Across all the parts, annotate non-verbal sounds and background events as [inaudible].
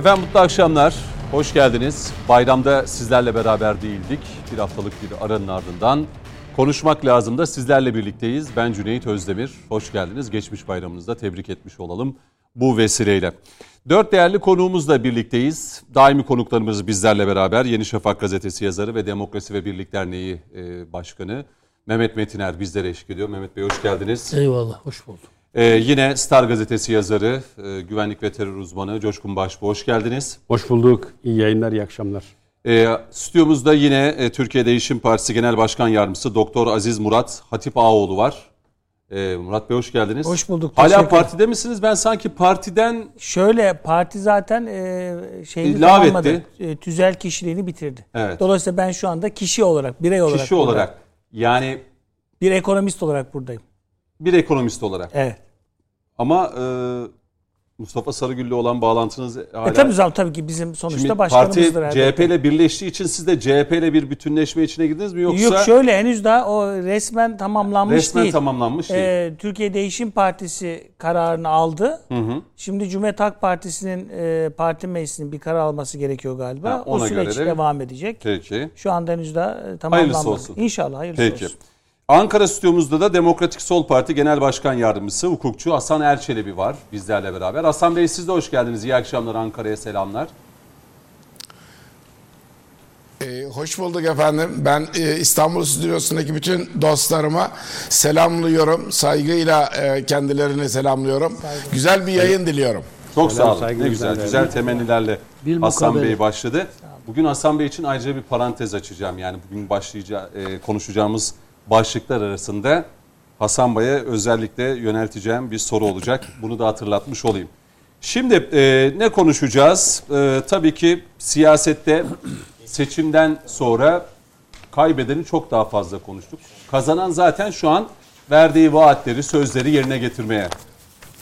Efendim mutlu akşamlar. Hoş geldiniz. Bayramda sizlerle beraber değildik. Bir haftalık bir aranın ardından konuşmak lazım da sizlerle birlikteyiz. Ben Cüneyt Özdemir. Hoş geldiniz. Geçmiş bayramınızda tebrik etmiş olalım bu vesileyle. Dört değerli konuğumuzla birlikteyiz. Daimi konuklarımız bizlerle beraber Yeni Şafak gazetesi yazarı ve Demokrasi ve Birlik Derneği e, Başkanı Mehmet Metiner bizlere eşlik ediyor. Mehmet Bey hoş geldiniz. Eyvallah, hoş bulduk. Ee, yine Star gazetesi yazarı, e, güvenlik ve terör uzmanı Coşkun Başbuğ hoş geldiniz. Hoş bulduk. İyi yayınlar, iyi akşamlar. Ee, stüdyomuzda yine e, Türkiye Değişim Partisi Genel Başkan Yardımcısı Doktor Aziz Murat Hatip Ağoğlu var. Ee, Murat Bey hoş geldiniz. Hoş bulduk. Hala teşekkür- partide misiniz? Ben sanki partiden Şöyle parti zaten e, şeyini tamamladı. etti. E, tüzel kişiliğini bitirdi. Evet. Dolayısıyla ben şu anda kişi olarak, birey olarak kişi buradayım. olarak yani bir ekonomist olarak buradayım. bir ekonomist olarak. Evet. Ama e, Mustafa Sarıgül'le olan bağlantınız hala... E tabii zaten tabii ki bizim sonuçta Şimdi başkanımızdır. parti. CHP ile birleştiği için siz de CHP ile bir bütünleşme içine girdiniz mi yoksa Yok şöyle henüz daha o resmen tamamlanmış resmen değil. tamamlanmış değil? E, Türkiye Değişim Partisi kararını aldı. Şimdi Cumhuriyet Halk Partisi'nin e, parti meclisinin bir karar alması gerekiyor galiba. Ha, o süreç de- devam edecek. Peki. Şu anda henüz daha e, tamamlanmadı. olsun. İnşallah hayırlısı Peki. olsun. Ankara stüdyomuzda da Demokratik Sol Parti Genel Başkan Yardımcısı, hukukçu Hasan Erçelebi var bizlerle beraber. Hasan Bey siz de hoş geldiniz. İyi akşamlar Ankara'ya selamlar. Ee, hoş bulduk efendim. Ben e, İstanbul Stüdyosu'ndaki bütün dostlarıma selamlıyorum. Saygıyla e, kendilerini selamlıyorum. Güzel bir yayın diliyorum. Çok Selam, sağ olun. saygı Ne güzel, güzel güzel temennilerle Bir Hasan. Bey başladı. Bugün Hasan Bey için ayrıca bir parantez açacağım. Yani bugün başlayacağı, e, konuşacağımız başlıklar arasında Hasan Bey'e özellikle yönelteceğim bir soru olacak. Bunu da hatırlatmış olayım. Şimdi e, ne konuşacağız? E, tabii ki siyasette seçimden sonra kaybedeni çok daha fazla konuştuk. Kazanan zaten şu an verdiği vaatleri, sözleri yerine getirmeye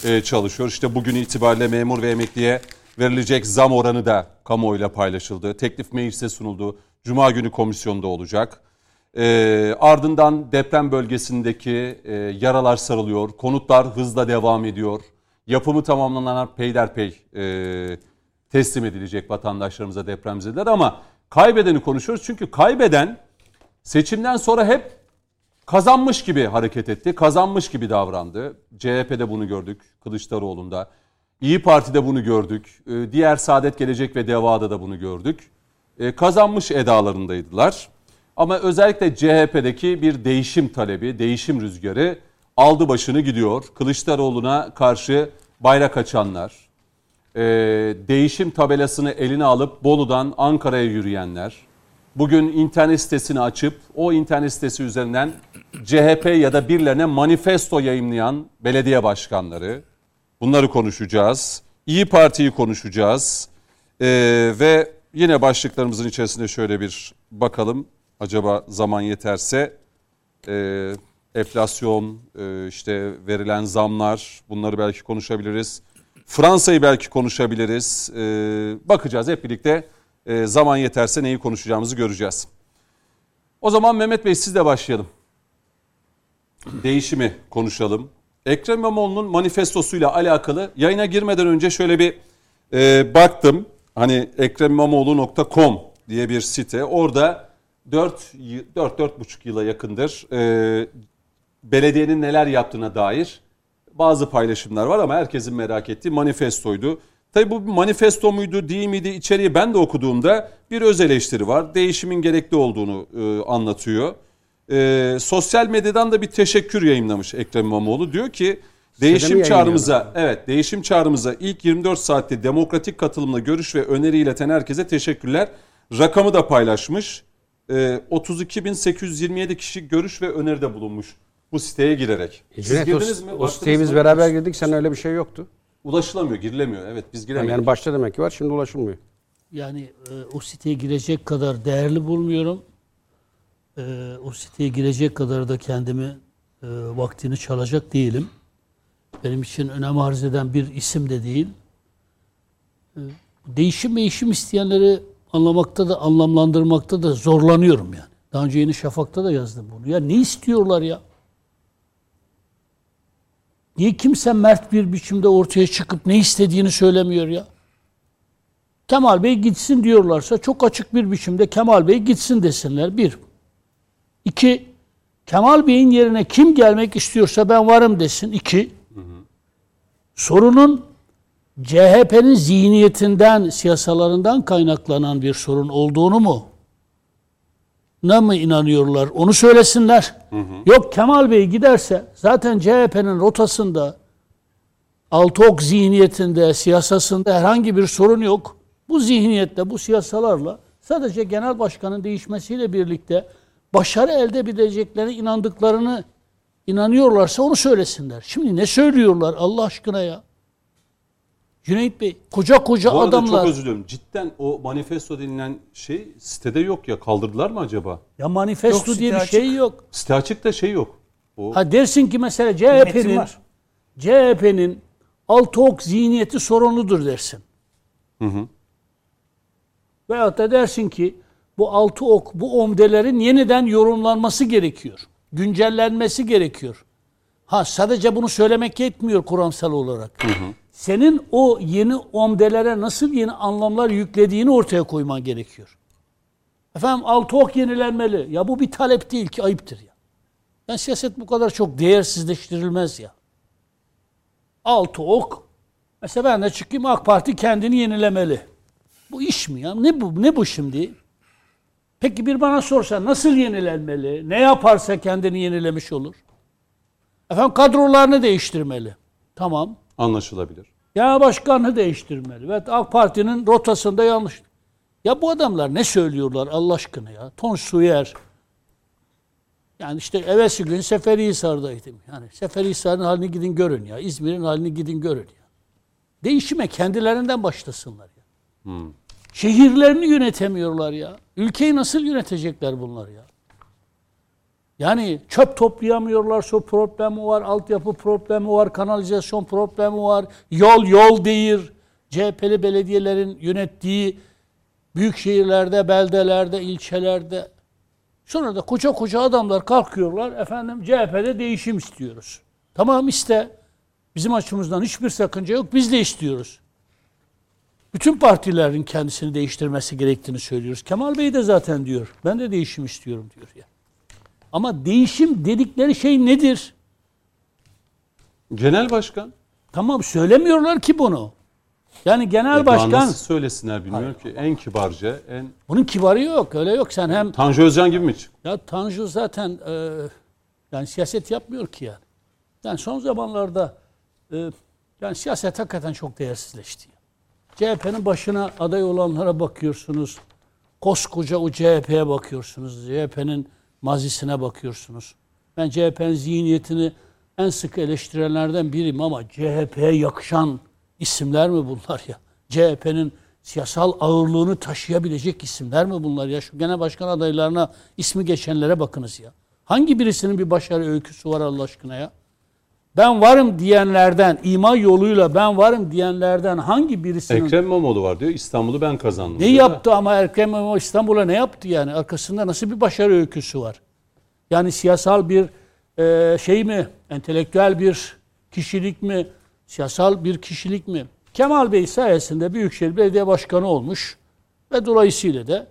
e, çalışıyor. İşte bugün itibariyle memur ve emekliye verilecek zam oranı da kamuoyuyla paylaşıldı. Teklif meclise sunuldu. Cuma günü komisyonda olacak. E, ardından deprem bölgesindeki e, yaralar sarılıyor. Konutlar hızla devam ediyor. Yapımı tamamlanan peyderpey e, teslim edilecek vatandaşlarımıza depremzedeler ama kaybedeni konuşuyoruz. Çünkü kaybeden seçimden sonra hep kazanmış gibi hareket etti. Kazanmış gibi davrandı. CHP'de bunu gördük. Kılıçdaroğlu'nda. İyi Parti'de bunu gördük. Ee, Diğer Saadet Gelecek ve Deva'da da bunu gördük. Ee, Kazanmış edalarındaydılar. Ama özellikle CHP'deki bir değişim talebi, değişim rüzgarı aldı başını gidiyor. Kılıçdaroğlu'na karşı bayrak açanlar, e, değişim tabelasını eline alıp Bolu'dan Ankara'ya yürüyenler, bugün internet sitesini açıp o internet sitesi üzerinden CHP ya da birilerine manifesto yayımlayan belediye başkanları, bunları konuşacağız. İyi Parti'yi konuşacağız E, ve yine başlıklarımızın içerisinde şöyle bir bakalım. Acaba zaman yeterse e, enflasyon, e, işte verilen zamlar bunları belki konuşabiliriz. Fransa'yı belki konuşabiliriz. E, bakacağız hep birlikte e, zaman yeterse neyi konuşacağımızı göreceğiz. O zaman Mehmet Bey sizle başlayalım. Değişimi konuşalım. Ekrem İmamoğlu'nun manifestosuyla alakalı yayına girmeden önce şöyle bir e, baktım. Hani ekremimamoğlu.com diye bir site. Orada 4 4 4,5 yıla yakındır e, belediyenin neler yaptığına dair bazı paylaşımlar var ama herkesin merak ettiği manifestoydu. Tabii bu manifesto muydu değil miydi içeriği ben de okuduğumda bir öz eleştiri var. Değişimin gerekli olduğunu e, anlatıyor. E, sosyal medyadan da bir teşekkür yayınlamış Ekrem İmamoğlu. Diyor ki değişim çağrımıza evet değişim çağrımıza ilk 24 saatte demokratik katılımla görüş ve öneri ileten herkese teşekkürler. Rakamı da paylaşmış. E, 32.827 kişi görüş ve öneride bulunmuş bu siteye girerek. Siz Cüneyt, girdiniz o, mi? o siteye biz beraber girdik. Sen öyle bir şey yoktu. Ulaşılamıyor, girilemiyor. Evet biz giremedik. Yani başta demek ki var, şimdi ulaşılmıyor. Yani e, o siteye girecek kadar değerli bulmuyorum. E, o siteye girecek kadar da kendimi e, vaktini çalacak değilim. Benim için önem arz eden bir isim de değil. E, değişim değişim isteyenleri anlamakta da anlamlandırmakta da zorlanıyorum yani. Daha önce Yeni Şafak'ta da yazdım bunu. Ya ne istiyorlar ya? Niye kimse mert bir biçimde ortaya çıkıp ne istediğini söylemiyor ya? Kemal Bey gitsin diyorlarsa çok açık bir biçimde Kemal Bey gitsin desinler. Bir. İki. Kemal Bey'in yerine kim gelmek istiyorsa ben varım desin. İki. Sorunun CHP'nin zihniyetinden, siyasalarından kaynaklanan bir sorun olduğunu mu? Ne mi inanıyorlar? Onu söylesinler. Yok Kemal Bey giderse zaten CHP'nin rotasında Altok zihniyetinde, siyasasında herhangi bir sorun yok. Bu zihniyette, bu siyasalarla sadece genel başkanın değişmesiyle birlikte başarı elde edeceklerine inandıklarını inanıyorlarsa onu söylesinler. Şimdi ne söylüyorlar Allah aşkına ya? Cüneyt Bey, koca koca Bu arada adamlar. çok özür diliyorum. Cidden o manifesto denilen şey sitede yok ya. Kaldırdılar mı acaba? Ya manifesto Yok, diye bir site şey yok. Site açıkta şey yok. O Ha dersin ki mesela Metin CHP'nin var. CHP'nin altı ok zihniyeti sorunludur dersin. Veyahut da dersin ki bu altı ok, bu omdelerin yeniden yorumlanması gerekiyor. Güncellenmesi gerekiyor. Ha sadece bunu söylemek yetmiyor kuramsal olarak. Senin o yeni omdelere nasıl yeni anlamlar yüklediğini ortaya koyman gerekiyor. Efendim altı ok yenilenmeli. Ya bu bir talep değil ki ayıptır ya. Yani siyaset bu kadar çok değersizleştirilmez ya. Altı ok. Mesela ben de çıkayım AK Parti kendini yenilemeli. Bu iş mi ya? Ne bu ne bu şimdi? Peki bir bana sorsa nasıl yenilenmeli? Ne yaparsa kendini yenilemiş olur? Efendim kadrolarını değiştirmeli. Tamam. Anlaşılabilir. Ya başkanı değiştirmeli. Ve AK Parti'nin rotasında yanlış. Ya bu adamlar ne söylüyorlar Allah aşkına ya? Tonsu yer. Yani işte evvelsi gün Seferihisar'daydım. Yani Seferihisar'ın halini gidin görün ya. İzmir'in halini gidin görün ya. Değişime kendilerinden başlasınlar ya. Şehirlerini yönetemiyorlar ya. Ülkeyi nasıl yönetecekler bunlar ya? Yani çöp toplayamıyorlar, su problemi var, altyapı problemi var, kanalizasyon problemi var, yol yol değil. CHP'li belediyelerin yönettiği büyük şehirlerde, beldelerde, ilçelerde. Sonra da koca koca adamlar kalkıyorlar, efendim CHP'de değişim istiyoruz. Tamam iste. Bizim açımızdan hiçbir sakınca yok, biz de istiyoruz. Bütün partilerin kendisini değiştirmesi gerektiğini söylüyoruz. Kemal Bey de zaten diyor, ben de değişim istiyorum diyor ya. Ama değişim dedikleri şey nedir? Genel başkan. Tamam söylemiyorlar ki bunu. Yani genel E, başkan Nasıl söylesinler bilmiyorum ki. En kibarca, en... bunun kibarı yok. Öyle yok. Sen hem Tanju Özcan gibi mi çık? ya Tanju zaten e, yani siyaset yapmıyor ki yani. Yani son zamanlarda e, yani siyaset hakikaten çok değersizleşti. CHP'nin başına aday olanlara bakıyorsunuz. Koskoca o CHP'ye bakıyorsunuz. CHP'nin mazisine bakıyorsunuz. Ben CHP'nin zihniyetini en sık eleştirenlerden biriyim ama CHP'ye yakışan isimler mi bunlar ya? CHP'nin siyasal ağırlığını taşıyabilecek isimler mi bunlar ya? Şu genel başkan adaylarına ismi geçenlere bakınız ya. Hangi birisinin bir başarı öyküsü var Allah aşkına ya? Ben varım diyenlerden, ima yoluyla ben varım diyenlerden hangi birisinin Ekrem İmamoğlu var diyor. İstanbul'u ben kazandım. ne diyor da. yaptı ama Ekrem İmamoğlu İstanbul'a ne yaptı yani? Arkasında nasıl bir başarı öyküsü var? Yani siyasal bir e, şey mi? Entelektüel bir kişilik mi? Siyasal bir kişilik mi? Kemal Bey sayesinde Büyükşehir Belediye Başkanı olmuş ve dolayısıyla da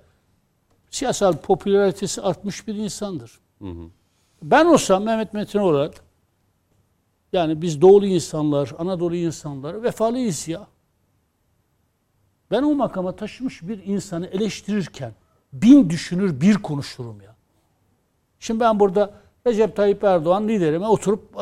siyasal popülaritesi artmış bir insandır. Ben olsam Mehmet Metin olarak yani biz doğulu insanlar, Anadolu insanları vefalıyız ya. Ben o makama taşımış bir insanı eleştirirken bin düşünür bir konuşurum ya. Şimdi ben burada Recep Tayyip Erdoğan liderime oturup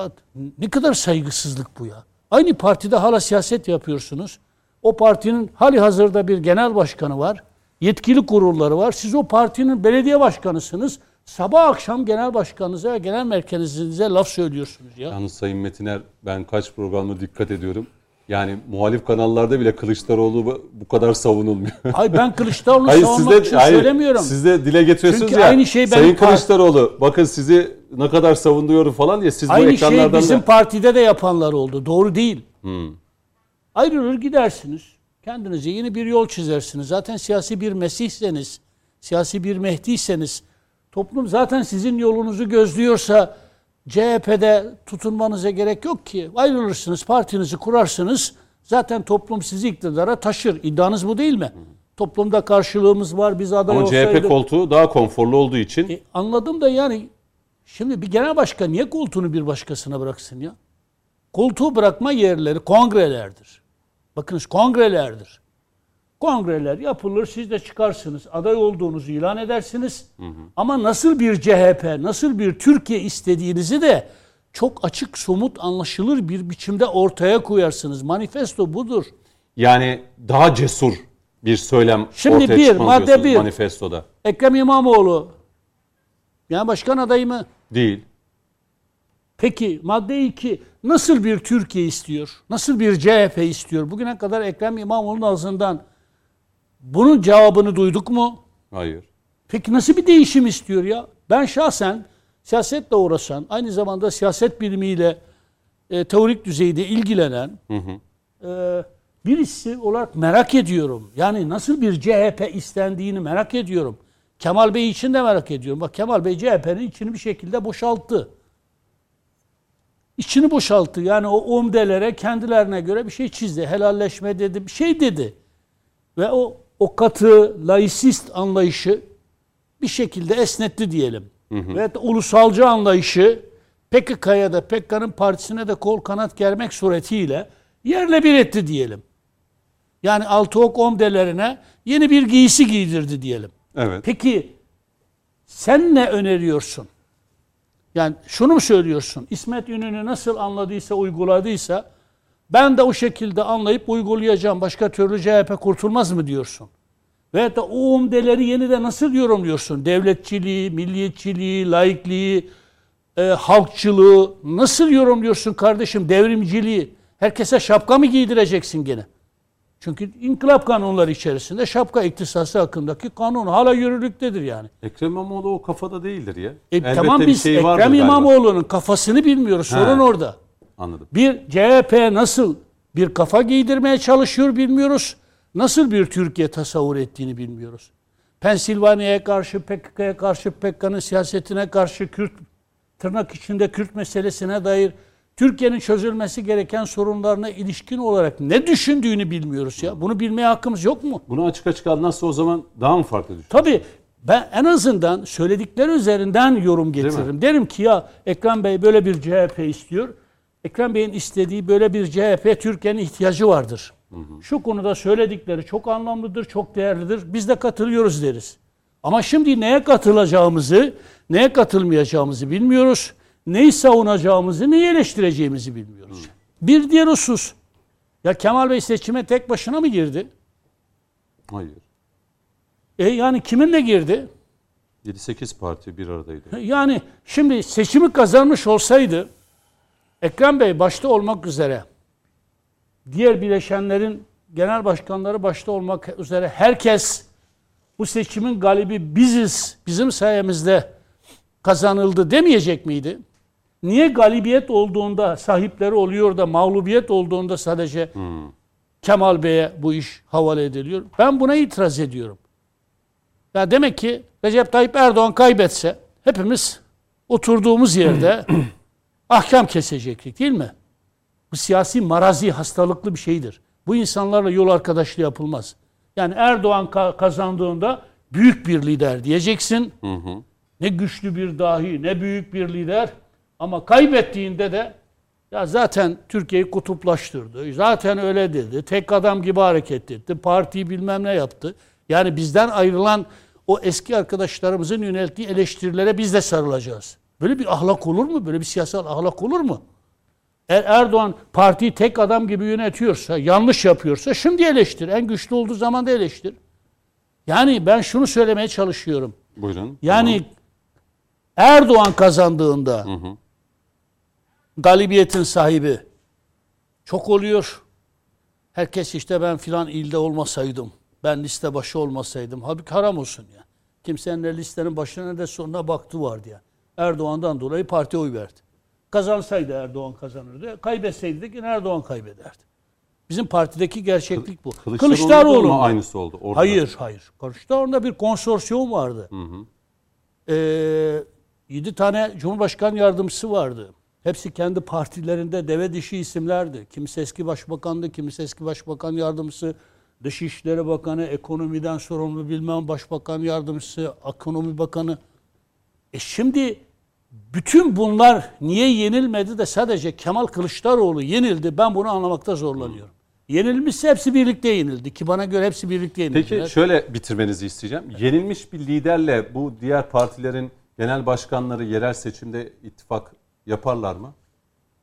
ne kadar saygısızlık bu ya. Aynı partide hala siyaset yapıyorsunuz. O partinin hali hazırda bir genel başkanı var. Yetkili kurulları var. Siz o partinin belediye başkanısınız. Sabah akşam genel başkanınıza genel merkezinize laf söylüyorsunuz ya. Yalnız Sayın Metiner ben kaç programda dikkat ediyorum. Yani muhalif kanallarda bile Kılıçdaroğlu bu- kadar savunulmuyor. [laughs] Ay ben Kılıçdaroğlu'nu Hayır savunmak siz de için hayır, söylemiyorum. siz de dile getiriyorsunuz Çünkü ya. aynı şey benim Sayın Kılıçdaroğlu bakın sizi ne kadar savunuyorum falan diye siz bu Aynı şey ekranlardan bizim da partide de yapanlar oldu. Doğru değil. Hmm. Ayrılır gidersiniz. Kendinize yeni bir yol çizersiniz. Zaten siyasi bir mesihseniz, siyasi bir mehdiyseniz, toplum zaten sizin yolunuzu gözlüyorsa CHP'de tutunmanıza gerek yok ki. Ayrılırsınız, partinizi kurarsınız. Zaten toplum sizi iktidara taşır. İddianız bu değil mi? Toplumda karşılığımız var. Biz aday Ama olsaydık. CHP koltuğu daha konforlu olduğu için E, anladım da yani şimdi bir genel başkan niye koltuğunu bir başkasına bıraksın ya? Koltuğu bırakma yerleri kongrelerdir. Bakınız kongrelerdir. Kongreler yapılır, siz de çıkarsınız. Aday olduğunuzu ilan edersiniz. Ama nasıl bir CHP, nasıl bir Türkiye istediğinizi de çok açık, somut, anlaşılır bir biçimde ortaya koyarsınız. Manifesto budur. yani daha cesur bir söylem Şimdi ortaya bir, madde bir. manifestoda. Ekrem İmamoğlu, yani başkan adayı mı? Değil. Peki madde 2 nasıl bir Türkiye istiyor? Nasıl bir CHP istiyor? Bugüne kadar Ekrem İmamoğlu'nun ağzından bunun cevabını duyduk mu? Hayır. Peki nasıl bir değişim istiyor ya? Ben şahsen siyasetle uğraşan, aynı zamanda siyaset bilimiyle e, teorik düzeyde ilgilenen e, birisi olarak merak ediyorum. Yani nasıl bir CHP istendiğini merak ediyorum. Kemal Bey için de merak ediyorum. Bak Kemal Bey CHP'nin içini bir şekilde boşalttı. İçini boşalttı. Yani o omdelere kendilerine göre bir şey çizdi. Helalleşme dedi, bir şey dedi. Ve o o katı, laisist anlayışı bir şekilde esnetti diyelim. Ve ulusalcı anlayışı PKK'ya da PKK'nın partisine de kol kanat germek suretiyle yerle bir etti diyelim. Yani altı ok omdelerine yeni bir giysi giydirdi diyelim. Evet. Peki sen ne öneriyorsun? Yani şunu mu söylüyorsun? İsmet Ünlü'nü nasıl anladıysa, uyguladıysa ben de o şekilde anlayıp uygulayacağım. Başka türlü CHP kurtulmaz mı diyorsun? Veyahut da o umdeleri yeniden nasıl yorumluyorsun? Devletçiliği, milliyetçiliği, laikliği, e, halkçılığı nasıl yorumluyorsun kardeşim? Devrimciliği. Herkese şapka mı giydireceksin gene? Çünkü inkılap kanunları içerisinde şapka iktisası hakkındaki kanun hala yürürlüktedir yani. Ekrem İmamoğlu o kafada değildir ya. E, Elbette tamam biz şey Ekrem. İmamoğlu'nun kafasını bilmiyoruz. Sorun He. orada. Anladım. Bir CHP nasıl bir kafa giydirmeye çalışıyor bilmiyoruz. Nasıl bir Türkiye tasavvur ettiğini bilmiyoruz. Pensilvanya'ya karşı, PKK'ya karşı, PKK'nın siyasetine karşı, Kürt tırnak içinde Kürt meselesine dair Türkiye'nin çözülmesi gereken sorunlarına ilişkin olarak ne düşündüğünü bilmiyoruz ya. Bunu bilmeye hakkımız yok mu? Bunu açık açık anlatsa o zaman daha mı farklı düşün? Tabii ben en azından söyledikleri üzerinden yorum getiririm. Derim ki ya Ekrem Bey böyle bir CHP istiyor. Ekrem Bey'in istediği böyle bir CHP Türkiye'nin ihtiyacı vardır. Şu konuda söyledikleri çok anlamlıdır, çok değerlidir. Biz de katılıyoruz deriz. Ama şimdi neye katılacağımızı, neye katılmayacağımızı bilmiyoruz. Neyi savunacağımızı, neyi eleştireceğimizi bilmiyoruz. Bir diğer husus. Ya Kemal Bey seçime tek başına mı girdi? Hayır. E yani kiminle girdi? 7-8 parti bir aradaydı. Yani şimdi seçimi kazanmış olsaydı Ekrem Bey başta olmak üzere diğer bileşenlerin genel başkanları başta olmak üzere herkes bu seçimin galibi biziz, bizim sayemizde kazanıldı demeyecek miydi? Niye galibiyet olduğunda sahipleri oluyor da mağlubiyet olduğunda sadece Kemal Bey'e bu iş havale ediliyor? Ben buna itiraz ediyorum. Ya demek ki Recep Tayyip Erdoğan kaybetse hepimiz oturduğumuz yerde [clears throat] ahkam kesecektik değil mi? Bu siyasi marazi hastalıklı bir şeydir. Bu insanlarla yol arkadaşlığı yapılmaz. Yani Erdoğan ka- kazandığında büyük bir lider diyeceksin. Ne güçlü bir dahi, ne büyük bir lider. Ama kaybettiğinde de ya zaten Türkiye'yi kutuplaştırdı. Zaten öyle dedi. Tek adam gibi hareket etti. Partiyi bilmem ne yaptı. Yani bizden ayrılan o eski arkadaşlarımızın yönelttiği eleştirilere biz de sarılacağız. Böyle bir ahlak olur mu? Böyle bir siyasal ahlak olur mu? Eğer Erdoğan partiyi tek adam gibi yönetiyorsa, yanlış yapıyorsa şimdi eleştir. En güçlü olduğu zaman da eleştir. Yani ben şunu söylemeye çalışıyorum. Buyurun. Yani Erdoğan kazandığında galibiyetin sahibi çok oluyor. Herkes işte ben filan ilde olmasaydım, ben liste başı olmasaydım. Halbuki haram olsun ya. Kimsenin ne listenin başına ne de sonuna baktı vardı ya. Erdoğan'dan dolayı parti oy verdi. Kazansaydı Erdoğan kazanırdı. Kaybetseydi de yine Erdoğan kaybederdi. Bizim partideki gerçeklik bu. Kılıçdaroğlu'nda Kılıçdaroğlu mı aynısı oldu? Orada. Hayır, hayır. Kılıçdaroğlu'nda bir konsorsiyum vardı. Ee, 7 tane Cumhurbaşkanı yardımcısı vardı. Hepsi kendi partilerinde deve dişi isimlerdi. Kimisi eski başbakandı, kimisi eski başbakan yardımcısı, Dışişleri Bakanı, ekonomiden sorumlu bilmem başbakan yardımcısı, ekonomi bakanı. E şimdi bütün bunlar niye yenilmedi de sadece Kemal Kılıçdaroğlu yenildi. Ben bunu anlamakta zorlanıyorum. Yenilmişse hepsi birlikte yenildi ki bana göre hepsi birlikte yenildiler. Peki şöyle bitirmenizi isteyeceğim. Yenilmiş bir liderle bu diğer partilerin genel başkanları yerel seçimde ittifak yaparlar mı?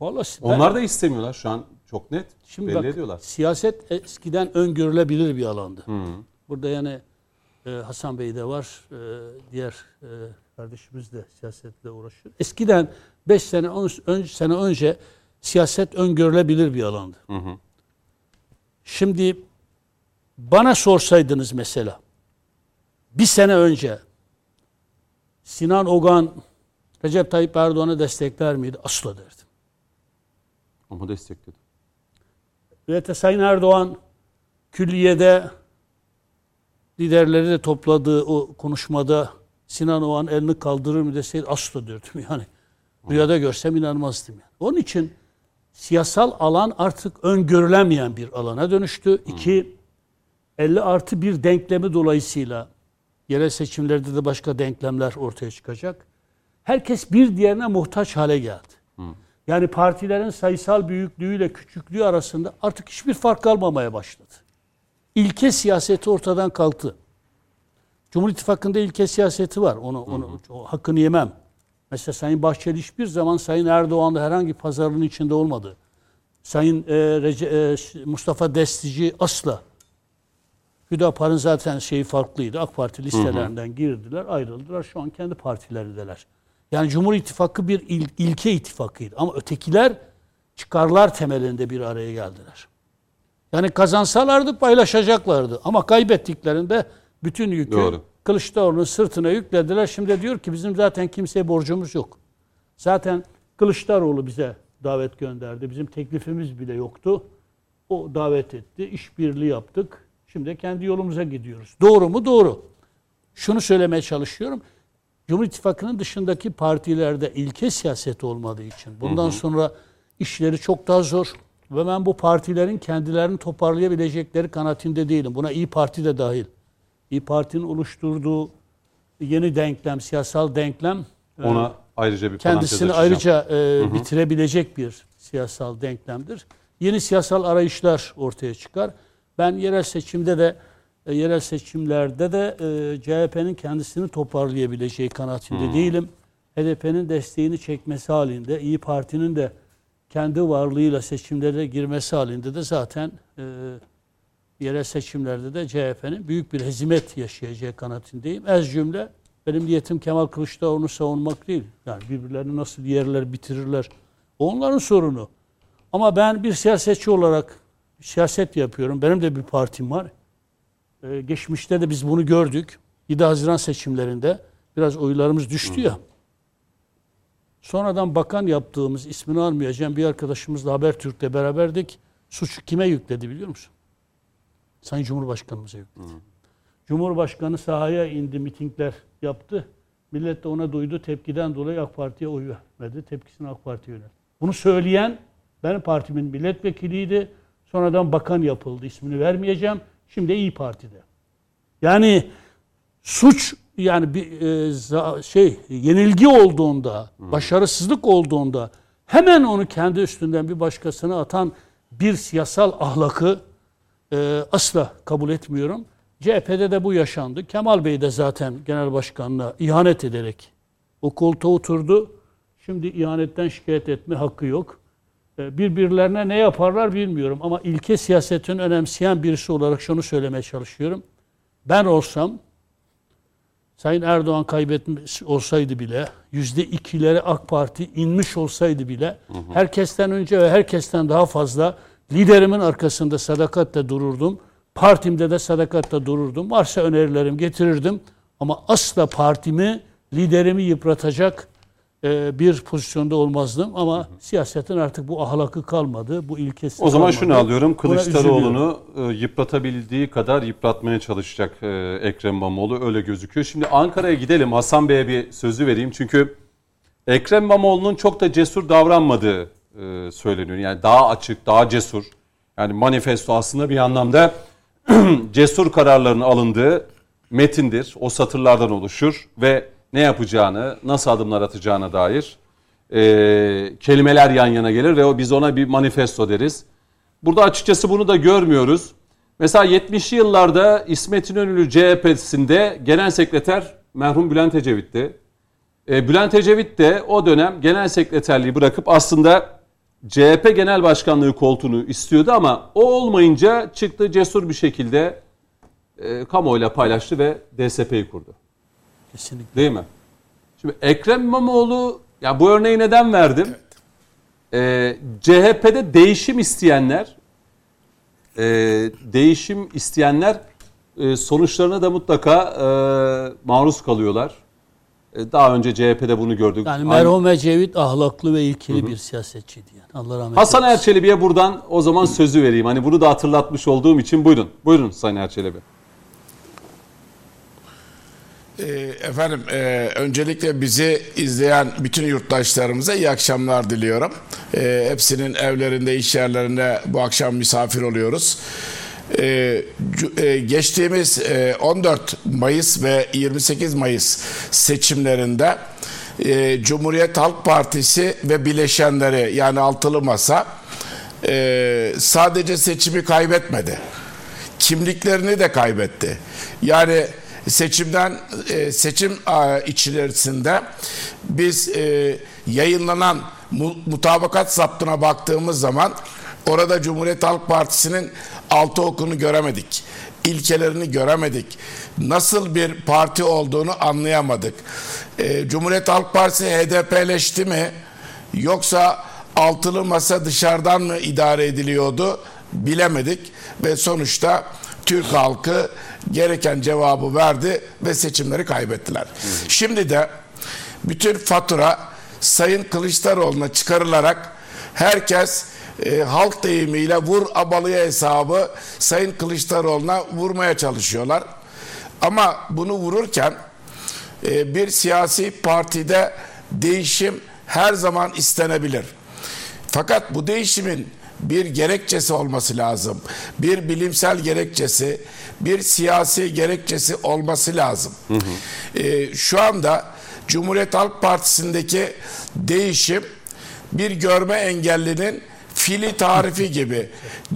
Vallahi ben- Onlar da istemiyorlar şu an çok net Şimdi belli bak, ediyorlar. siyaset eskiden öngörülebilir bir alandı. Burada yani e, Hasan Bey de var, e, diğer e, kardeşimiz de siyasetle uğraşıyor. Eskiden 5 sene, 10 ön- sene önce siyaset öngörülebilir bir alandı. Şimdi bana sorsaydınız mesela bir sene önce Sinan Ogan Recep Tayyip Erdoğan'ı destekler miydi? Asla derdim. Ama destekledi. Ve Sayın Erdoğan külliyede liderleri de topladığı o konuşmada Sinan Oğan elini kaldırır mı deseydi asla diyordum [laughs] yani. Rüyada görsem inanmazdım yani. Onun için siyasal alan artık öngörülemeyen bir alana dönüştü. İki, 50 artı bir denklemi dolayısıyla yerel seçimlerde de başka denklemler ortaya çıkacak. Herkes bir diğerine muhtaç hale geldi. Yani partilerin sayısal büyüklüğüyle küçüklüğü arasında artık hiçbir fark kalmamaya başladı. İlke siyaseti ortadan kalktı. Cumhur İttifakı'nda ilke siyaseti var. Onu, onu o hakkını yemem. Mesela Sayın Bahçeli hiçbir zaman Sayın Erdoğan'la herhangi pazarlığın içinde olmadı. Sayın e, Rece- e, Mustafa Destici asla. Hüdapar'ın zaten şeyi farklıydı. AK Parti listelerinden girdiler, ayrıldılar. Şu an kendi partilerindeler. Yani Cumhur İttifakı bir il- ilke ittifakıydı. Ama ötekiler çıkarlar temelinde bir araya geldiler. Yani kazansalardı paylaşacaklardı. Ama kaybettiklerinde bütün yükü Doğru. Kılıçdaroğlu'nun sırtına yüklediler. Şimdi diyor ki bizim zaten kimseye borcumuz yok. Zaten Kılıçdaroğlu bize davet gönderdi. Bizim teklifimiz bile yoktu. O davet etti. işbirliği yaptık. Şimdi kendi yolumuza gidiyoruz. Doğru mu? Doğru. Şunu söylemeye çalışıyorum. Cumhur İttifakı'nın dışındaki partilerde ilke siyaset olmadığı için bundan sonra işleri çok daha zor. Ve ben bu partilerin kendilerini toparlayabilecekleri kanaatinde değilim. Buna İyi Parti de dahil. İyi Parti'nin oluşturduğu yeni denklem, siyasal denklem e, Ona ayrıca bir kendisini ayrıca e, bitirebilecek bir siyasal denklemdir. Yeni siyasal arayışlar ortaya çıkar. Ben yerel seçimde de e, yerel seçimlerde de e, CHP'nin kendisini toparlayabileceği kanaatinde değilim. HDP'nin desteğini çekmesi halinde, İyi Parti'nin de kendi varlığıyla seçimlere girmesi halinde de zaten e, yerel seçimlerde de CHP'nin büyük bir hezimet yaşayacağı kanaatindeyim. Ez cümle benim niyetim Kemal Kılıçdaroğlu'nu savunmak değil. Yani birbirlerini nasıl yerler bitirirler. Onların sorunu. Ama ben bir siyasetçi olarak siyaset yapıyorum. Benim de bir partim var. Ee, geçmişte de biz bunu gördük. 7 Haziran seçimlerinde biraz oylarımız düştü ya. Sonradan bakan yaptığımız ismini almayacağım bir arkadaşımızla Habertürk'te beraberdik. Suçu kime yükledi biliyor musun? Sayın Cumhurbaşkanımıza yükledi. Cumhurbaşkanı sahaya indi, mitingler yaptı. Millet de ona duydu. Tepkiden dolayı AK Parti'ye oy vermedi. Tepkisini AK Parti'ye yöneltti. Bunu söyleyen benim partimin milletvekiliydi. Sonradan bakan yapıldı. İsmini vermeyeceğim. Şimdi İyi Parti'de. Yani suç yani bir e, şey yenilgi olduğunda, başarısızlık olduğunda hemen onu kendi üstünden bir başkasına atan bir siyasal ahlakı e, asla kabul etmiyorum. CHP'de de bu yaşandı. Kemal Bey de zaten genel başkanlığa ihanet ederek o koltuğa oturdu. Şimdi ihanetten şikayet etme hakkı yok. E, Birbirlerine ne yaparlar bilmiyorum ama ilke siyasetin önemseyen birisi olarak şunu söylemeye çalışıyorum. Ben olsam Sayın Erdoğan kaybetmiş olsaydı bile, yüzde ikilere AK Parti inmiş olsaydı bile, herkesten önce ve herkesten daha fazla liderimin arkasında sadakatle dururdum. Partimde de sadakatle dururdum. Varsa önerilerim getirirdim. Ama asla partimi, liderimi yıpratacak e, bir pozisyonda olmazdım. Ama siyasetin artık bu ahlakı kalmadı, bu ilkesi O zaman kalmadı. şunu alıyorum. Kılıçdaroğlu'nu e, yıpratabildiği kadar yıpratmaya çalışacak e, Ekrem İmamoğlu öyle gözüküyor. Şimdi Ankara'ya gidelim. Hasan Bey'e bir sözü vereyim. Çünkü Ekrem İmamoğlu'nun çok da cesur davranmadığı e, söyleniyor. Yani daha açık, daha cesur. Yani manifesto aslında bir anlamda [clears throat] cesur kararların alındığı metindir. O satırlardan oluşur ve ne yapacağını, nasıl adımlar atacağına dair e, kelimeler yan yana gelir ve o biz ona bir manifesto deriz. Burada açıkçası bunu da görmüyoruz. Mesela 70'li yıllarda İsmet İnönü CHP'sinde genel sekreter merhum Bülent Ecevit'ti. E, Bülent Ecevit de o dönem genel sekreterliği bırakıp aslında CHP genel başkanlığı koltuğunu istiyordu ama o olmayınca çıktı cesur bir şekilde e, kamuoyuyla paylaştı ve DSP'yi kurdu. Kesinlikle. Değil mi? Şimdi Ekrem İmamoğlu ya bu örneği neden verdim? Ee, CHP'de değişim isteyenler e, değişim isteyenler e, sonuçlarına da mutlaka e, maruz kalıyorlar. E, daha önce CHP'de bunu gördük. Yani merhum Ecevit ahlaklı ve ilkeli bir siyasetçiydi yani. Allah rahmet Hasan eylesin. Erçelebi'ye buradan o zaman sözü vereyim. Hani bunu da hatırlatmış olduğum için buyurun. Buyurun Sayın Erçelebi. Ee, Efendim e, öncelikle bizi izleyen bütün yurttaşlarımıza iyi akşamlar diliyorum. E, hepsinin evlerinde, iş yerlerinde bu akşam misafir oluyoruz. E, cu- e, geçtiğimiz e, 14 Mayıs ve 28 Mayıs seçimlerinde e, Cumhuriyet Halk Partisi ve bileşenleri yani altılı masa e, sadece seçimi kaybetmedi kimliklerini de kaybetti. Yani seçimden e, seçim e, içerisinde biz e, yayınlanan mu- mutabakat saptına baktığımız zaman orada Cumhuriyet Halk Partisi'nin altı okunu göremedik. İlkelerini göremedik. Nasıl bir parti olduğunu anlayamadık. E, Cumhuriyet Halk Partisi HDP'leşti mi? Yoksa altılı masa dışarıdan mı idare ediliyordu bilemedik ve sonuçta Türk halkı gereken cevabı verdi ve seçimleri kaybettiler. Şimdi de bütün fatura Sayın Kılıçdaroğlu'na çıkarılarak herkes e, halk deyimiyle vur abalıya hesabı Sayın Kılıçdaroğlu'na vurmaya çalışıyorlar. Ama bunu vururken e, bir siyasi partide değişim her zaman istenebilir. Fakat bu değişimin bir gerekçesi olması lazım. Bir bilimsel gerekçesi, bir siyasi gerekçesi olması lazım. E, şu anda Cumhuriyet Halk Partisi'ndeki değişim bir görme engellinin fili tarifi gibi.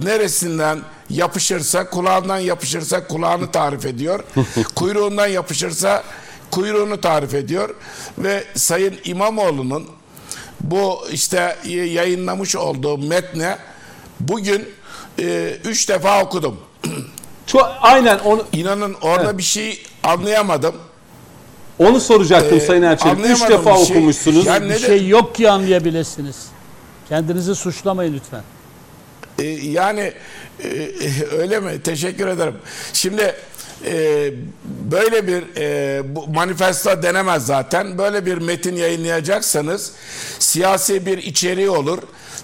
Neresinden yapışırsa, kulağından yapışırsa kulağını tarif ediyor. [laughs] Kuyruğundan yapışırsa kuyruğunu tarif ediyor. Ve Sayın İmamoğlu'nun bu işte yayınlamış olduğu metne bugün e, üç defa okudum. [clears throat] Çok, aynen onu, İnanın orada bir şey anlayamadım. onu soracaktım Ee, Sayın Erçelebi. Üç defa şey. okumuşsunuz. Yani Bir de- şey yok ki anlayabilirsiniz. Kendinizi suçlamayın lütfen. E, yani e, [laughs] öyle mi? Teşekkür ederim. Şimdi e, böyle bir e, bu manifesto denemez zaten. Böyle bir metin yayınlayacaksanız siyasi bir içeriği olur.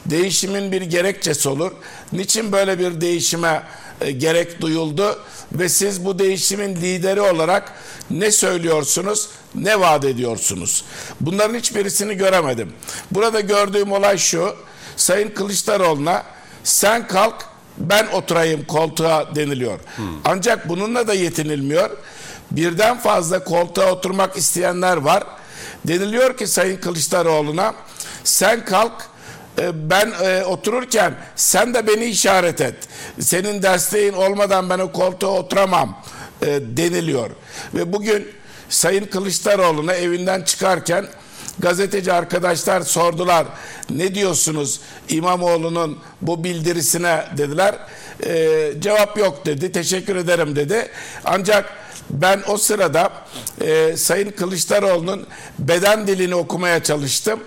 Değişimin bir gerekçesi olur. Niçin böyle bir değişime e, gerek duyuldu ve siz bu değişimin lideri olarak ne söylüyorsunuz, ne vaat ediyorsunuz? Bunların hiçbirisini göremedim. Burada gördüğüm olay şu. Sayın Kılıçdaroğlu'na sen kalk ben oturayım koltuğa deniliyor. Ancak bununla da yetinilmiyor. Birden fazla koltuğa oturmak isteyenler var. Deniliyor ki Sayın Kılıçdaroğlu'na sen kalk ben e, otururken sen de beni işaret et. Senin desteğin olmadan ben o koltuğa oturamam e, deniliyor. Ve bugün Sayın Kılıçdaroğlu'na evinden çıkarken gazeteci arkadaşlar sordular. Ne diyorsunuz İmamoğlu'nun bu bildirisine dediler. E, cevap yok dedi. Teşekkür ederim dedi. Ancak ben o sırada e, Sayın Kılıçdaroğlu'nun beden dilini okumaya çalıştım.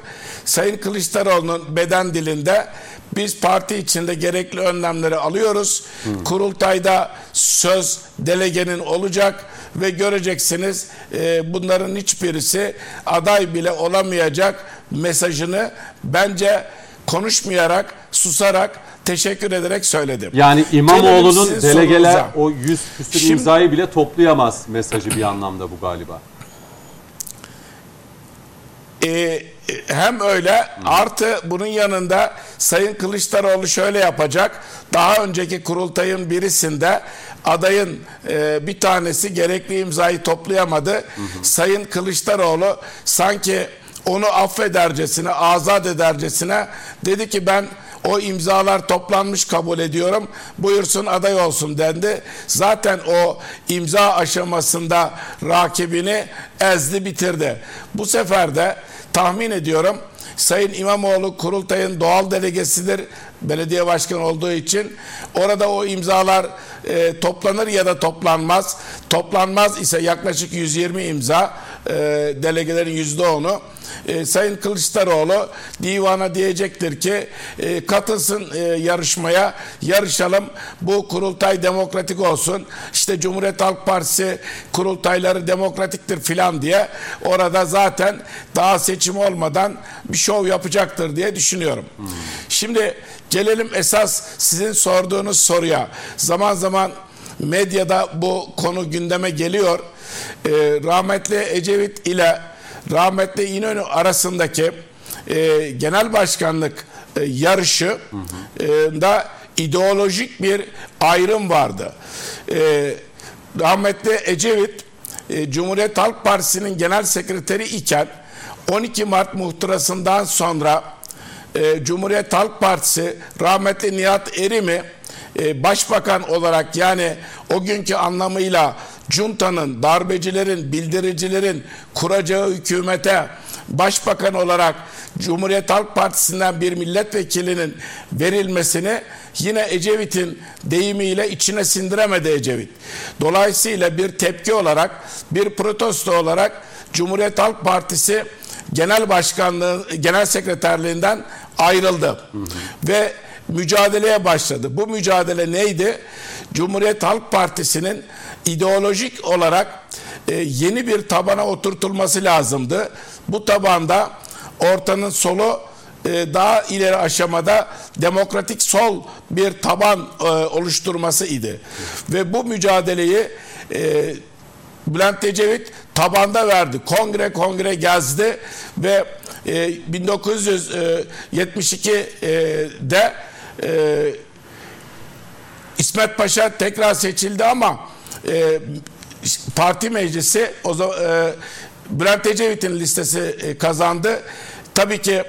Sayın Kılıçdaroğlu'nun beden dilinde biz parti içinde gerekli önlemleri alıyoruz. Kurultayda söz delegenin olacak ve göreceksiniz e, bunların hiçbirisi aday bile olamayacak mesajını bence konuşmayarak, susarak, teşekkür ederek söyledim. Yani İmamoğlu'nun delegeler sorunuza. o 100 küsur Şimdi- imzayı bile toplayamaz mesajı bir anlamda bu galiba. Ee, hem öyle artı bunun yanında Sayın Kılıçdaroğlu şöyle yapacak. Daha önceki kurultayın birisinde adayın e, bir tanesi gerekli imzayı toplayamadı. Sayın Kılıçdaroğlu sanki onu affedercesine, azat edercesine dedi ki ben o imzalar toplanmış kabul ediyorum. Buyursun aday olsun dendi. Zaten o imza aşamasında rakibini ezdi bitirdi. Bu sefer de tahmin ediyorum Sayın İmamoğlu kurultayın doğal delegesidir. Belediye başkanı olduğu için orada o imzalar e, toplanır ya da toplanmaz. Toplanmaz ise yaklaşık 120 imza e, delegelerin %10'u. E, Sayın Kılıçdaroğlu divana diyecektir ki e, katılsın e, yarışmaya yarışalım bu kurultay demokratik olsun işte Cumhuriyet Halk Partisi kurultayları demokratiktir filan diye orada zaten daha seçim olmadan bir şov yapacaktır diye düşünüyorum. Şimdi gelelim esas sizin sorduğunuz soruya zaman zaman medyada bu konu gündeme geliyor. E, rahmetli Ecevit ile rahmetli İnönü arasındaki e, genel başkanlık e, yarışı e, da ideolojik bir ayrım vardı. E, rahmetli Ecevit e, Cumhuriyet Halk Partisi'nin genel sekreteri iken 12 Mart muhtırasından sonra e, Cumhuriyet Halk Partisi rahmetli Nihat Erim'i e, başbakan olarak yani o günkü anlamıyla Cunta'nın, darbecilerin, bildiricilerin kuracağı hükümete başbakan olarak Cumhuriyet Halk Partisi'nden bir milletvekilinin verilmesini yine Ecevit'in deyimiyle içine sindiremedi Ecevit. Dolayısıyla bir tepki olarak, bir protesto olarak Cumhuriyet Halk Partisi Genel Başkanlığı, Genel Sekreterliğinden ayrıldı. Hı hı. Ve mücadeleye başladı. Bu mücadele neydi? Cumhuriyet Halk Partisi'nin ideolojik olarak e, yeni bir tabana oturtulması lazımdı. Bu tabanda ortanın solu e, daha ileri aşamada demokratik sol bir taban e, oluşturması idi. Ve bu mücadeleyi e, Bülent Ecevit tabanda verdi. Kongre kongre gezdi ve e, 1972'de e, İsmet Paşa tekrar seçildi ama e, parti meclisi o zaman e, Bülent Ecevit'in listesi e, kazandı. Tabii ki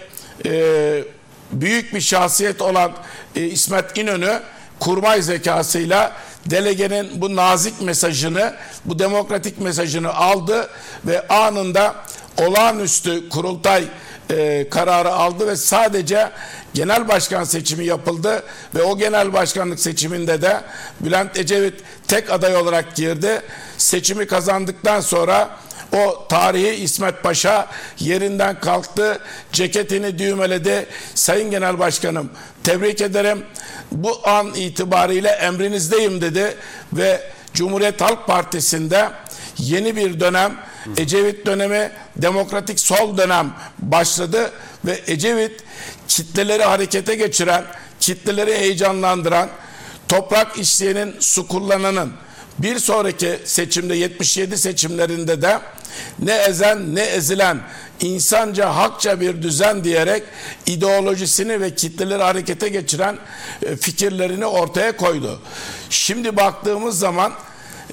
e, büyük bir şahsiyet olan e, İsmet İnönü kurmay zekasıyla delegenin bu nazik mesajını, bu demokratik mesajını aldı ve anında olağanüstü kurultay e, kararı aldı ve sadece genel başkan seçimi yapıldı ve o genel başkanlık seçiminde de Bülent Ecevit tek aday olarak girdi. Seçimi kazandıktan sonra o tarihi İsmet Paşa yerinden kalktı, ceketini düğmeledi. Sayın Genel Başkanım tebrik ederim. Bu an itibariyle emrinizdeyim dedi ve Cumhuriyet Halk Partisi'nde yeni bir dönem Ecevit dönemi demokratik sol dönem başladı ve Ecevit kitleleri harekete geçiren, kitleleri heyecanlandıran, toprak işleyenin, su kullananın bir sonraki seçimde 77 seçimlerinde de ne ezen ne ezilen insanca hakça bir düzen diyerek ideolojisini ve kitleleri harekete geçiren e, fikirlerini ortaya koydu. Şimdi baktığımız zaman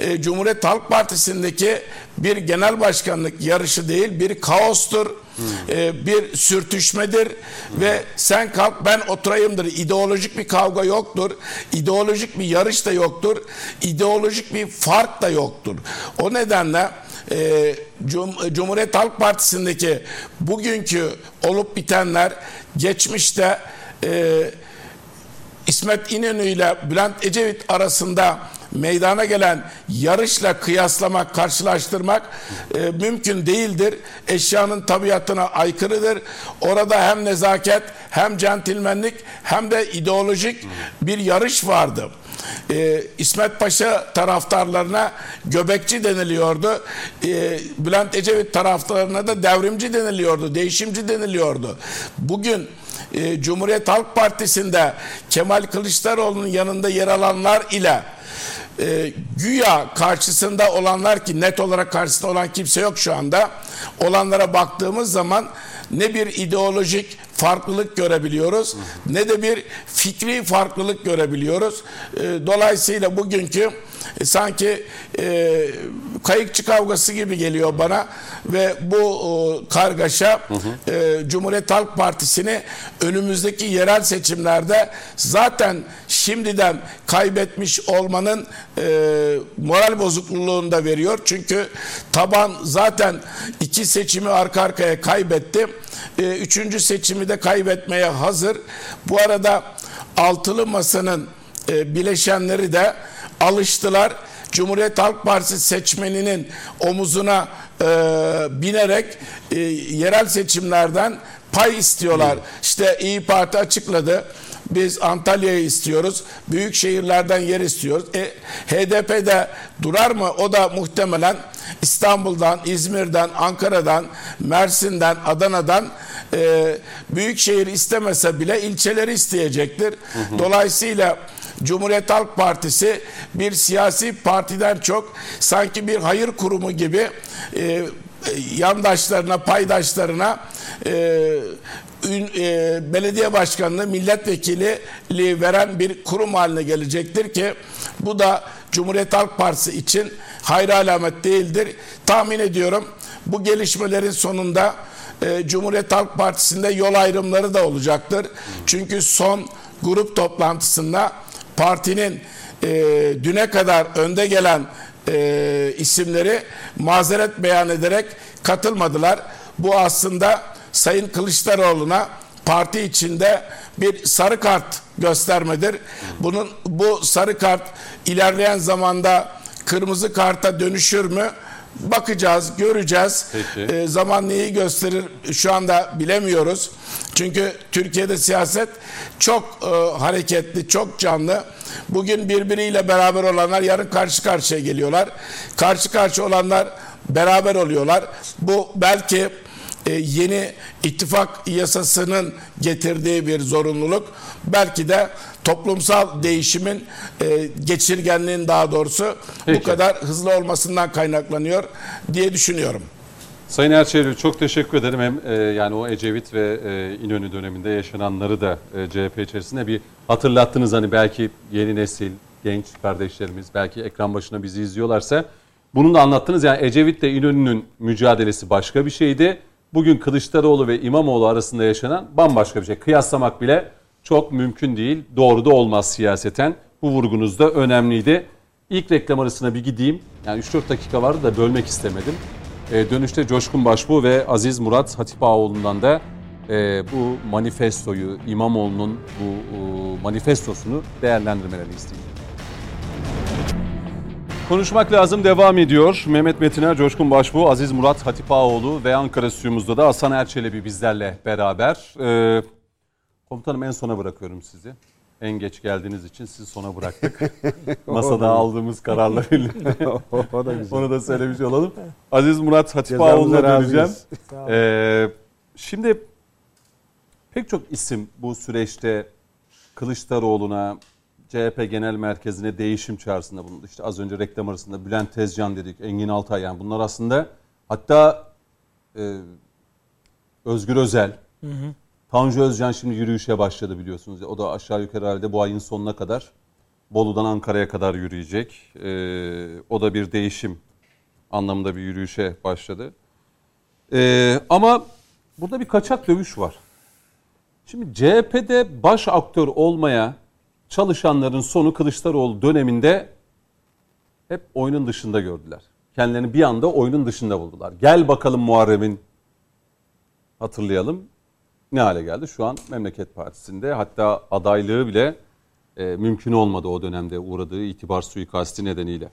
e, Cumhuriyet Halk Partisi'ndeki bir genel başkanlık yarışı değil bir kaostur, e, bir sürtüşmedir ve sen kalk ben oturayımdır. İdeolojik bir kavga yoktur, ideolojik bir yarış da yoktur, ideolojik bir fark da yoktur. O nedenle e, Cum Cumhuriyet Halk Partisi'ndeki bugünkü olup bitenler geçmişte e, İsmet İnönü ile Bülent Ecevit arasında meydana gelen yarışla kıyaslamak, karşılaştırmak e, mümkün değildir. Eşyanın tabiatına aykırıdır. Orada hem nezaket, hem centilmenlik, hem de ideolojik bir yarış vardı. Ee, İsmet Paşa taraftarlarına göbekçi deniliyordu. Ee, Bülent Ecevit taraftarlarına da devrimci deniliyordu, değişimci deniliyordu. Bugün e, Cumhuriyet Halk Partisi'nde Kemal Kılıçdaroğlu'nun yanında yer alanlar ile e, güya karşısında olanlar ki net olarak karşısında olan kimse yok şu anda. Olanlara baktığımız zaman ne bir ideolojik farklılık görebiliyoruz ne de bir fikri farklılık görebiliyoruz. E, dolayısıyla bugünkü e, sanki e, kayıkçı kavgası gibi geliyor bana ve bu e, kargaşa e, Cumhuriyet Halk Partisi'ni önümüzdeki yerel seçimlerde zaten şimdiden kaybetmiş olmanın e, moral bozukluğunu da veriyor. Çünkü taban zaten iki seçimi arka arkaya kaybetti. E, üçüncü seçimi de kaybetmeye hazır. Bu arada altılı masanın e, bileşenleri de alıştılar. Cumhuriyet Halk Partisi seçmeninin omuzuna e, binerek e, yerel seçimlerden pay istiyorlar. İşte İyi Parti açıkladı. Biz Antalya'yı istiyoruz. Büyük şehirlerden yer istiyoruz. E, HDP'de durar mı? O da muhtemelen İstanbul'dan, İzmir'den, Ankara'dan, Mersin'den, Adana'dan e, büyük şehir istemese bile ilçeleri isteyecektir. Dolayısıyla Cumhuriyet Halk Partisi bir siyasi partiden çok sanki bir hayır kurumu gibi e, yandaşlarına, paydaşlarına e, belediye başkanlığı, milletvekilliği veren bir kurum haline gelecektir ki bu da Cumhuriyet Halk Partisi için hayra alamet değildir. Tahmin ediyorum bu gelişmelerin sonunda e, Cumhuriyet Halk Partisi'nde yol ayrımları da olacaktır. Çünkü son grup toplantısında partinin e, düne kadar önde gelen e, isimleri mazeret beyan ederek katılmadılar. Bu aslında Sayın Kılıçdaroğlu'na parti içinde bir sarı kart göstermedir. Bunun bu sarı kart ilerleyen zamanda kırmızı karta dönüşür mü? Bakacağız, göreceğiz. Peki. E, zaman neyi gösterir şu anda bilemiyoruz. Çünkü Türkiye'de siyaset çok e, hareketli, çok canlı. Bugün birbiriyle beraber olanlar yarın karşı karşıya geliyorlar. Karşı karşı olanlar beraber oluyorlar. Bu belki e, yeni ittifak yasasının getirdiği bir zorunluluk. Belki de toplumsal değişimin e, geçirgenliğin daha doğrusu Peki. bu kadar hızlı olmasından kaynaklanıyor diye düşünüyorum. Sayın Erçevi çok teşekkür ederim. Hem e, yani o Ecevit ve e, İnönü döneminde yaşananları da e, CHP içerisinde bir hatırlattınız. Hani belki yeni nesil, genç kardeşlerimiz belki ekran başına bizi izliyorlarsa bunu da anlattınız. Yani Ecevit ile İnönü'nün mücadelesi başka bir şeydi. Bugün Kılıçdaroğlu ve İmamoğlu arasında yaşanan bambaşka bir şey. Kıyaslamak bile çok mümkün değil. Doğru da olmaz siyaseten. Bu vurgunuz da önemliydi. İlk reklam arasına bir gideyim. Yani 3-4 dakika vardı da bölmek istemedim. E, dönüşte Coşkun Başbuğ ve Aziz Murat Hatipoğlu'ndan da e, bu manifestoyu, İmamoğlu'nun bu e, manifestosunu değerlendirmelerini isteyeceğim. Konuşmak lazım devam ediyor. Mehmet Metiner, Coşkun Başbuğ, Aziz Murat Hatipoğlu ve Ankara stüdyomuzda da Hasan Erçelebi bizlerle beraber. E, komutanım en sona bırakıyorum sizi. En geç geldiğiniz için sizi sona bıraktık. [laughs] Masada aldığımız kararla birlikte. [laughs] o da güzel. Onu da söylemiş olalım. Aziz Murat razıyız. döneceğim. Ee, şimdi pek çok isim bu süreçte Kılıçdaroğlu'na, CHP Genel Merkezi'ne değişim çağrısında bulundu. İşte az önce reklam arasında Bülent Tezcan dedik, Engin Altay yani bunlar aslında hatta e, Özgür Özel, Tanju Özcan şimdi yürüyüşe başladı biliyorsunuz. O da aşağı yukarı herhalde bu ayın sonuna kadar Bolu'dan Ankara'ya kadar yürüyecek. Ee, o da bir değişim anlamında bir yürüyüşe başladı. Ee, ama burada bir kaçak dövüş var. Şimdi CHP'de baş aktör olmaya çalışanların sonu Kılıçdaroğlu döneminde hep oyunun dışında gördüler. Kendilerini bir anda oyunun dışında buldular. Gel bakalım Muharrem'in hatırlayalım ne hale geldi? Şu an Memleket Partisi'nde hatta adaylığı bile e, mümkün olmadı o dönemde uğradığı itibar suikasti nedeniyle.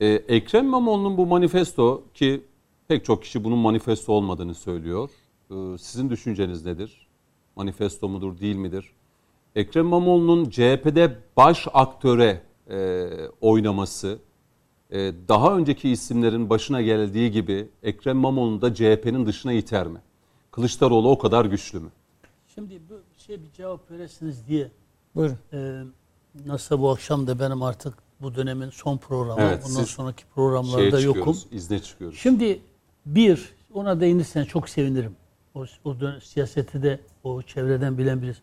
E, Ekrem İmamoğlu'nun bu manifesto ki pek çok kişi bunun manifesto olmadığını söylüyor. E, sizin düşünceniz nedir? Manifesto mudur değil midir? Ekrem İmamoğlu'nun CHP'de baş aktöre e, oynaması, e, daha önceki isimlerin başına geldiği gibi Ekrem İmamoğlu'nu da CHP'nin dışına iter mi? Kılıçdaroğlu o kadar güçlü mü? Şimdi bu şey bir cevap verirsiniz diye Buyurun. e, nasıl bu akşam da benim artık bu dönemin son programı. Evet, siz sonraki programlarda yokum. izne çıkıyoruz. Şimdi bir ona değinirsen çok sevinirim. O, o dön- siyaseti de o çevreden bilen bilir.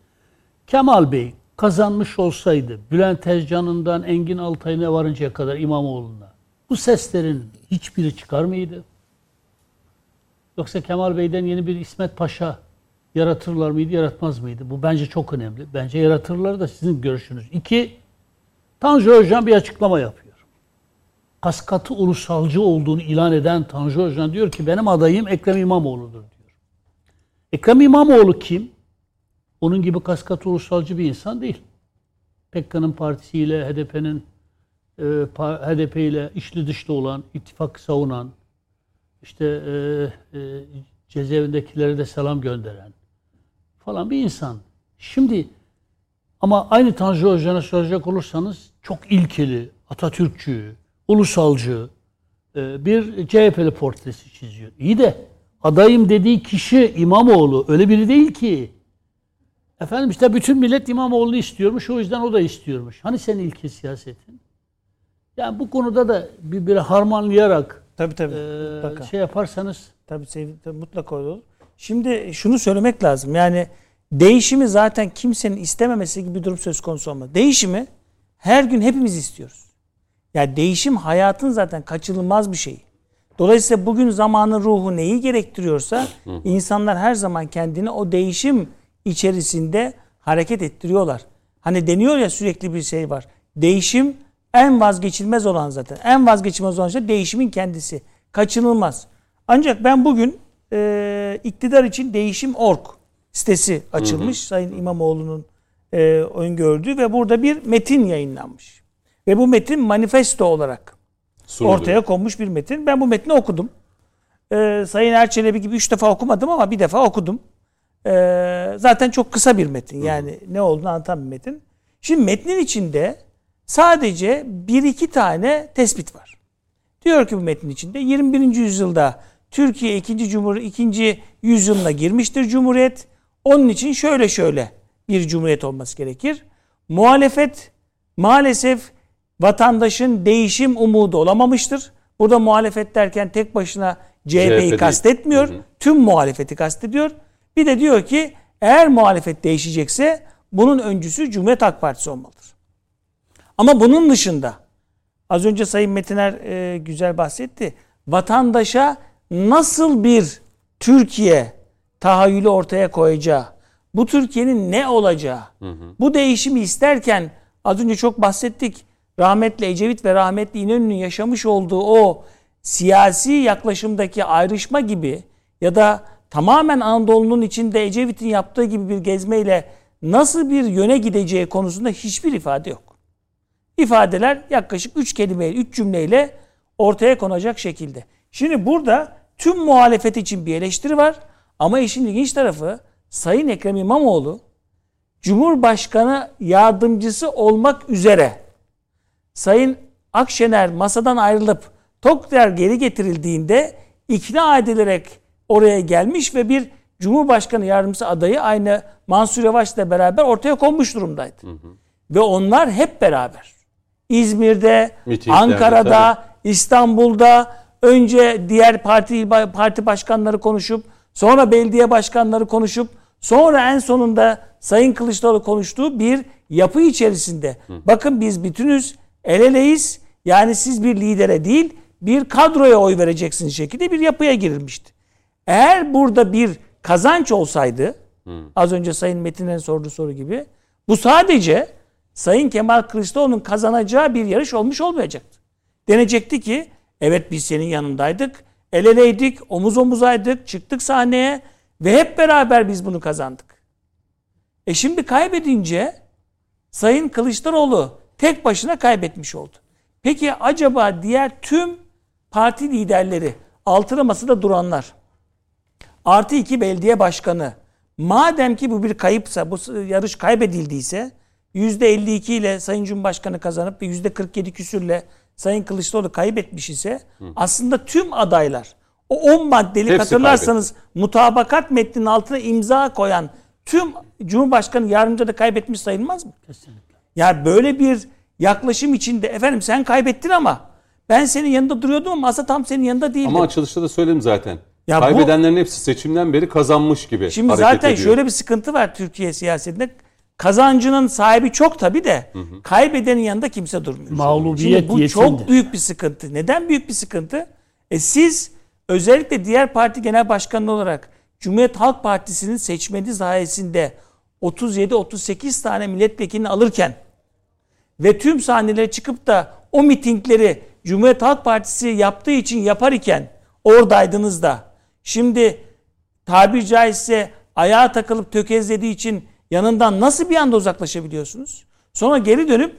Kemal Bey kazanmış olsaydı Bülent Tezcan'ından Engin Altay'ına varıncaya kadar İmamoğlu'na bu seslerin hiçbiri çıkar mıydı? Yoksa Kemal Bey'den yeni bir İsmet Paşa yaratırlar mıydı, yaratmaz mıydı? Bu bence çok önemli. Bence yaratırlar da sizin görüşünüz. İki, Tanju Özcan bir açıklama yapıyor. Kaskatı ulusalcı olduğunu ilan eden Tanju Özcan diyor ki benim adayım Ekrem İmamoğlu'dur diyor. Ekrem İmamoğlu kim? Onun gibi kaskatı ulusalcı bir insan değil. PKK'nın partisiyle, HDP'nin e, HDP ile içli dışlı olan, ittifak savunan, işte e, e, cezaevindekilere de selam gönderen falan bir insan. Şimdi ama aynı Tanju Özcan'a soracak olursanız çok ilkeli, Atatürkçü, ulusalcı e, bir CHP'li portresi çiziyor. İyi de adayım dediği kişi İmamoğlu öyle biri değil ki. Efendim işte bütün millet İmamoğlu'nu istiyormuş o yüzden o da istiyormuş. Hani senin ilke siyasetin? Yani bu konuda da bir, bir harmanlayarak Tabii tabii. e, mutlaka. şey yaparsanız Tabii, sev- tabii mutlaka olur. Şimdi şunu söylemek lazım. Yani değişimi zaten kimsenin istememesi gibi bir durum söz konusu olmaz. Değişimi her gün hepimiz istiyoruz. Yani değişim hayatın zaten kaçınılmaz bir şeyi. Dolayısıyla bugün zamanın ruhu neyi gerektiriyorsa insanlar her zaman kendini o değişim içerisinde hareket ettiriyorlar. Hani deniyor ya sürekli bir şey var. Değişim en vazgeçilmez olan zaten. En vazgeçilmez olan şey değişimin kendisi. Kaçınılmaz. Ancak ben bugün e, iktidar için değişim.org sitesi açılmış. Sayın İmamoğlu'nun e, öngördüğü ve burada bir metin yayınlanmış. Ve bu metin manifesto olarak Sunuluyor. ortaya konmuş bir metin. Ben bu metni okudum. Ee, Sayın Erçelebi gibi üç defa okumadım ama bir defa okudum. Ee, zaten çok kısa bir metin. Yani ne olduğunu anlatan bir metin. Şimdi metnin içinde sadece bir iki tane tespit var. Diyor ki bu metnin içinde 21. yüzyılda Türkiye 2. Cumhur 2. yüzyılına girmiştir Cumhuriyet. Onun için şöyle şöyle bir cumhuriyet olması gerekir. Muhalefet maalesef vatandaşın değişim umudu olamamıştır. Burada muhalefet derken tek başına CHP'yi kastetmiyor. Tüm muhalefeti kastediyor. Bir de diyor ki eğer muhalefet değişecekse bunun öncüsü Cumhuriyet Halk Partisi olmalıdır. Ama bunun dışında az önce Sayın Metiner e, güzel bahsetti. Vatandaşa nasıl bir Türkiye tahayyülü ortaya koyacağı, bu Türkiye'nin ne olacağı, bu değişimi isterken az önce çok bahsettik. Rahmetli Ecevit ve rahmetli İnönü'nün yaşamış olduğu o siyasi yaklaşımdaki ayrışma gibi ya da tamamen Anadolu'nun içinde Ecevit'in yaptığı gibi bir gezmeyle nasıl bir yöne gideceği konusunda hiçbir ifade yok ifadeler yaklaşık 3 kelimeyle, 3 cümleyle ortaya konacak şekilde. Şimdi burada tüm muhalefet için bir eleştiri var ama işin ilginç tarafı Sayın Ekrem İmamoğlu Cumhurbaşkanı yardımcısı olmak üzere Sayın Akşener masadan ayrılıp Tokder geri getirildiğinde ikna edilerek oraya gelmiş ve bir Cumhurbaşkanı yardımcısı adayı aynı Mansur Yavaş'la beraber ortaya konmuş durumdaydı. Ve onlar hep beraber İzmir'de, Mitinglerde, Ankara'da, İstanbul'da önce diğer parti parti başkanları konuşup sonra belediye başkanları konuşup sonra en sonunda Sayın Kılıçdaroğlu konuştuğu bir yapı içerisinde. Bakın biz bütünüz, el eleyiz. Yani siz bir lidere değil bir kadroya oy vereceksiniz şekilde bir yapıya girilmişti. Eğer burada bir kazanç olsaydı az önce Sayın Metin'in sorduğu soru gibi bu sadece Sayın Kemal Kılıçdaroğlu'nun kazanacağı bir yarış olmuş olmayacaktı. Denecekti ki evet biz senin yanındaydık, el eleydik, omuz omuzaydık, çıktık sahneye ve hep beraber biz bunu kazandık. E şimdi kaybedince Sayın Kılıçdaroğlu tek başına kaybetmiş oldu. Peki acaba diğer tüm parti liderleri, altılı masada duranlar, artı iki belediye başkanı, madem ki bu bir kayıpsa, bu yarış kaybedildiyse %52 ile Sayın Cumhurbaşkanı kazanıp ve %47 küsürle Sayın Kılıçdaroğlu kaybetmiş ise aslında tüm adaylar o 10 maddelik Hepsi hatırlarsanız mutabakat metninin altına imza koyan tüm Cumhurbaşkanı yardımcı da kaybetmiş sayılmaz mı? Kesinlikle. Ya böyle bir yaklaşım içinde efendim sen kaybettin ama ben senin yanında duruyordum ama masa tam senin yanında değildi. Ama açılışta da söyledim zaten. Ya bu- Kaybedenlerin hepsi seçimden beri kazanmış gibi Şimdi hareket zaten ediyor. şöyle bir sıkıntı var Türkiye siyasetinde. Kazancının sahibi çok tabii de kaybedenin yanında kimse durmuyor. Mağlubiyet Şimdi bu yetimdir. çok büyük bir sıkıntı. Neden büyük bir sıkıntı? E siz özellikle diğer parti genel başkanı olarak Cumhuriyet Halk Partisi'nin seçmeni sayesinde 37-38 tane milletvekilini alırken ve tüm sahnelere çıkıp da o mitingleri Cumhuriyet Halk Partisi yaptığı için yapar iken oradaydınız da şimdi tabiri caizse ayağa takılıp tökezlediği için yanından nasıl bir anda uzaklaşabiliyorsunuz? Sonra geri dönüp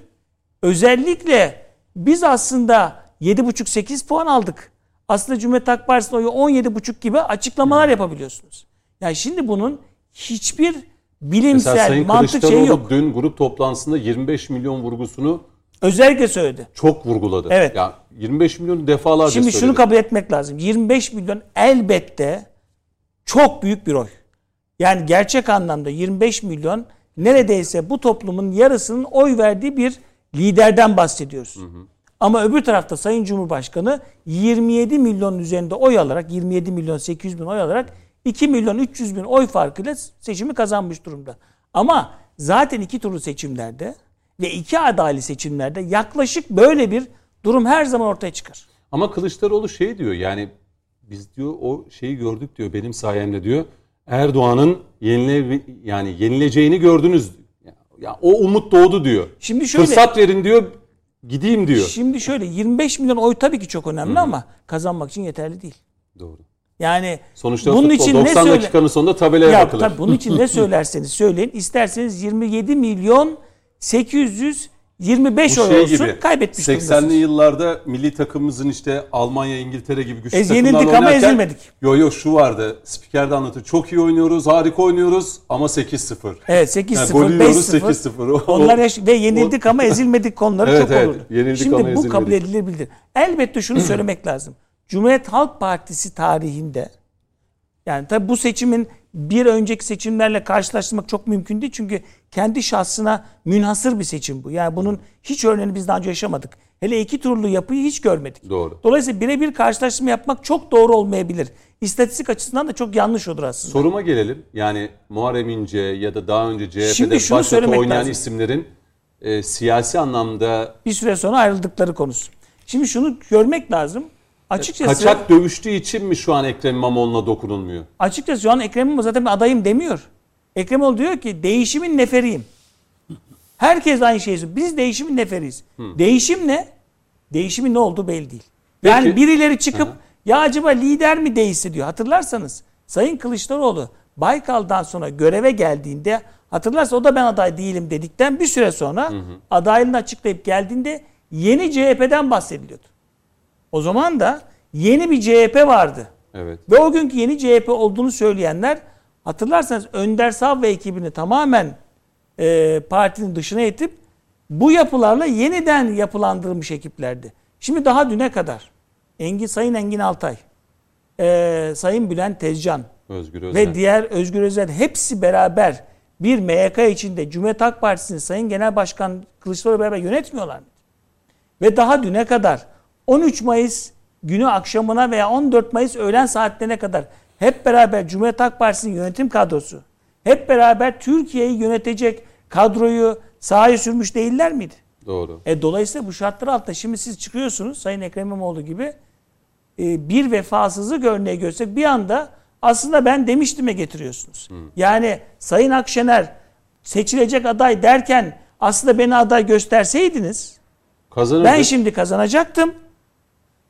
özellikle biz aslında 7,5-8 puan aldık. Aslında Cumhuriyet Halk Partisi'nin oyu 17,5 gibi açıklamalar yapabiliyorsunuz. Yani şimdi bunun hiçbir Mesela bilimsel Sayın mantık şeyi yok. dün grup toplantısında 25 milyon vurgusunu Özellikle söyledi. çok vurguladı. Evet. Ya 25 milyonu defalarca Şimdi söyledi. şunu kabul etmek lazım. 25 milyon elbette çok büyük bir oy. Yani gerçek anlamda 25 milyon neredeyse bu toplumun yarısının oy verdiği bir liderden bahsediyoruz. Ama öbür tarafta Sayın Cumhurbaşkanı 27 milyon üzerinde oy alarak 27 milyon 800 bin oy alarak 2 milyon 300 bin oy farkıyla seçimi kazanmış durumda. Ama zaten iki turlu seçimlerde ve iki adaylı seçimlerde yaklaşık böyle bir durum her zaman ortaya çıkar. Ama Kılıçdaroğlu şey diyor yani biz diyor o şeyi gördük diyor benim sayemde diyor. Erdoğan'ın yenile yani yenileceğini gördünüz. Ya, ya o umut doğdu diyor. Şimdi şöyle- Fırsat verin diyor. Gideyim diyor. Şimdi şöyle 25 milyon oy tabii ki çok önemli ama kazanmak için yeterli değil. Doğru. Yani Sonuçta bunun futbol için 90 ne söyle dakikanın sonunda tabelaya ya bakılır. tabii bunun için ne [laughs] söylerseniz söyleyin. İsterseniz 27 milyon 825 Bu oy şey olsun gibi. kaybetmiş 80'li durumdasınız. yıllarda milli takımımızın işte Almanya, İngiltere gibi güçlü E, takımlarla yenildik ama oynarken- ezilmedik. Yo yo şu vardı. Spiker de anlatıyor. Çok iyi oynuyoruz, harika oynuyoruz ama 8-0. Evet 8-0, Yani gol yiyoruz, 5-0. 8-0. O- Onlar yaş- ve yenildik ama ezilmedik konuları [laughs] Evet, çok evet. olurdu. Yenildik Şimdi ama bu ezilmedik. kabul edilebilir. Elbette şunu [clears throat] söylemek lazım. Cumhuriyet Halk Partisi tarihinde yani tabi bu seçimin bir önceki seçimlerle karşılaştırmak çok mümkün değil. Çünkü kendi şahsına münhasır bir seçim bu. Yani bunun hiç örneğini biz daha önce yaşamadık. Hele iki turlu yapıyı hiç görmedik. Doğru. Dolayısıyla birebir karşılaştırma yapmak çok doğru olmayabilir. İstatistik açısından da çok yanlış olur aslında. Soruma gelelim. Yani Muharrem İnce ya da daha önce CHP'de söylemek oynayan lazım. isimlerin e, siyasi anlamda bir süre sonra ayrıldıkları konusu. Şimdi şunu görmek lazım. Açıkçası kaçak dövüştüğü için mi şu an Ekrem İmamoğlu'na dokunulmuyor? açıkçası şu an Ekrem İmamoğlu zaten adayım demiyor. Ekrem İmamoğlu diyor ki değişimin neferiyim. Herkes aynı şeyi söylüyor. Biz değişimin neferiyiz. Değişim ne? Değişimin ne olduğu belli değil. Yani Peki. birileri çıkıp ya acaba lider mi değişse diyor. Hatırlarsanız Sayın Kılıçdaroğlu Baykal'dan sonra göreve geldiğinde hatırlarsa o da ben aday değilim dedikten bir süre sonra adaylığını açıklayıp geldiğinde yeni CHP'den bahsediliyordu. O zaman da yeni bir CHP vardı. Evet. Ve o günkü yeni CHP olduğunu söyleyenler hatırlarsanız Önder Sav ve ekibini tamamen e, partinin dışına itip bu yapılarla yeniden yapılandırılmış ekiplerdi. Şimdi daha düne kadar Engin Sayın Engin Altay, e, Sayın Bülent Tezcan Özgür Özel. ve diğer Özgür Özel hepsi beraber bir MYK içinde Cumhuriyet Halk Partisi'nin Sayın Genel Başkan Kılıçdaroğlu beraber yönetmiyorlar? Ve daha düne kadar 13 Mayıs günü akşamına veya 14 Mayıs öğlen saatlerine kadar hep beraber Cumhuriyet Halk Partisi'nin yönetim kadrosu hep beraber Türkiye'yi yönetecek kadroyu sahaya sürmüş değiller miydi? Doğru. E, dolayısıyla bu şartlar altında şimdi siz çıkıyorsunuz Sayın Ekrem İmamoğlu gibi e, bir vefasızlık örneği görsek bir anda aslında ben demiştime getiriyorsunuz. Yani Sayın Akşener seçilecek aday derken aslında beni aday gösterseydiniz Kazanırdı. ben şimdi kazanacaktım.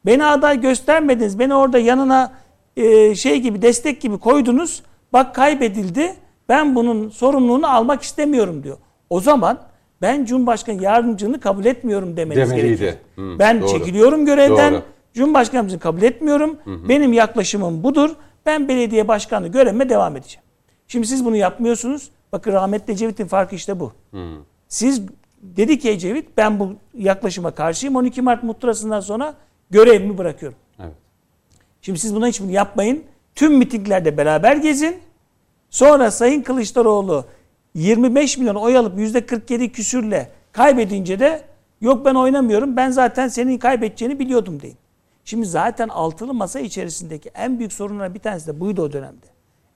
Beni aday göstermediniz. Beni orada yanına e, şey gibi destek gibi koydunuz. Bak kaybedildi. Ben bunun sorumluluğunu almak istemiyorum diyor. O zaman ben Cumhurbaşkanı yardımcını kabul etmiyorum demeniz Demeliydi. gerekir. Hı, ben doğru. çekiliyorum görevden. Doğru. Cumhurbaşkanımızı kabul etmiyorum. Benim yaklaşımım budur. Ben belediye başkanı görevime devam edeceğim. Şimdi siz bunu yapmıyorsunuz. Bakın rahmetli Ecevit'in farkı işte bu. Siz dedi ki Ecevit ben bu yaklaşıma karşıyım. 12 Mart muhtırasından sonra görevimi bırakıyorum. Evet. Şimdi siz buna hiçbirini yapmayın. Tüm mitinglerde beraber gezin. Sonra Sayın Kılıçdaroğlu 25 milyon oy alıp %47 küsürle kaybedince de yok ben oynamıyorum ben zaten senin kaybedeceğini biliyordum deyin. Şimdi zaten altılı masa içerisindeki en büyük sorunlardan bir tanesi de buydu o dönemde.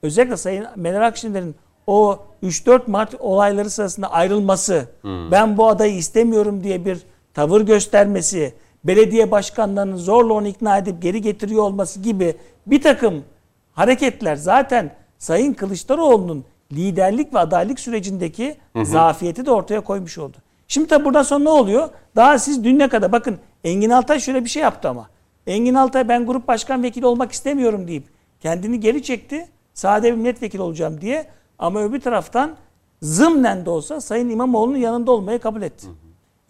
Özellikle Sayın Meral Akşener'in o 3-4 Mart olayları sırasında ayrılması, ben bu adayı istemiyorum diye bir tavır göstermesi, belediye başkanlarının zorla onu ikna edip geri getiriyor olması gibi bir takım hareketler zaten Sayın Kılıçdaroğlu'nun liderlik ve adaylık sürecindeki zafiyeti de ortaya koymuş oldu. Şimdi tabi buradan sonra ne oluyor? Daha siz dün ne kadar bakın Engin Altay şöyle bir şey yaptı ama. Engin Altay ben grup başkan vekili olmak istemiyorum deyip kendini geri çekti. Sade bir milletvekili olacağım diye. Ama öbür taraftan zımnen de olsa Sayın İmamoğlu'nun yanında olmayı kabul etti.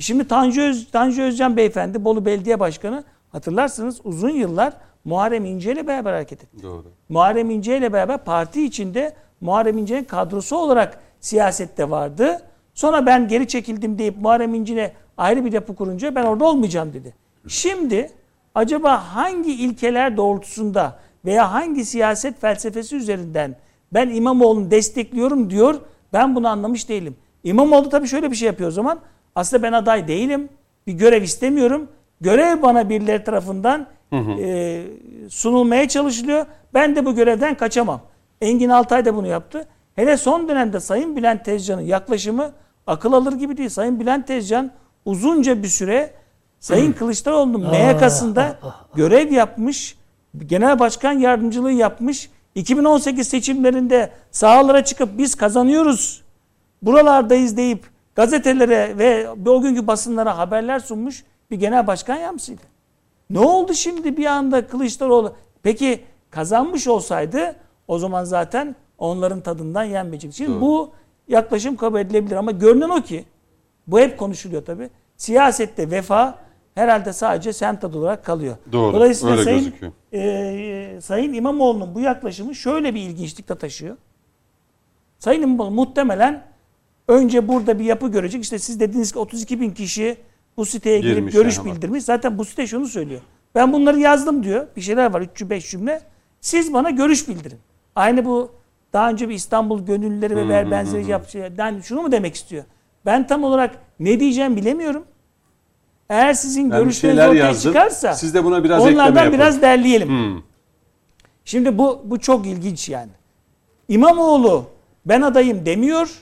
Şimdi Tanju, Öz, Tanju Özcan beyefendi Bolu Belediye Başkanı hatırlarsınız uzun yıllar Muharrem İnce ile beraber hareket etti. Doğru. Muharrem İnce ile beraber parti içinde Muharrem İnce'nin kadrosu olarak siyasette vardı. Sonra ben geri çekildim deyip Muharrem İnce'ne ayrı bir yapı kurunca ben orada olmayacağım dedi. Şimdi acaba hangi ilkeler doğrultusunda veya hangi siyaset felsefesi üzerinden ben İmamoğlu'nu destekliyorum diyor. Ben bunu anlamış değilim. İmamoğlu tabii şöyle bir şey yapıyor o zaman. Aslında ben aday değilim. Bir görev istemiyorum. Görev bana birileri tarafından e, sunulmaya çalışılıyor. Ben de bu görevden kaçamam. Engin Altay da bunu yaptı. Hele son dönemde Sayın Bülent Tezcan'ın yaklaşımı akıl alır gibi değil. Sayın Bülent Tezcan uzunca bir süre Sayın Kılıçdaroğlu'nun MYK'sında görev yapmış, genel başkan yardımcılığı yapmış. 2018 seçimlerinde sahalara çıkıp biz kazanıyoruz, buralardayız deyip gazetelere ve o günkü basınlara haberler sunmuş bir genel başkan yardımcısıydı. Ne oldu şimdi bir anda Kılıçdaroğlu? Peki kazanmış olsaydı o zaman zaten onların tadından yenmeyecek. Şimdi bu yaklaşım kabul edilebilir ama görünen o ki bu hep konuşuluyor tabi. Siyasette vefa herhalde sadece semt adı olarak kalıyor. Doğru, Dolayısıyla öyle Sayın, gözüküyor. e, Sayın İmamoğlu'nun bu yaklaşımı şöyle bir ilginçlikle taşıyor. Sayın İmamoğlu muhtemelen önce burada bir yapı görecek. İşte siz dediniz ki 32 bin kişi bu siteye girip Girmiş görüş yani bildirmiş. Zaten bu site şunu söylüyor. Ben bunları yazdım diyor. Bir şeyler var 3-5 cümle. Siz bana görüş bildirin. Aynı bu daha önce bir İstanbul gönüllüleri ve ver benzeri yap şey. Yani şunu mu demek istiyor? Ben tam olarak ne diyeceğim bilemiyorum. Eğer sizin Ben görüşleriniz ortaya yazdım. çıkarsa Siz de buna biraz ekleme onlardan yapın. biraz derleyelim. Hmm. Şimdi bu bu çok ilginç yani. İmamoğlu ben adayım demiyor.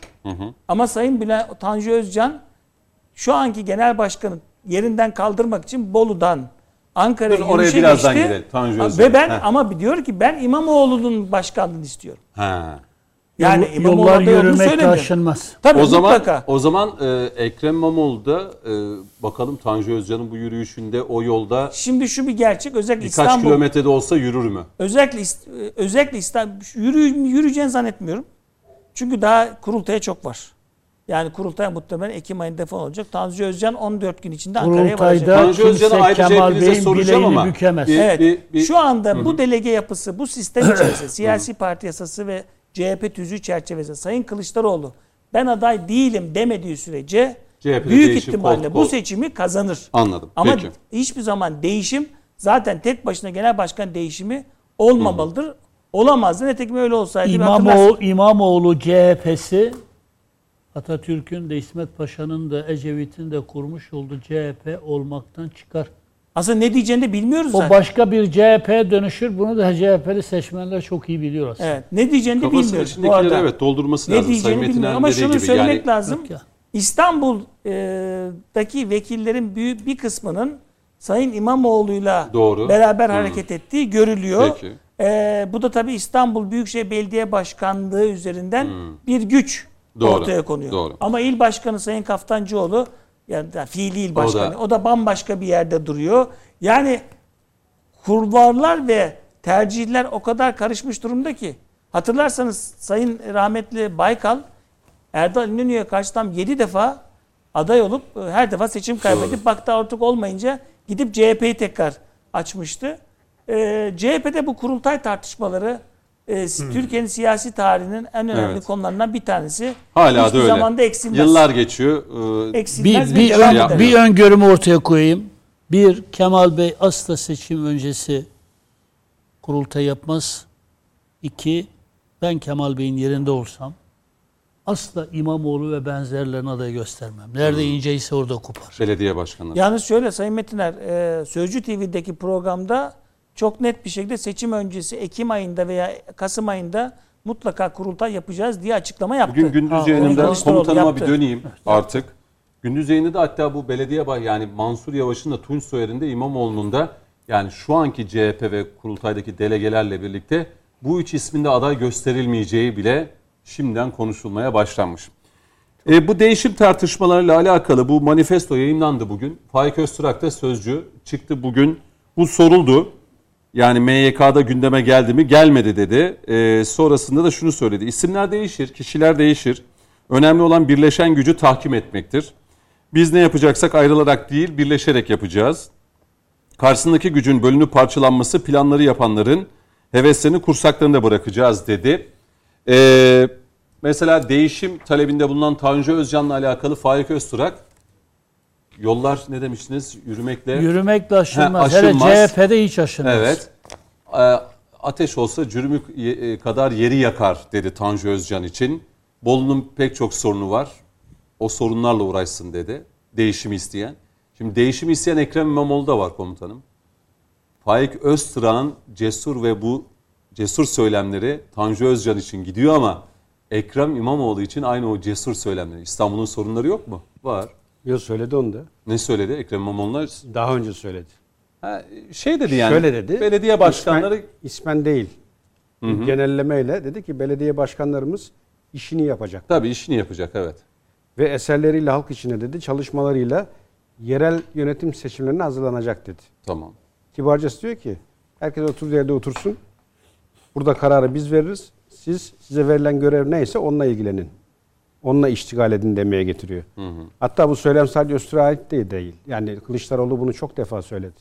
Ama Sayın Bülent Tanju Özcan şu anki genel başkanı yerinden kaldırmak için Bolu'dan Ankara'ya Dur, oraya birazdan geçti. girelim, Tanju Özcan. Ve ben Heh. ama diyor ki ben İmamoğlu'nun başkanlığını istiyorum. Ha. Yani Yol- yollar söylemiyor. aşılmaz. Tabii o zaman mutlaka. o zaman e, Ekrem İmamoğlu da e, bakalım Tanju Özcan'ın bu yürüyüşünde o yolda Şimdi şu bir gerçek özellikle birkaç İstanbul kilometrede olsa yürür mü? özellikle İst- özellikle İstanbul yürü, yürüyeceğini zannetmiyorum. Çünkü daha kurultaya çok var. Yani kurultay muhtemelen Ekim ayında falan olacak. Tanju Özcan 14 gün içinde Ankara'ya varacak. Kurultayda Tanju kimse ayrıca Kemal hepinize soracağım ama bükemez. bir- Evet. bir- bir- Şu anda bu delege yapısı, bu sistem [clears throat] içerisinde siyasi parti yasası ve CHP tüzüğü çerçevesinde Sayın Kılıçdaroğlu ben aday değilim demediği sürece CHP'de büyük değişim, ihtimalle kol- bu kol. seçimi kazanır. Anladım. Ama Peki. hiçbir zaman değişim zaten tek başına genel başkan değişimi olmamalıdır. Olamazdı. Nitekim öyle olsaydı. İmamoğlu, İmamoğlu CHP'si Atatürk'ün de İsmet Paşa'nın da Ecevit'in de kurmuş olduğu CHP olmaktan çıkar. Aslında ne diyeceğini de bilmiyoruz O zaten. başka bir CHP'ye dönüşür. Bunu da CHP'li seçmenler çok iyi biliyor aslında. Evet. Ne diyeceğini de bilmiyoruz. Bu arada. evet doldurması ne lazım. Sayın diyeceğini. Er'in Ama dediği şunu gibi. söylemek Yani lazım. Ya. İstanbul'daki vekillerin büyük bir kısmının Sayın İmamoğlu'yla Doğru. beraber Hı. hareket ettiği görülüyor. Peki. Ee, bu da tabii İstanbul Büyükşehir Belediye Başkanlığı üzerinden bir güç Doğru, ortaya konuyor. doğru. Ama il başkanı Sayın Kaftancıoğlu yani fiili il başkanı o da- da, bambaşka bir yerde duruyor. Yani kurvarlar ve tercihler o kadar karışmış durumda ki. Hatırlarsanız Sayın rahmetli Baykal Erdal İnönü'ye karşı tam 7 defa aday olup e, her defa seçim kaybedip baktı artık olmayınca gidip CHP'yi tekrar açmıştı. Ee, CHP'de bu kurultay tartışmaları e, Türkiye'nin siyasi tarihinin en önemli Evet. konularından bir tanesi. Hala Hiçbir da öyle. zamanda eksilmez. Yıllar geçiyor. Ee, eksilmez Bir, bir, ön- eder. bir öngörümü ortaya koyayım. Bir, Kemal Bey asla seçim öncesi kurultay yapmaz. İki, ben Kemal Bey'in yerinde olsam asla İmamoğlu ve benzerlerine aday göstermem. Nerede inceyse orada kopar. Belediye başkanları. Yalnız şöyle Sayın Metiner, e, Sözcü TV'deki programda çok net bir şekilde seçim öncesi Ekim ayında veya Kasım ayında mutlaka kurultay yapacağız diye açıklama yaptı. Bugün gündüz Ha, yayınında komutanıma yaptı. bir döneyim artık. Gündüz yayında hatta bu belediye baş yani Mansur Yavaş'ın da Tunç Soyer'in de İmamoğlu'nun da yani şu anki CHP ve kurultaydaki delegelerle birlikte bu üç isminde aday gösterilmeyeceği bile şimdiden konuşulmaya başlanmış. E, bu değişim tartışmalarıyla alakalı bu manifesto yayınlandı bugün. Faik Öztürk da sözcü çıktı bugün. Bu soruldu. Yani MYK'da gündeme geldi mi? Gelmedi dedi. E, sonrasında da şunu söyledi. İsimler değişir, kişiler değişir. Önemli olan birleşen gücü tahkim etmektir. Biz ne yapacaksak ayrılarak değil, birleşerek yapacağız. Karşısındaki gücün bölünüp parçalanması planları yapanların heveslerini kursaklarında bırakacağız dedi. Ee, mesela değişim talebinde bulunan Tanju Özcan'la alakalı Faik Öztürk yollar ne demiştiniz yürümekle Yürümekle aşılmaz. He, aşılmaz. Hele CHP'de hiç aşılmaz. evet Ee, ateş olsa cürmük e, kadar yeri yakar dedi Tanju Özcan için. Bolu'nun pek çok sorunu var. O sorunlarla uğraşsın dedi. Değişimi isteyen. Şimdi değişimi isteyen Ekrem İmamoğlu da var komutanım. Faik Öztürk'ün cesur ve bu cesur söylemleri Tanju Özcan için gidiyor ama Ekrem İmamoğlu için aynı o cesur söylemleri. İstanbul'un sorunları yok mu? Var. Yo söyledi onu da. Ne söyledi Ekrem İmamoğlu'na? Daha önce söyledi. Ha, şey dedi yani. Şöyle dedi. Belediye başkanları İsmen, ismen değil. Genellemeyle dedi ki belediye başkanlarımız işini yapacak. tabii işini yapacak evet. Ve eserleriyle halk içine dedi çalışmalarıyla yerel yönetim seçimlerine hazırlanacak dedi. Tamam. Kibarcası diyor ki herkes oturduğu yerde otursun. Burada kararı biz veririz. Siz size verilen görev neyse onunla ilgilenin. Onunla iştigal edin demeye getiriyor. Hatta bu söylem sadece Öztürk'e ait değil, değil. Yani Kılıçdaroğlu bunu çok defa söyledi.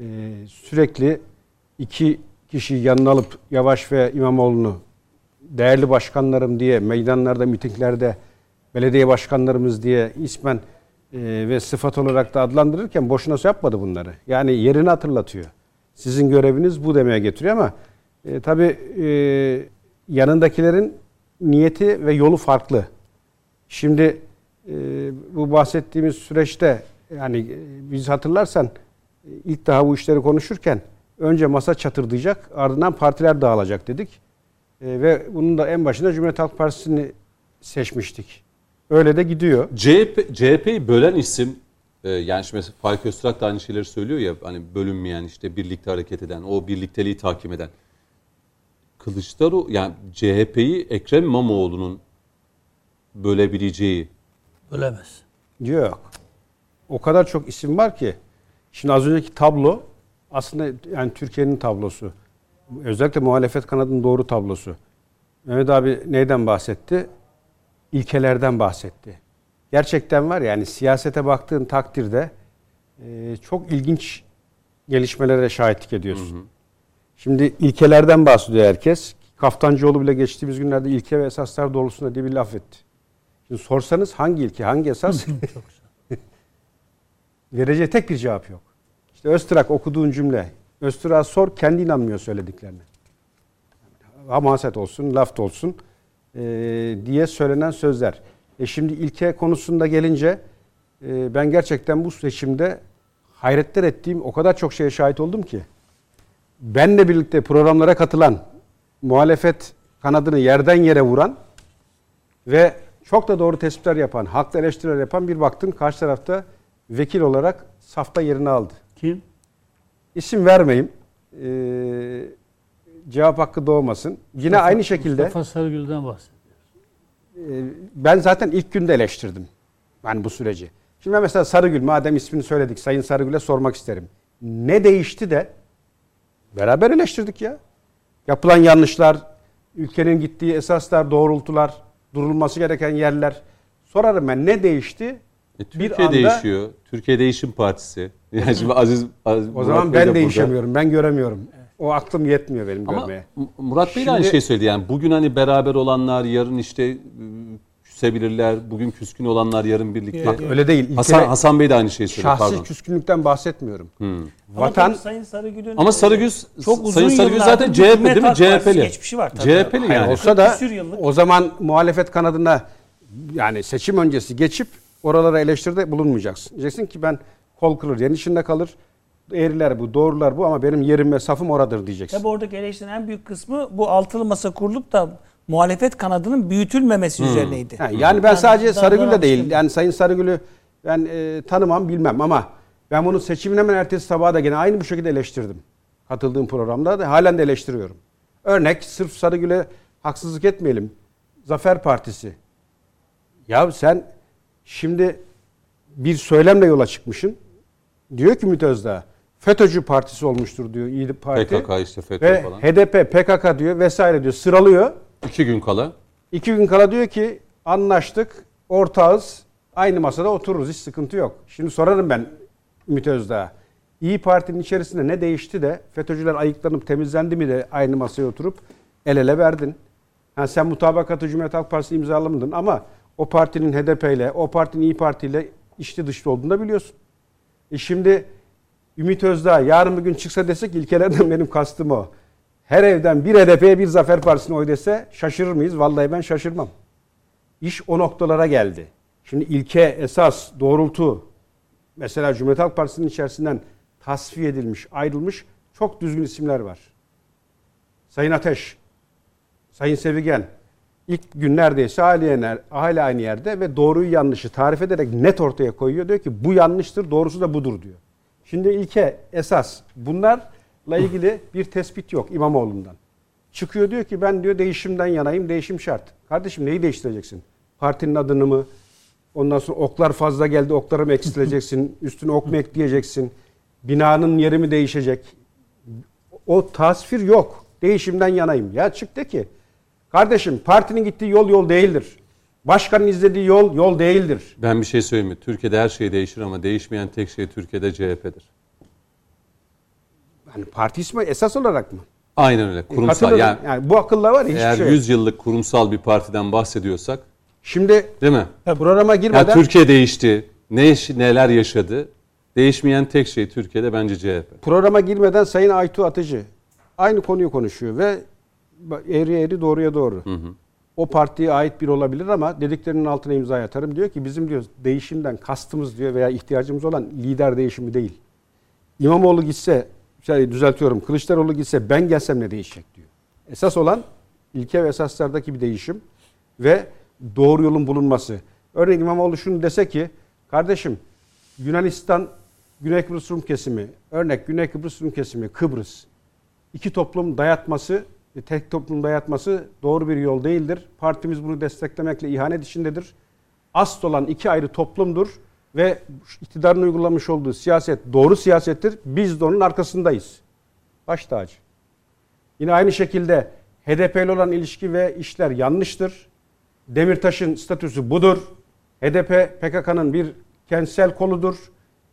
Ee, sürekli iki kişi yanına alıp Yavaş ve İmamoğlu'nu değerli başkanlarım diye meydanlarda, mitinglerde belediye başkanlarımız diye ismen e, ve sıfat olarak da adlandırırken boşuna yapmadı bunları. Yani yerini hatırlatıyor. Sizin göreviniz bu demeye getiriyor ama e, tabii e, yanındakilerin niyeti ve yolu farklı. Şimdi e, bu bahsettiğimiz süreçte yani e, biz hatırlarsan e, ilk daha bu işleri konuşurken önce masa çatırdayacak ardından partiler dağılacak dedik. E, ve bunun da en başında Cumhuriyet Halk Partisi'ni seçmiştik. Öyle de gidiyor. CHP, CHP'yi bölen isim e, yani şimdi mesela Faik Öztürk da aynı şeyleri söylüyor ya hani bölünmeyen işte birlikte hareket eden o birlikteliği takip eden. Kılıçdaroğlu yani CHP'yi Ekrem İmamoğlu'nun bölebileceği Ölemez. Yok. O kadar çok isim var ki. Şimdi az önceki tablo aslında yani Türkiye'nin tablosu. Özellikle muhalefet kanadının doğru tablosu. Mehmet abi neyden bahsetti? İlkelerden bahsetti. Gerçekten var yani siyasete baktığın takdirde e, çok ilginç gelişmelere şahitlik ediyorsun. Şimdi ilkelerden bahsediyor herkes. Kaftancıoğlu bile geçtiğimiz günlerde ilke ve esaslar doğrultusunda diye bir laf etti. Şimdi sorsanız hangi ilke, hangi esas? [laughs] Vereceği tek bir cevap yok. İşte Öztürk okuduğun cümle. Öztürk'a sor kendi inanmıyor söylediklerine. Hamaset olsun, laf olsun e, diye söylenen sözler. E şimdi ilke konusunda gelince e, ben gerçekten bu seçimde hayretler ettiğim o kadar çok şeye şahit oldum ki. Benle birlikte programlara katılan, muhalefet kanadını yerden yere vuran ve çok da doğru tespitler yapan, haklı eleştiriler yapan bir baktın karşı tarafta vekil olarak safta yerini aldı. Kim? İsim vermeyeyim. Ee, cevap hakkı doğmasın. Yine aynı şekilde Mustafa Sarıgül'den bahsediyor. e, ben zaten ilk günde eleştirdim. Yani bu süreci. Şimdi ben mesela Sarıgül madem ismini söyledik Sayın Sarıgül'e sormak isterim. Ne değişti de beraber eleştirdik ya. Yapılan yanlışlar, ülkenin gittiği esaslar, doğrultular, durulması gereken yerler. Sorarım ben ne değişti? E, Türkiye anda- değişiyor. Türkiye Değişim Partisi. [laughs] Yani şimdi Aziz, Aziz O Murat zaman Bey de ben burada. değişemiyorum. Ben göremiyorum. O aklım yetmiyor benim Ama görmeye. Murat Bey de aynı Şimdi- şey söyledi. Yani bugün hani beraber olanlar yarın işte e, küsebilirler. Bugün küskün olanlar yarın birlikte. Yok, Öyle değil. İlkele- Hasan, Hasan Bey de aynı şeyi söylüyor. şahsi Pardon. küskünlükten bahsetmiyorum. Ama Vatan tabii Sayın Sarıgül'ün Ama Sarıgüz, çok uzun Sayın yıllardır zaten CHP değil mi? CHP'li. geçmişi var tabii. CHP'li Hayır, yani. olsa da o zaman muhalefet kanadına yani seçim öncesi geçip oralara eleştiride bulunmayacaksın. Diyeceksin ki ben kol kırılır, yen içinde kalır. Eğriler bu, doğrular bu ama benim yerim ve safım oradır diyeceksin. Tabii oradaki eleştirinin en büyük kısmı bu altılı masa kurulup da muhalefet kanadının büyütülmemesi üzerineydi. Ha, yani ben Yani sadece daha- Sarıgül de değil. Yani Sayın Sarıgül'ü ben e, tanımam bilmem ama ben bunu seçimin hemen ertesi sabahı da gene aynı bu şekilde eleştirdim. Katıldığım programda da halen de eleştiriyorum. Örnek sırf Sarıgül'e haksızlık etmeyelim. Zafer Partisi. Ya sen şimdi bir söylemle yola çıkmışsın. Diyor ki Ümit Özdağ FETÖ'cü partisi olmuştur diyor İYİ Parti. PKK işte FETÖ Ve falan. HDP, PKK diyor vesaire diyor sıralıyor. İki gün kala. İki gün kala diyor ki anlaştık, ortağız, aynı masada otururuz, hiç sıkıntı yok. Şimdi sorarım ben Ümit Özdağ'a. İyi Parti'nin içerisinde ne değişti de FETÖ'cüler ayıklanıp temizlendi mi de aynı masaya oturup el ele verdin. Ha, sen mutabakatı Cumhuriyet Halk Partisi imzalamadın ama o partinin HDP ile, o partinin İyi Parti ile içli dışlı olduğunu da biliyorsun. E şimdi Ümit Özdağ yarın bir gün çıksa desek ilkelerden [laughs] benim kastım o. Her evden bir HDP'ye bir Zafer Partisi'ne oy dese şaşırır mıyız? Vallahi ben şaşırmam. İş o noktalara geldi. Şimdi ilke, esas, doğrultu mesela Cumhuriyet Halk Partisi'nin içerisinden tasfiye edilmiş, ayrılmış çok düzgün isimler var. Sayın Ateş, Sayın Sevigen ilk gün neredeyse hala, aynı yerde ve doğruyu yanlışı tarif ederek net ortaya koyuyor. Diyor ki bu yanlıştır, doğrusu da budur diyor. Şimdi ilke, esas bunlarla ilgili bir tespit yok İmamoğlu'ndan. Çıkıyor diyor ki ben diyor değişimden yanayım, değişim şart. Kardeşim neyi değiştireceksin? Partinin adını mı? Ondan sonra oklar fazla geldi, okları mı eksilteceksin? [laughs] Üstüne ok mu ekleyeceksin? Binanın yeri mi değişecek? O tasvir yok. Değişimden yanayım. Ya çık de ki kardeşim partinin gittiği yol yol değildir. Başkanın izlediği yol yol değildir. Ben bir şey söyleyeyim mi? Türkiye'de her şey değişir ama değişmeyen tek şey Türkiye'de CHP'dir. Hani parti ismi esas olarak mı? Aynen öyle. Kurumsal. Katılırım. Yani, Yani, bu akılla var ya hiçbir eğer şey yok. 100 yıllık kurumsal bir partiden bahsediyorsak Şimdi değil mi? programa girmeden Türkiye değişti. Ne neler yaşadı? Değişmeyen tek şey Türkiye'de bence CHP. programa girmeden Sayın Aytu Atıcı aynı konuyu konuşuyor ve eğri eğri doğruya doğru. O partiye ait biri olabilir ama dediklerinin altına imza atarım. Diyor ki bizim diyor değişimden kastımız diyor veya ihtiyacımız olan lider değişimi değil. İmamoğlu gitse, şey düzeltiyorum, Kılıçdaroğlu gitse ben gelsem ne değişecek diyor. Esas olan ilke ve esaslardaki bir değişim ve doğru yolun bulunması. Örneğin İmamoğlu şunu dese ki, kardeşim Yunanistan, Güney Kıbrıs Rum kesimi, örnek Güney Kıbrıs Rum kesimi, Kıbrıs. iki toplum dayatması, e, tek toplum dayatması doğru bir yol değildir. Partimiz bunu desteklemekle ihanet içindedir. Asıl olan iki ayrı toplumdur ve iktidarın uygulamış olduğu siyaset doğru siyasettir. Biz de onun arkasındayız. Baş tacı. Yine aynı şekilde HDP ile olan ilişki ve işler yanlıştır. Demirtaş'ın statüsü budur. HDP PKK'nın bir kentsel koludur.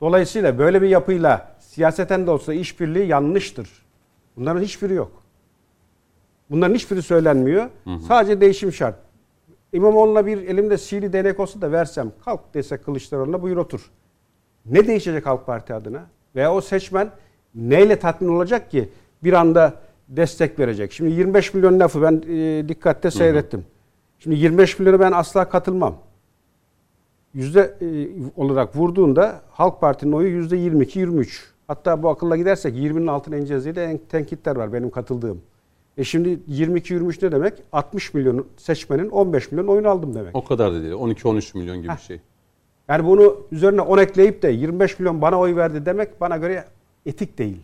Dolayısıyla böyle bir yapıyla siyaseten de olsa işbirliği yanlıştır. Bunların hiçbiri yok. Bunların hiçbiri söylenmiyor. Sadece değişim şart. İmamoğlu'na bir elimde sihirli değnek olsa da versem kalk dese Kılıçdaroğlu'na buyur otur. Ne değişecek Halk Parti adına? Veya o seçmen neyle tatmin olacak ki bir anda destek verecek? Şimdi 25 milyon lafı ben e, dikkatle seyrettim. Şimdi 25 milyonu ben asla katılmam. Yüzde e, olarak vurduğunda Halk Parti'nin oyu yüzde 22-23. Hatta bu akılla gidersek 20'nin altına ineceğiz diye de en- tenkitler var benim katıldığım. E şimdi 22-23 ne demek? 60 milyon seçmenin 15 milyon oyunu aldım demek. O kadar da değil. 12-13 milyon gibi bir şey. Yani bunu üzerine 10 ekleyip de 25 milyon bana oy verdi demek bana göre etik değil.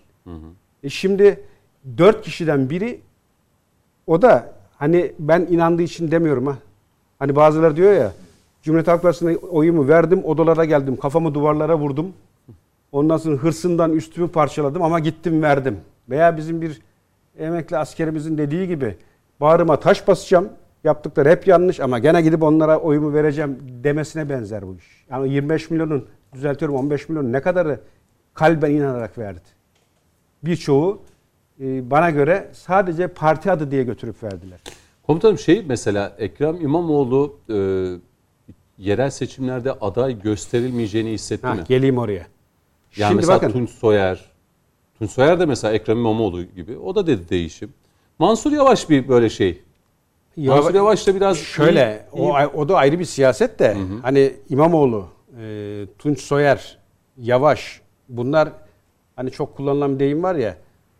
E şimdi 4 kişiden biri o da hani ben inandığı için demiyorum ha. Hani bazıları diyor ya Cumhuriyet Halk Partisi'ne oyumu verdim odalara geldim kafamı duvarlara vurdum. Ondan sonra hırsından üstümü parçaladım ama gittim verdim. Veya bizim bir emekli askerimizin dediği gibi bağrıma taş basacağım. Yaptıkları hep yanlış ama gene gidip onlara oyumu vereceğim demesine benzer bu iş. Yani 25 milyonun düzeltiyorum 15 milyonun ne kadarı kalben inanarak verdi. Birçoğu e, bana göre sadece parti adı diye götürüp verdiler. Komutanım şey mesela Ekrem İmamoğlu e, yerel seçimlerde aday gösterilmeyeceğini hissetti Ha, mi? geleyim oraya. Yani Şimdi mesela bakın Tunç Soyer, Soyer de mesela Ekrem İmamoğlu gibi o da dedi değişim. Mansur Yavaş bir böyle şey. Mansur Yavaş da biraz Şöyle iyi- o o da ayrı bir siyaset de hani İmamoğlu, e, Tunç Soyer, Yavaş bunlar hani çok kullanılan bir deyim var ya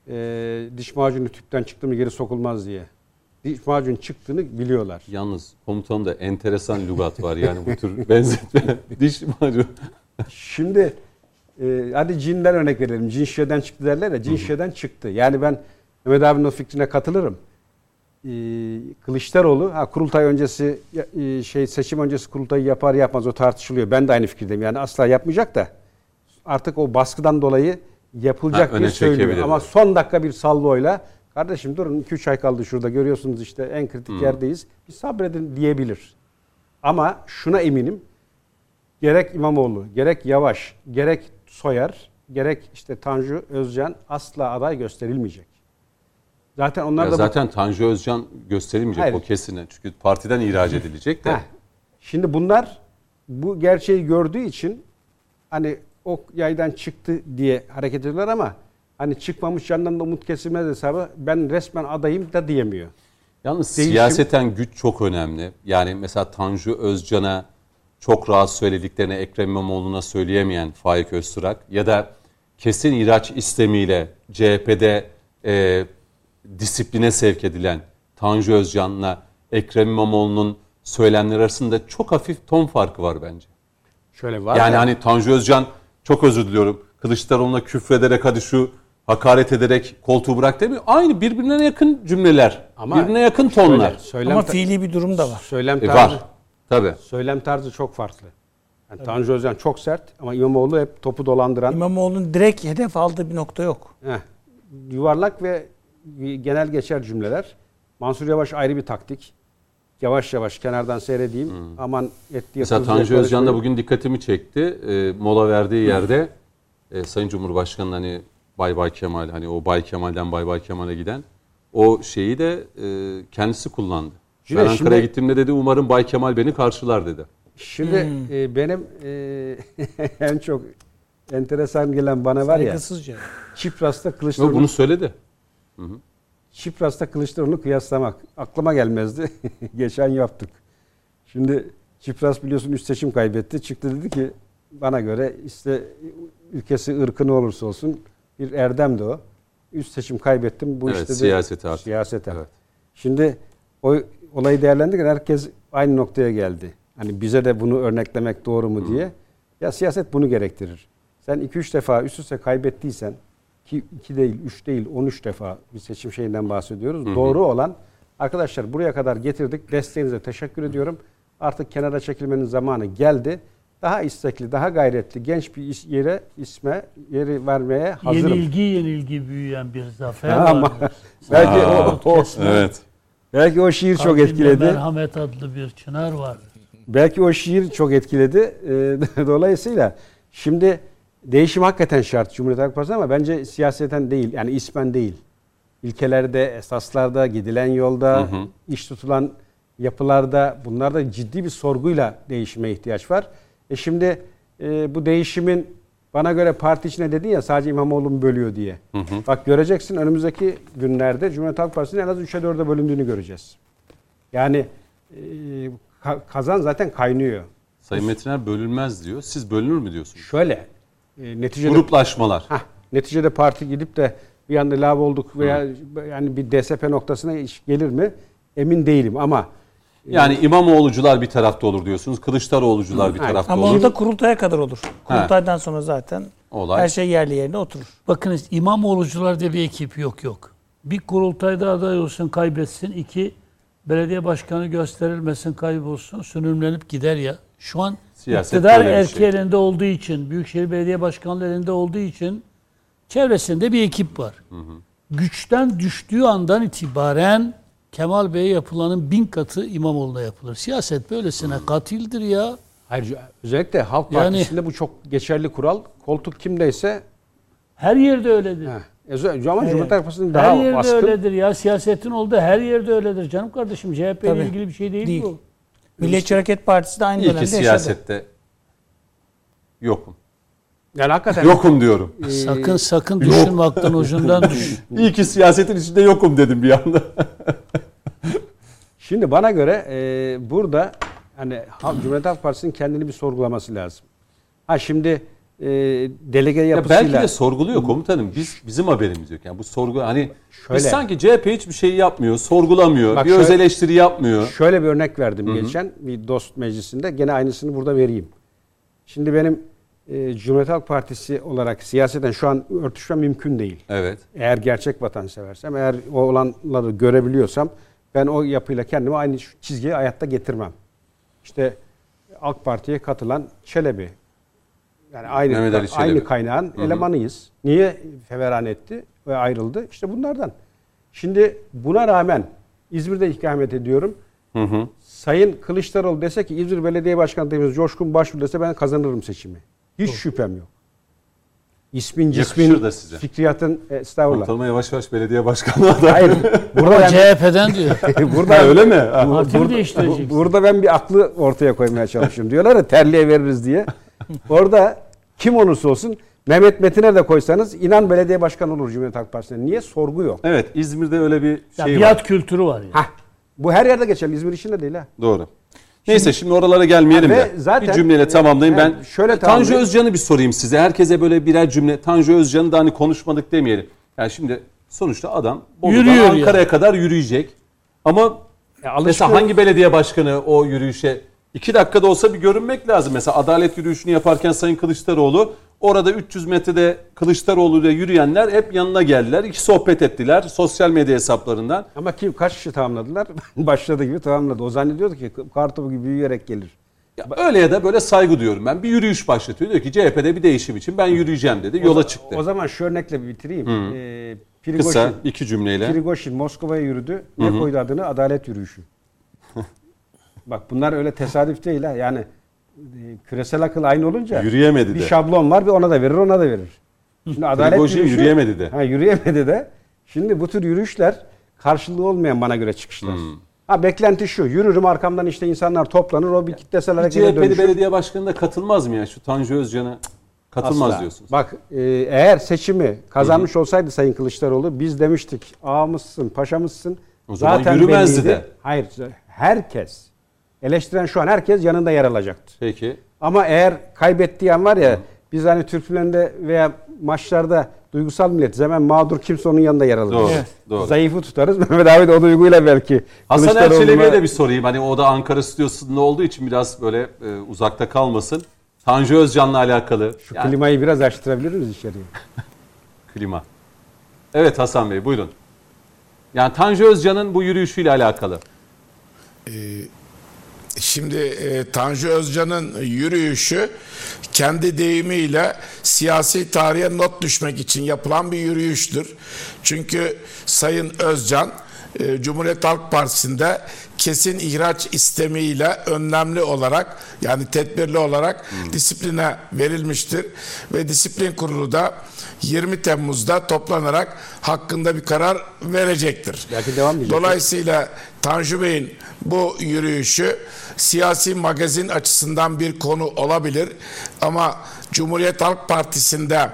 e, diş macunu tüpten çıktı mı geri sokulmaz diye. Diş macun çıktığını biliyorlar. Yalnız komutanımda enteresan lügat var yani bu tür [laughs] benzetme. Diş macunu. Şimdi e, hadi cinden örnek verelim. Cin şişeden çıktı derler ya. Cin şişeden çıktı. Yani ben Mehmet abinin o fikrine katılırım. E, Kılıçdaroğlu ha, kurultay öncesi e, şey seçim öncesi kurultayı yapar yapmaz o tartışılıyor. Ben de aynı fikirdeyim. Yani asla yapmayacak da artık o baskıdan dolayı yapılacak Ha, diye söylüyor. Ama son dakika bir salvoyla kardeşim durun 2-3 ay kaldı şurada görüyorsunuz işte en kritik yerdeyiz. Bir sabredin diyebilir. Ama şuna eminim gerek İmamoğlu, gerek Yavaş, gerek Soyer, gerek işte Tanju Özcan asla aday gösterilmeyecek. Zaten onlar Ya da bu- zaten Tanju Özcan gösterilmeyecek Hayır. o kesine. Çünkü partiden ihraç edilecek de. Heh. Şimdi bunlar bu gerçeği gördüğü için hani o yaydan çıktı diye hareket ediyorlar ama hani çıkmamış yandan da umut kesilmez hesabı ben resmen adayım da diyemiyor. Yalnız Değişim- siyaseten güç çok önemli. Yani mesela Tanju Özcan'a çok rahat söylediklerini Ekrem İmamoğlu'na söyleyemeyen Faik Öztürk ya da kesin ihraç istemiyle CHP'de e, disipline sevk edilen Tanju Özcan'la Ekrem İmamoğlu'nun söylemleri arasında çok hafif ton farkı var bence. Şöyle var Yani ya, hani Tanju Özcan çok özür diliyorum. Kılıçdaroğlu'na küfrederek hadi şu hakaret ederek koltuğu bırak demiyor. Aynı birbirine yakın cümleler. Ama birbirine yakın şöyle, tonlar. söylem, Ama fiili bir durum da var. söylem E, tarzı, var. Tabii. söylem tarzı çok farklı. Yani Tanju Özcan çok sert ama İmamoğlu hep topu dolandıran İmamoğlu'nun direkt hedef aldığı bir nokta yok. Heh, yuvarlak ve genel geçer cümleler. Mansur Yavaş ayrı bir taktik. Yavaş yavaş kenardan seyredeyim. Aman etli Hmm. Mesela Tanju Özcan da bugün dikkatimi çekti. E, mola verdiği yerde e, Sayın Cumhurbaşkanı'nın hani Bay Bay Kemal hani o Bay Kemal'den Bay Bay Kemal'e giden o şeyi de e, kendisi kullandı. Yine ben Ankara'ya şimdi- gittiğimde dedi umarım Bay Kemal beni karşılar dedi. Şimdi Hmm. e, benim e, [laughs] en çok enteresan gelen bana var ya. Çipras'ta Kılıçdaroğlu bunu söyledi. Çipras'ta Kılıçdaroğlu'nu kıyaslamak aklıma gelmezdi. [laughs] Geçen yaptık. Şimdi Çipras biliyorsun üst seçim kaybetti. Çıktı dedi ki bana göre işte ülkesi ırkı ne olursa olsun bir erdemdi o. Üst seçim kaybettim. Bu Evet, işte de siyasete artık. Siyasete. Evet. Şimdi o olayı değerlendirirken herkes aynı noktaya geldi. Hani bize de bunu örneklemek doğru mu diye. Ya siyaset bunu gerektirir. Sen 2-3 defa üst üste kaybettiysen ki 2 değil, 3 değil, 13 defa bir seçim şeyinden bahsediyoruz. Doğru olan arkadaşlar buraya kadar getirdik. Desteğinize teşekkür ediyorum. Artık kenara çekilmenin zamanı geldi. Daha istekli, daha gayretli, genç bir is- yere isme yeri vermeye hazırım. Yenilgi yenilgi büyüyen bir zafer Ama belki o, o- Evet. Belki o şiir çok etkiledi. Merhamet adlı bir çınar vardır. Belki o şiir çok etkiledi. Ee, [laughs] Dolayısıyla şimdi değişim hakikaten şart Cumhuriyet Halk Partisi ama bence siyaseten değil. Yani ismen değil. İlkelerde, esaslarda, gidilen yolda, iş tutulan yapılarda bunlarda ciddi bir sorguyla değişime ihtiyaç var. E şimdi e, bu değişimin bana göre parti içine dedin ya sadece İmamoğlu'nu bölüyor diye. Bak göreceksin önümüzdeki günlerde Cumhuriyet Halk Partisi'nin en az 3'e 4'e bölündüğünü göreceğiz. Yani e, ka- kazan zaten kaynıyor. Sayın Metiner bölünmez diyor. Siz bölünür mü diyorsunuz? Şöyle e, neticede Gruplaşmalar. hah, neticede parti gidip de bir anda lav olduk veya yani bir DSP noktasına iş gelir mi? Emin değilim ama Yani İmamoğlucular bir tarafta olur diyorsunuz. Kılıçdaroğlucular bir tarafta Ama olur. onu da kurultaya kadar olur. Kurultaydan sonra zaten Olay. her şey yerli yerine oturur. Bakınız İmamoğlucular diye bir ekip yok yok. Bir kurultayda aday olsun kaybetsin. iki belediye başkanı gösterilmesin kaybolsun. Sönümlenip gider ya. Şu an Siyaset iktidar böyle bir erki şey. elinde olduğu için, Büyükşehir Belediye Başkanlığı elinde olduğu için çevresinde bir ekip var. Güçten düştüğü andan itibaren Kemal Bey'e yapılanın bin katı İmamoğlu'na yapılır. Siyaset böylesine katildir ya. hayır, özellikle Halk Yani- Partisi'nde bu çok geçerli kural. Koltuk kimdeyse Her yerde öyledir. heh, özel- ama Her- Cumhuriyet Halk Partisi'nin her daha yerde baskın. öyledir ya. Siyasetin olduğu her yerde öyledir. Canım kardeşim CHP ile ilgili bir şey değil, Değil. bu. Milliyetçi Hareket Partisi de aynı İyi ki dönemde yaşadı. siyasette yokum. Yani hakikaten Yokum diyorum. Sakın sakın düşünme aklın ucundan düş. [laughs] İyi ki siyasetin içinde yokum dedim bir anda. [laughs] Şimdi bana göre e, burada hani Cumhuriyet Halk Partisi'nin kendini bir sorgulaması lazım. Ha şimdi e, delege Ya yapısıyla belki de sorguluyor komutanım. Biz bizim haberimiz yok. Yani bu sorgu hani Şöyle. biz sanki CHP hiçbir şey yapmıyor, sorgulamıyor, Bak bir şöyle- öz eleştiri yapmıyor. şöyle bir örnek verdim geçen bir dost meclisinde. Gene aynısını burada vereyim. Şimdi benim e, Cumhuriyet Halk Partisi olarak siyaseten şu an örtüşmem mümkün değil. Evet. Eğer gerçek vatanseversem, eğer o olanları görebiliyorsam ben o yapıyla kendimi aynı çizgiye hayatta getirmem. İşte AK Parti'ye katılan Çelebi. Yani aynı Mehmet Ali Çelebi. aynı kaynağın elemanıyız. Niye feveran etti ve ayrıldı? İşte bunlardan. Şimdi buna rağmen İzmir'de ikamet ediyorum. Hı hı. Sayın Kılıçdaroğlu dese ki İzmir Belediye Başkanı Coşkun Başvuru dese ben kazanırım seçimi. Hiç şüphem yok. İsmin, Yakışır cismin, da size. fikriyatın e, estağfurullah. Komutanıma yavaş yavaş belediye başkanı adayı. Hayır. [laughs] Burada ben, CHP'den diyor. [laughs] burada Ha, öyle mi? Parti burada, değiştireceksin? burada ben bir aklı ortaya koymaya çalışıyorum. Diyorlar ya terliğe veririz diye. Orada kim olursa olsun Mehmet Metin'e de koysanız inan belediye başkanı olur Cumhuriyet Halk Partisi'ne. Niye? Sorgu yok. Evet, İzmir'de öyle bir Ya şey var. biat kültürü var ya. Hah. Bu her yerde geçerli. İzmir için de değil ha. Doğru. Neyse şimdi oralara gelmeyelim de. zaten- bir cümleyle tamamlayayım. Yani Ben şöyle Tanju tamamlayayım. Özcan'ı bir sorayım size. Herkese böyle birer cümle. Tanju Özcan'ı da hani konuşmadık demeyelim. Yani şimdi sonuçta adam Bolu'dan. Ankara'ya kadar yürüyecek. Ama Ya mesela hangi belediye başkanı o yürüyüşe iki dakikada olsa bir görünmek lazım. Mesela adalet yürüyüşünü yaparken Sayın Kılıçdaroğlu orada 300 metrede Kılıçdaroğlu ile yürüyenler hep yanına geldiler. İki sohbet ettiler sosyal medya hesaplarından. Ama kim kaç kişi tamamladılar? [laughs] Başladığı gibi tamamladı. O zannediyordu ki kartopu gibi büyüyerek gelir. Ya öyle ya da böyle saygı diyorum ben. Bir yürüyüş başlatıyor. Diyor ki CHP'de bir değişim için ben yürüyeceğim dedi. Yola çıktı. O zaman şu örnekle bir bitireyim. Ee, Prigojin, Kısa iki cümleyle. Prigojin Moskova'ya yürüdü. Ne koydu adını? Adalet yürüyüşü. [laughs] Bak bunlar öyle tesadüf değil ha. Yani küresel akıl aynı olunca Yürüyemedi bir de. şablon var bir ona da verir ona da verir. Şimdi adalet Prigojin yürüyemedi de. Ha, yürüyemedi de. Şimdi bu tür yürüyüşler karşılığı olmayan bana göre çıkışlar. Hmm. Ha beklenti şu. Yürürüm arkamdan işte insanlar toplanır o bir kitlesel harekete CHP'li dönüşür. belediye başkanı da katılmaz mı ya? Şu Tanju Özcan'a katılmaz Asla. diyorsunuz. Bak e, eğer seçimi kazanmış olsaydı Sayın Kılıçdaroğlu biz demiştik ağamızsın paşamızsın. O zaman yürümezdi de. Hayır herkes eleştiren şu an herkes yanında yer alacaktı. Peki. Ama eğer kaybettiği an var ya biz hani Türk filmlerinde veya maçlarda duygusal milletiz hemen mağdur kimse onun yanında yer alır. Doğru. Evet. Doğru. Zayıfı tutarız. [laughs] Mehmet abi de o duyguyla belki. Hasan Erçelebi'ye de bir sorayım. Hani o da Ankara stüdyosunda olduğu için biraz böyle e, uzakta kalmasın. Tanju Özcan'la alakalı. Şu Yani klimayı biraz açtırabilir miyiz içeriye? [laughs] klima. Evet Hasan Bey buyurun. Yani Tanju Özcan'ın bu yürüyüşüyle alakalı. Şimdi e, Tanju Özcan'ın yürüyüşü kendi deyimiyle siyasi tarihe not düşmek için yapılan bir yürüyüştür. Çünkü Sayın Özcan e, Cumhuriyet Halk Partisi'nde kesin ihraç istemiyle önlemli olarak yani tedbirli olarak disipline verilmiştir ve disiplin kurulu da 20 Temmuz'da toplanarak hakkında bir karar verecektir. Belki devam edecek. Dolayısıyla Tanju Bey'in bu yürüyüşü siyasi magazin açısından bir konu olabilir ama Cumhuriyet Halk Partisi'nde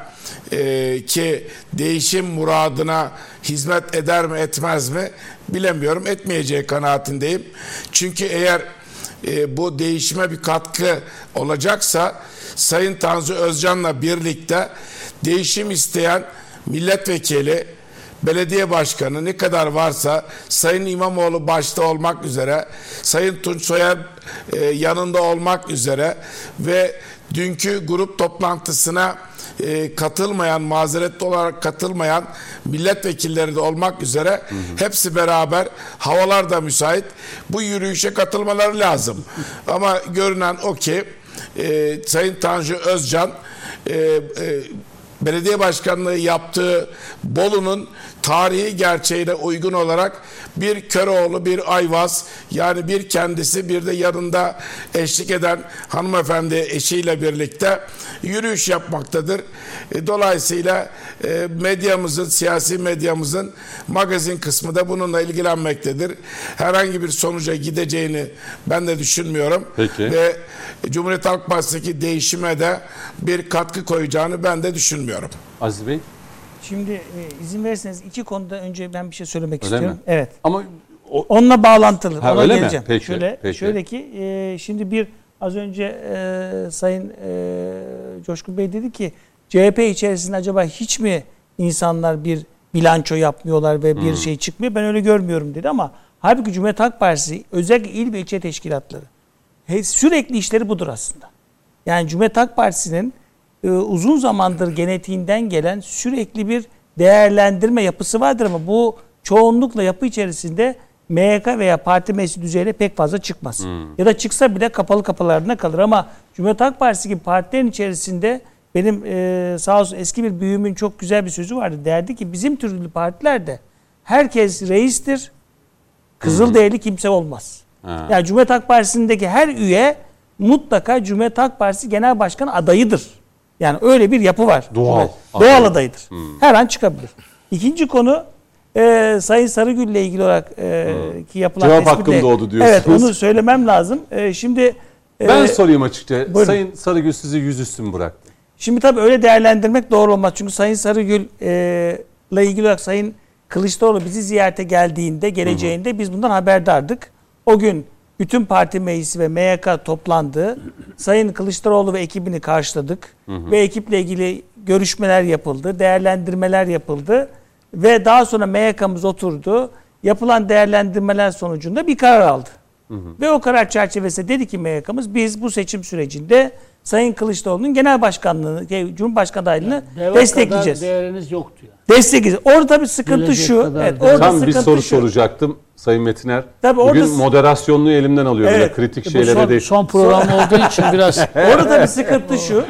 e, ki değişim muradına hizmet eder mi etmez mi bilemiyorum etmeyeceği kanaatindeyim. Çünkü eğer e, bu değişime bir katkı olacaksa Sayın Tanju Özcan'la birlikte değişim isteyen milletvekili belediye başkanı ne kadar varsa Sayın İmamoğlu başta olmak üzere Sayın Tunç Soyer e, yanında olmak üzere ve dünkü grup toplantısına e, katılmayan mazeretli olarak katılmayan milletvekilleri de olmak üzere hepsi beraber havalar da müsait. Bu yürüyüşe katılmaları lazım. Ama görünen o ki e, Sayın Tanju Özcan e, e, belediye başkanlığı yaptığı Bolu'nun tarihi gerçeğine uygun olarak bir Köroğlu, bir Ayvaz yani bir kendisi bir de yanında eşlik eden hanımefendi eşiyle birlikte yürüyüş yapmaktadır. E, Dolayısıyla e, medyamızın, siyasi medyamızın magazin kısmı da bununla ilgilenmektedir. Herhangi bir sonuca gideceğini ben de düşünmüyorum. Peki. Ve Cumhuriyet Halk Partisi'ndeki değişime de bir katkı koyacağını ben de düşünmüyorum. Aziz Bey Şimdi e, izin verirseniz iki konuda önce ben bir şey söylemek öyle istiyorum. mi? Evet. Ama o, Onunla bağlantılı. Ha, Ona öyle mi? geleceğim. Peki, şöyle, peki. şöyle ki e, şimdi bir az önce e, Sayın e, Coşkun Bey dedi ki CHP içerisinde acaba hiç mi insanlar bir bilanço yapmıyorlar ve Hmm. bir şey çıkmıyor? Ben öyle görmüyorum dedi ama halbuki Cumhuriyet Halk Partisi özellikle il ve ilçe teşkilatları sürekli işleri budur aslında. Yani Cumhuriyet Halk Partisi'nin e, uzun zamandır genetiğinden gelen sürekli bir değerlendirme yapısı vardır ama bu çoğunlukla yapı içerisinde MYK veya parti meclisi düzeyinde pek fazla çıkmaz. Ya da çıksa bile kapalı kapılarına kalır ama Cumhuriyet Halk Partisi gibi partilerin içerisinde benim e, sağ olsun eski bir büyüğümün çok güzel bir sözü vardı. Derdi ki bizim türlü partilerde herkes reistir, Kızılderili kimse olmaz. Ha. Yani Cumhuriyet Halk Partisi'ndeki her üye mutlaka Cumhuriyet Halk Partisi Genel Başkan adayıdır. Yani öyle bir yapı var. Doğal Evet. Doğal adayıdır. Her an çıkabilir. İkinci konu e, Sayın Sarıgül ile ilgili olarak e, ki yapılan Cevap tespitle- hakkım doğdu diyorsunuz. Evet onu söylemem lazım. E, şimdi e, ben sorayım açıkça. buyurun. Sayın Sarıgül sizi yüzüstü mü bıraktı? Şimdi tabii öyle değerlendirmek doğru olmaz. Çünkü Sayın Sarıgül e, ile ilgili olarak Sayın Kılıçdaroğlu bizi ziyarete geldiğinde, geleceğinde biz bundan haberdardık. O gün bütün parti meclisi ve MYK toplandı. Sayın Kılıçdaroğlu ve ekibini karşıladık. Ve ekiple ilgili görüşmeler yapıldı, değerlendirmeler yapıldı. Ve daha sonra MYK'mız oturdu. Yapılan değerlendirmeler sonucunda bir karar aldı. Ve o karar çerçevesinde dedi ki MYK'mız biz bu seçim sürecinde Sayın Kılıçdaroğlu'nun genel başkanlığını, şey, Cumhurbaşkanı adaylığını Deva destekleyeceğiz. kadar değeriniz yoktu yani. Destekleyeceğiz. Orada tabii sıkıntı Gelecek şu. Evet, orada Tam bir sıkıntı soru şu. soracaktım Sayın Metiner. Tabii Bugün orada- moderasyonluğu elimden alıyor böyle Evet. kritik Bu şeylere son, de. son program olduğu için biraz [laughs] Orada tabii [laughs] sıkıntı şu.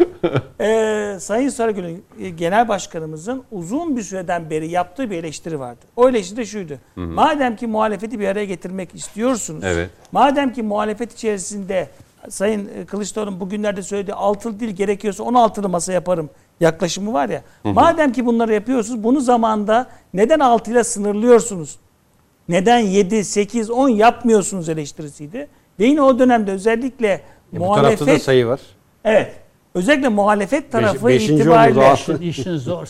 Ee, Sayın Sarıgül'ün e, genel başkanımızın uzun bir süreden beri yaptığı bir eleştiri vardı. O eleştiri de şuydu. Madem ki muhalefeti bir araya getirmek istiyorsunuz. Evet. Madem ki muhalefet içerisinde Sayın e, Kılıçdaroğlu'nun bugünlerde söylediği altılı değil gerekiyorsa 16'lı masa yaparım yaklaşımı var ya. Madem ki bunları yapıyorsunuz bunu zamanda neden 6 ile sınırlıyorsunuz? Neden 7, 8, 10 yapmıyorsunuz eleştirisiydi. Ve yine o dönemde özellikle E, bu tarafta da muhalefet sayı var. Evet. Özellikle muhalefet tarafı beşinci oldu, itibariyle daha- işin, işin zor.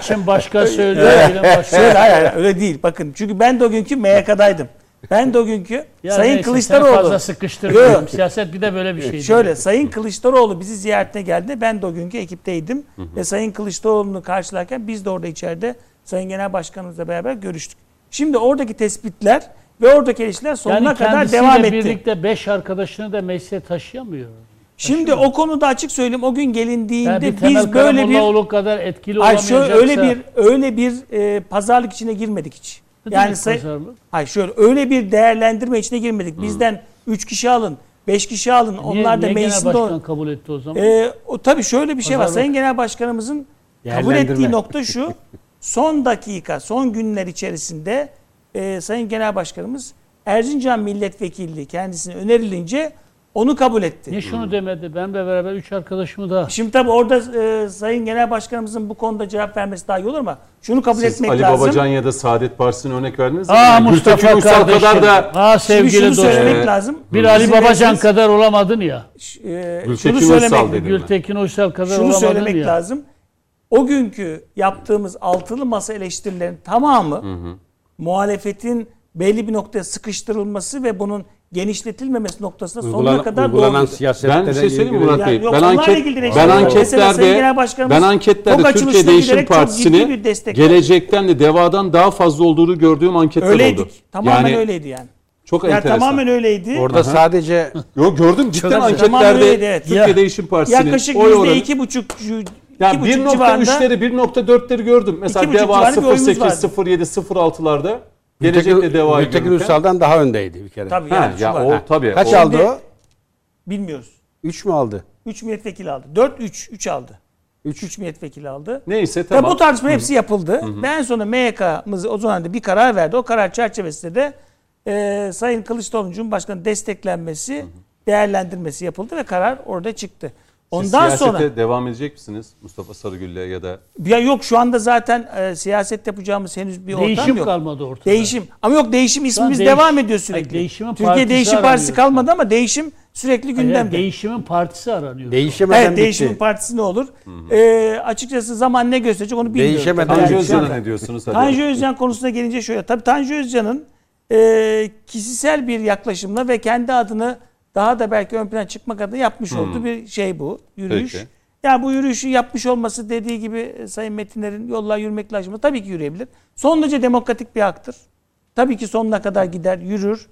İçin [laughs] başka [laughs] söylüyor, başka. Hayır, hayır, öyle değil. Bakın çünkü ben de o günkü MYK'daydım. Ben de o günkü [laughs] Ya Sayın neyse, Sen Kılıçdaroğlu fazla sıkıştırmıyorum. Siyaset bir de böyle bir şey. değil. Şöyle Sayın Kılıçdaroğlu bizi ziyaretine geldi. Ben de o günkü ekipteydim. Ve Sayın Kılıçdaroğlu'nu karşılarken biz de orada içeride Sayın Genel Başkanımızla beraber görüştük. Şimdi oradaki tespitler ve oradaki eleştiriler sonuna yani kadar devam etti. birlikte beş arkadaşını da meclise taşıyamıyor. Şimdi o konuda açık söyleyeyim o gün gelindiğinde Yani bir biz böyle bir kadar etkili Ay olamayacaksa. şöyle öyle bir öyle bir e, pazarlık içine girmedik hiç. Ne Yani demek say- pazarlık? Hayır şöyle öyle bir değerlendirme içine girmedik. Bizden 3 kişi alın, 5 kişi alın. Niye, Onlar da niye genel meclisinde başkan o, kabul etti o zaman? e, o tabii şöyle bir şey var. Sayın Genel Başkanımızın kabul ettiği nokta şu. Son dakika, son günler içerisinde e, Sayın Genel Başkanımız Erzincan Milletvekilliği kendisine önerilince onu kabul etti. Niye şunu demedi? Benimle beraber üç arkadaşımı da Şimdi tabii orada e, Sayın Genel Başkanımızın bu konuda cevap vermesi daha iyi olur ama şunu kabul Siz etmek Ali lazım. Babacan ya da Saadet Partisi'ne örnek verdiniz. Aa Yani Mustafa Gültekin Uysal kardeşim. kadar da Aa Şimdi sevgili şunu dostum. söylemek Ee, lazım. Bir Ali Babacan verirseniz, kadar olamadın ya. e, Gültekin şunu Uysal söylemek, dedim. Gültekin Uysal kadar şunu olamadın söylemek ya. lazım. O günkü yaptığımız altılı masa eleştirilerin tamamı muhalefetin belli bir noktaya sıkıştırılması ve bunun genişletilmemesi noktasında sonuna Uygulanan, kadar uygulanan doğruydu. siyasette Ben bir şey söyleyeyim mi Murat Yani Bey? yok, ben anket ben anketlerde ben anketlerde Türkiye Değişim Partisi'ni gelecekten de devadan daha fazla olduğunu gördüğüm anketler Öyleydik. oldu. Tamamen yani öyleydi yani. çok Yani enteresan. tamamen öyleydi. Orada sadece Yo gördüm cidden anketlerde öyleydi, evet. Türkiye Ya- Değişim Partisi'nin Yaklaşık oy yüzde oranı iki buçuk, yani iki buçuk civarında 1.3'leri 1.4'leri gördüm. Mesela Deva civarı bir oyumuz 08, vardı. 07, 06'larda gelecekle Gültekin, Deva'yı Gültekin Ünsal'dan daha öndeydi bir kere. tabii Ha, yani şu ya var. o tabii. Kaç o- aldı o? Bilmiyoruz. 3 mü aldı? 3 milletvekili aldı. 4 3 3 aldı. 3 milletvekili aldı. Neyse Tabii tamam. bu tartışma hepsi yapıldı. Ve en sonunda MYK'mız o zaman da bir karar verdi. O karar çerçevesinde de e, Sayın Kılıçdaroğlu Cumhurbaşkanı desteklenmesi, değerlendirmesi yapıldı ve karar orada çıktı. Siz Ondan siyasete sonra devam edecek misiniz Mustafa Sarıgül'le ya da ya yok şu anda zaten e, siyaset yapacağımız henüz bir ortam Değişim yok. kalmadı ortada. Değişim. Ama yok değişim ismimiz değiş- devam ediyor sürekli. Hayır, değişimin Türkiye partisi Değişim Partisi kalmadı ama değişim sürekli Hayır, gündemde. değişimin partisi aranıyor. Değişemeden evet bitti. değişimin partisi ne olur? E, açıkçası zaman ne gösterecek onu bilmiyorum. Değişemeden. Tanju Yani Özcan'a ne diyorsunuz? Hadi. Tanju Özcan konusuna gelince şöyle. Tabii Tanju Özcan'ın e, kişisel bir yaklaşımla ve kendi adını daha da belki ön plana çıkmak adına yapmış olduğu bir şey bu. Yürüyüş. Peki. Yani bu yürüyüşü yapmış olması dediği gibi e, Sayın Metinler'in yollar yürümekle aşımı tabii ki yürüyebilir. Son derece demokratik bir haktır. Tabii ki sonuna kadar gider, yürür.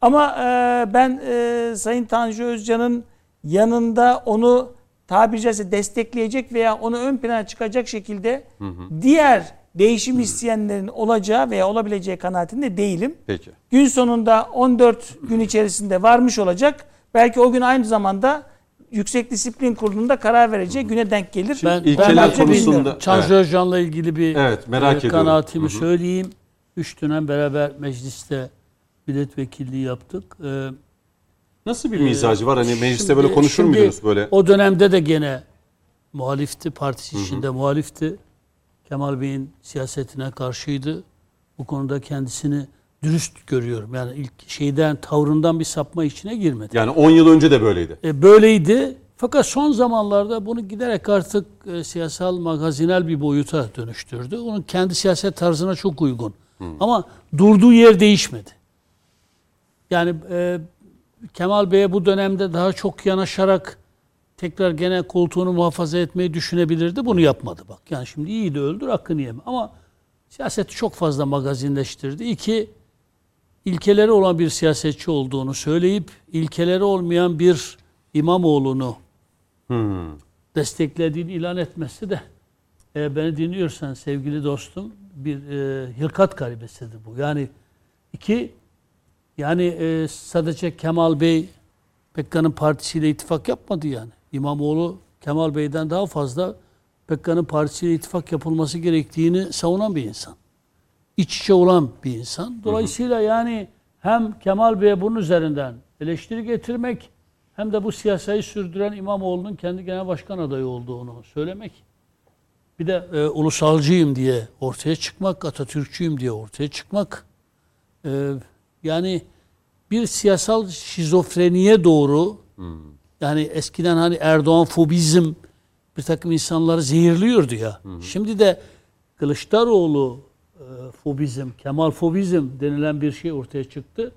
Ama e, ben e, Sayın Tanju Özcan'ın yanında onu tabiri caizse destekleyecek veya onu ön plana çıkacak şekilde diğer değişim isteyenlerin olacağı veya olabileceği kanaatinde değilim. Peki. Gün sonunda 14 gün içerisinde varmış olacak. Belki o gün aynı zamanda Yüksek Disiplin Kurulu'nda karar vereceği güne denk gelir. Ben, İlkeler ben konusunda- konusunda Tanju Özcan'la ilgili bir Evet, merak e, ediyorum. kanaatimi Hı hı. söyleyeyim. Üç dönem beraber mecliste milletvekilliği yaptık. Ee, Nasıl bir mizacı var? Hani mecliste böyle şimdi- konuşur şimdi muydunuz böyle? O dönemde de gene muhalifti, partisi içinde muhalifti. Kemal Bey'in siyasetine karşıydı. Bu konuda kendisini dürüst görüyorum. Yani ilk şeyden, tavrından bir sapma içine girmedi. Yani 10 yıl önce de böyleydi. E, böyleydi. Fakat son zamanlarda bunu giderek artık e, siyasal magazinel bir boyuta dönüştürdü. Onun kendi siyaset tarzına çok uygun. Ama durduğu yer değişmedi. Yani e, Kemal Bey'e bu dönemde daha çok yanaşarak tekrar gene koltuğunu muhafaza etmeyi düşünebilirdi. Bunu yapmadı bak. Yani şimdi iyi de öldür hakkını yeme. Ama siyaseti çok fazla magazinleştirdi. İki, ilkeleri olan bir siyasetçi olduğunu söyleyip ilkeleri olmayan bir İmamoğlu'nu Hmm. desteklediğini ilan etmesi de eğer beni dinliyorsan sevgili dostum bir e, hilkat garibesidir bu. Yani iki yani e, sadece Kemal Bey Pekkan'ın partisiyle ittifak yapmadı yani. İmamoğlu Kemal Bey'den daha fazla Pekkan'ın partisiyle ittifak yapılması gerektiğini savunan bir insan. İç içe olan bir insan. Dolayısıyla yani hem Kemal Bey'e bunun üzerinden eleştiri getirmek hem de bu siyasayı sürdüren İmamoğlu'nun kendi genel başkan adayı olduğunu söylemek. Bir de e, ulusalcıyım diye ortaya çıkmak, Atatürkçüyüm diye ortaya çıkmak. E, yani bir siyasal şizofreniye doğru yani eskiden hani Erdoğan fobizm bir takım insanları zehirliyordu ya. Şimdi de Kılıçdaroğlu e, fobizm, Kemal fobizm denilen bir şey ortaya çıktı.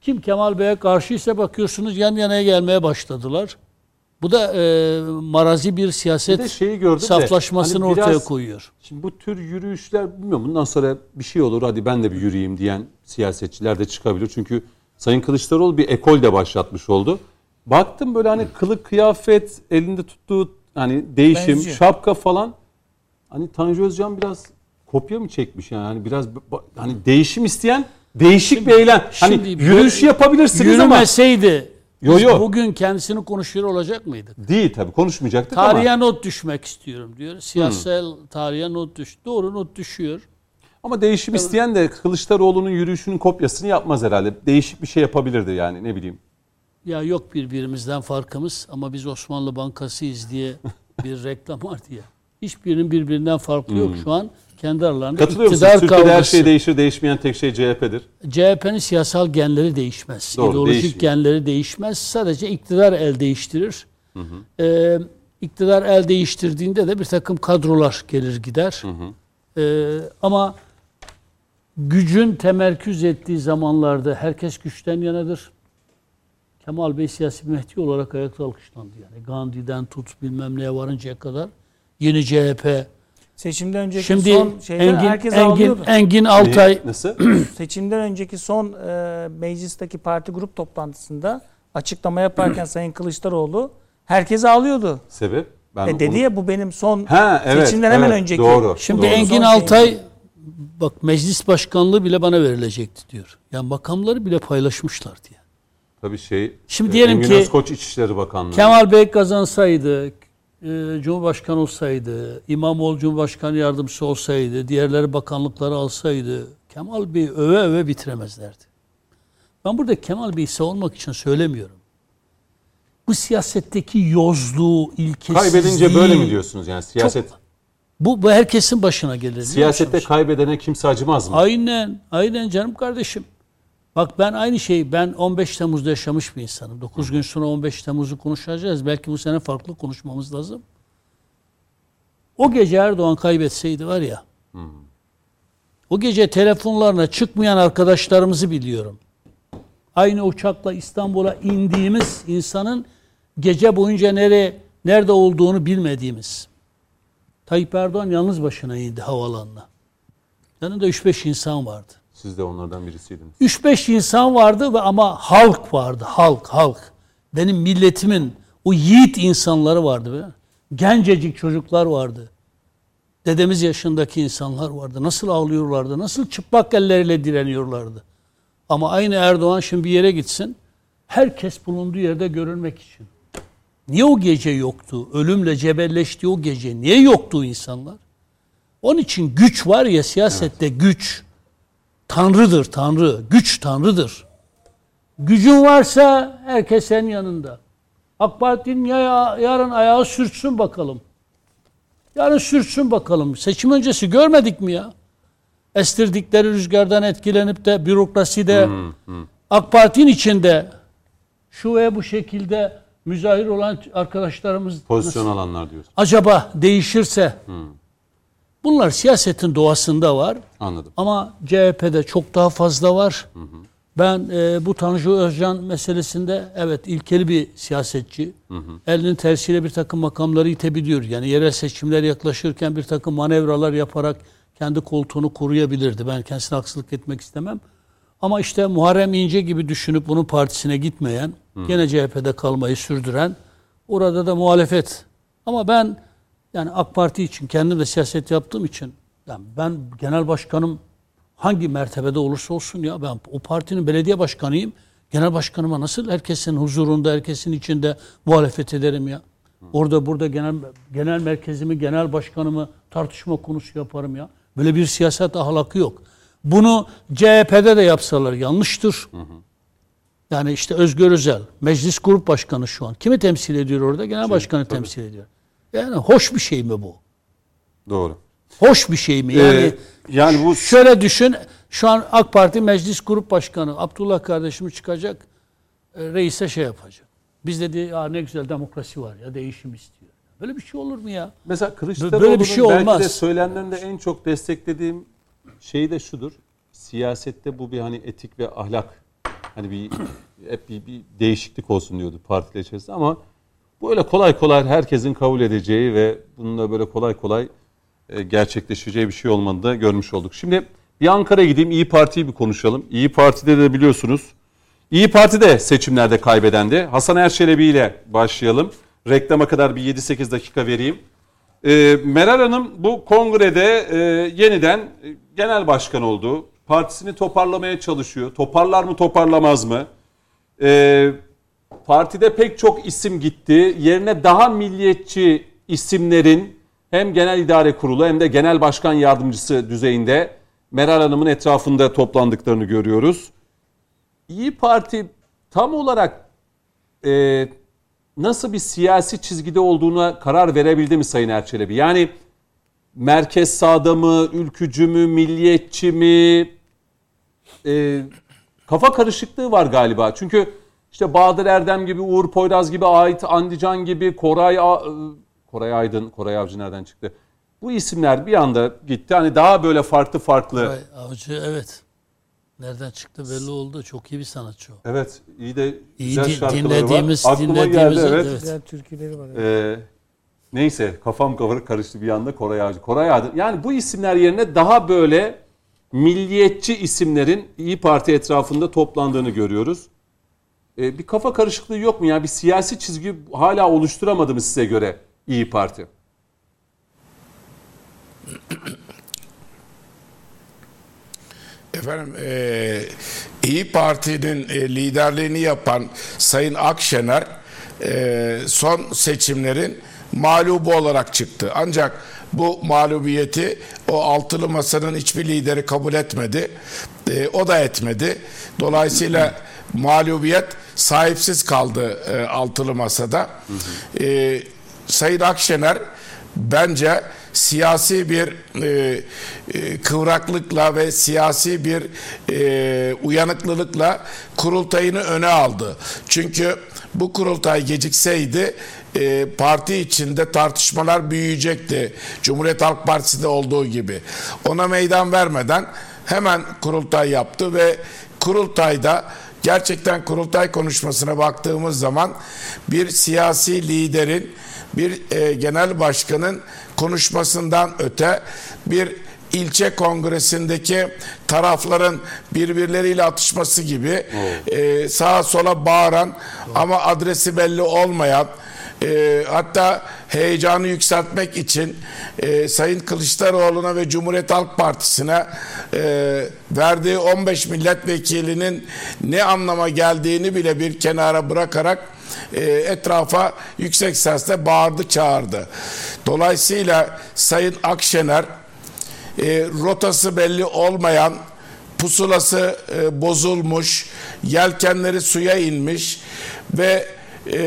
Kim Kemal Bey'e karşıysa bakıyorsunuz yan yanaya gelmeye başladılar. Bu da e, marazi bir Bir siyaset şeyi gördüm de, saflaşmasını hani biraz- ortaya koyuyor. Şimdi bu tür yürüyüşler bilmiyorum bundan sonra bir şey olur hadi ben de bir yürüyeyim diyen siyasetçiler de çıkabilir. Çünkü Sayın Kılıçdaroğlu bir ekol de başlatmış oldu. Baktım böyle hani kılık kıyafet elinde tuttuğu hani değişim Benziyor. şapka falan hani Tanju Özcan biraz kopya mı çekmiş yani hani biraz hani değişim isteyen değişik bir eylem. Hani şimdi yürüyüş yürü- yapabilirsiniz ama Yürümeseydi Yo, yo. bugün kendisini konuşuyor olacak mıydık? değil tabii konuşmayacaktık ama. Tarihe not düşmek istiyorum diyor. Siyasal tarihe not düş. Doğru not düşüyor. Ama değişim isteyen de Kılıçdaroğlu'nun yürüyüşünün kopyasını yapmaz herhalde. Değişik bir şey yapabilirdi yani ne bileyim. Ya yok birbirimizden farkımız ama biz Osmanlı Bankası'yız diye [laughs] bir reklam vardı ya. Hiçbirinin birbirinden farkı yok şu an. Kendi aralarında Hmm. Katılıyor musunuz? iktidar Türkiye'de her kavgası. şey değişir, değişmeyen tek şey CHP'dir. CHP'nin siyasal genleri değişmez. Doğru, İdeolojik değişmiyor. genleri değişmez. Sadece iktidar el değiştirir. Ee, iktidar el değiştirdiğinde de bir takım kadrolar gelir gider. Ee, ama gücün temerküz ettiği zamanlarda herkes güçten yanadır. Kemal Bey siyasi Mehdi olarak ayakta alkışlandı yani. Gandhi'den tut bilmem neye varıncaya kadar. Yeni CHP. Seçimden önceki Şimdi son şeyde Engin, herkes Engin, ağlıyordu. Engin Altay Ne- Nasıl? [clears throat] Seçimden önceki son e, meclisteki parti grup toplantısında açıklama yaparken [clears throat] Sayın Kılıçdaroğlu herkes ağlıyordu. Sebep? Ben E dedi onu- ya bu benim son Ha, evet, seçimden hemen evet, önceki. doğru. Şimdi Doğru. Engin Son Altay bak meclis başkanlığı bile bana verilecekti diyor. Yani makamları bile paylaşmışlar diye. Tabii şey. Şimdi e, diyelim Engin ki- Özkoç İçişleri Bakanlığı. Kemal Bey kazansaydı, e, Cumhurbaşkanı olsaydı, İmamoğlu Cumhurbaşkanı yardımcısı olsaydı, diğerleri bakanlıkları alsaydı Kemal Bey öve öve bitiremezlerdi. Ben burada Kemal Bey'i savunmak için söylemiyorum. Bu siyasetteki yozluğu, ilkesizliği... Kaybedince böyle mi diyorsunuz yani siyaset? Bu, bu herkesin başına gelir. Siyasette kaybedene kimse acımaz mı? Aynen, aynen canım kardeşim. Bak ben aynı şeyi ben 15 Temmuz'da yaşamış bir insanım. 9 gün sonra 15 Temmuz'u konuşacağız. Belki bu sene farklı konuşmamız lazım. O gece Erdoğan kaybetseydi var ya. O gece telefonlarına çıkmayan arkadaşlarımızı biliyorum. Aynı uçakla İstanbul'a indiğimiz insanın gece boyunca nereye nerede olduğunu bilmediğimiz. Tayyip Erdoğan yalnız başına indi havalanına. Yanında 3-5 insan vardı. Siz de onlardan birisiydiniz. 3-5 insan vardı ve ama halk vardı. Halk, halk. Benim milletimin o yiğit insanları vardı be. Gencecik çocuklar vardı. Dedemiz yaşındaki insanlar vardı. Nasıl ağlıyorlardı? Nasıl çıplak elleriyle direniyorlardı? Ama aynı Erdoğan şimdi bir yere gitsin. Herkes bulunduğu yerde görülmek için. Niye o gece yoktu? Ölümle cebelleşti o gece. Niye yoktu insanlar? Onun için güç var ya siyasette güç. Tanrıdır Tanrı. Güç Tanrıdır. Gücün varsa herkes senin yanında. AK Parti'nin ya, yarın ayağı sürtsün bakalım. Yarın sürtsün bakalım. Seçim öncesi görmedik mi ya? Estirdikleri rüzgardan etkilenip de bürokraside AK Parti'nin içinde şu ve bu şekilde müzahir olan arkadaşlarımız Pozisyon alanlar diyorsun. acaba değişirse bunlar siyasetin doğasında var. Anladım. Ama CHP'de çok daha fazla var. Ben e, bu Tanju Özcan meselesinde evet ilkeli bir siyasetçi. Elinin tersiyle bir takım makamları itebiliyor. Yani yerel seçimler yaklaşırken bir takım manevralar yaparak kendi koltuğunu koruyabilirdi. Ben kendisine haksızlık etmek istemem. Ama işte Muharrem İnce gibi düşünüp bunun partisine gitmeyen, gene CHP'de kalmayı sürdüren, orada da muhalefet. Ama ben yani AK Parti için kendim de siyaset yaptığım için yani ben genel başkanım hangi mertebede olursa olsun ya ben o partinin belediye başkanıyım. Genel başkanıma nasıl herkesin huzurunda, herkesin içinde muhalefet ederim ya? Orada burada genel genel merkezimi, genel başkanımı tartışma konusu yaparım ya. Böyle bir siyaset ahlakı yok. Bunu CHP'de de yapsalar yanlıştır. Yani işte Özgür Özel, meclis grup başkanı şu an. Kimi temsil ediyor orada? Genel başkanı temsil ediyor. Yani hoş bir şey mi bu? Doğru. Hoş bir şey mi? Yani Ee, yani bu şöyle düşün. Şu an AK Parti Meclis Grup Başkanı Abdullah kardeşimi çıkacak. e, reise şey yapacak. Biz dedi ya ne güzel demokrasi var ya değişim istiyor. Böyle bir şey olur mu ya? Mesela Kılıçdaroğlu'nun Böyle bir şey belki de olmaz. söylemlerinde en çok desteklediğim şey de şudur. Siyasette bu bir hani etik ve ahlak hani bir hep bir, bir değişiklik olsun diyordu partiler içerisinde ama bu öyle kolay kolay herkesin kabul edeceği ve bununla böyle kolay kolay e, gerçekleşeceği bir şey olmadığını da görmüş olduk. Şimdi bir Ankara'ya gideyim İyi Parti'yi bir konuşalım. İyi Parti'de de biliyorsunuz İyi Parti de seçimlerde kaybedendi. Hasan Erçelebi ile başlayalım. Reklama kadar bir 7-8 dakika vereyim. Ee, Meral Hanım bu kongrede e, yeniden e, genel başkan oldu. Partisini toparlamaya çalışıyor. Toparlar mı toparlamaz mı? Ee, partide pek çok isim gitti. Yerine daha milliyetçi isimlerin hem genel idare kurulu hem de genel başkan yardımcısı düzeyinde Meral Hanım'ın etrafında toplandıklarını görüyoruz. İyi Parti tam olarak e, nasıl bir siyasi çizgide olduğuna karar verebildi mi Sayın Erçelebi? Yani merkez sağda mı, ülkücü mü, milliyetçi mi? E, kafa karışıklığı var galiba. Çünkü işte Bahadır Erdem gibi, Uğur Poyraz gibi, Ait Andican gibi, Koray A- Koray Aydın, Koray Avcı nereden çıktı? Bu isimler bir anda gitti. Hani daha böyle farklı farklı. Vay, Avcı evet. Nereden çıktı belli oldu. Çok iyi bir sanatçı o. Evet, iyi de İyi güzel di- şarkıları dinlediğimiz- var. Aklıma dinlediğimiz- geldi evet. evet. Güzel türküleri var. Ee, neyse kafam kavarık karıştı bir anda Koray Avcı. Koray Avcı. Yani bu isimler yerine daha böyle milliyetçi isimlerin İyi Parti etrafında toplandığını görüyoruz. Ee, bir kafa karışıklığı yok mu ya? Bir siyasi çizgi hala oluşturamadı mı size göre İyi Parti? Efendim e, İyi Parti'nin e, liderliğini yapan Sayın Akşener e, son seçimlerin mağlubu olarak çıktı. Ancak bu mağlubiyeti o altılı masanın hiçbir lideri kabul etmedi. E, o da etmedi. Dolayısıyla mağlubiyet sahipsiz kaldı e, altılı masada. E, Sayın Akşener bence siyasi bir e, e, kıvraklıkla ve siyasi bir e, uyanıklılıkla kurultayını öne aldı. Çünkü bu kurultay gecikseydi e, parti içinde tartışmalar büyüyecekti. Cumhuriyet Halk Partisi'nde olduğu gibi. Ona meydan vermeden hemen kurultay yaptı ve kurultayda gerçekten kurultay konuşmasına baktığımız zaman bir siyasi liderin bir e, genel başkanın konuşmasından öte bir ilçe kongresindeki tarafların birbirleriyle atışması gibi e, sağa sola bağıran ama adresi belli olmayan e, hatta heyecanı yükseltmek için e, Sayın Kılıçdaroğlu'na ve Cumhuriyet Halk Partisi'ne e, verdiği 15 milletvekilinin ne anlama geldiğini bile bir kenara bırakarak e, etrafa yüksek sesle bağırdı çağırdı. Dolayısıyla Sayın Akşener e, rotası belli olmayan pusulası e, bozulmuş, yelkenleri suya inmiş ve e,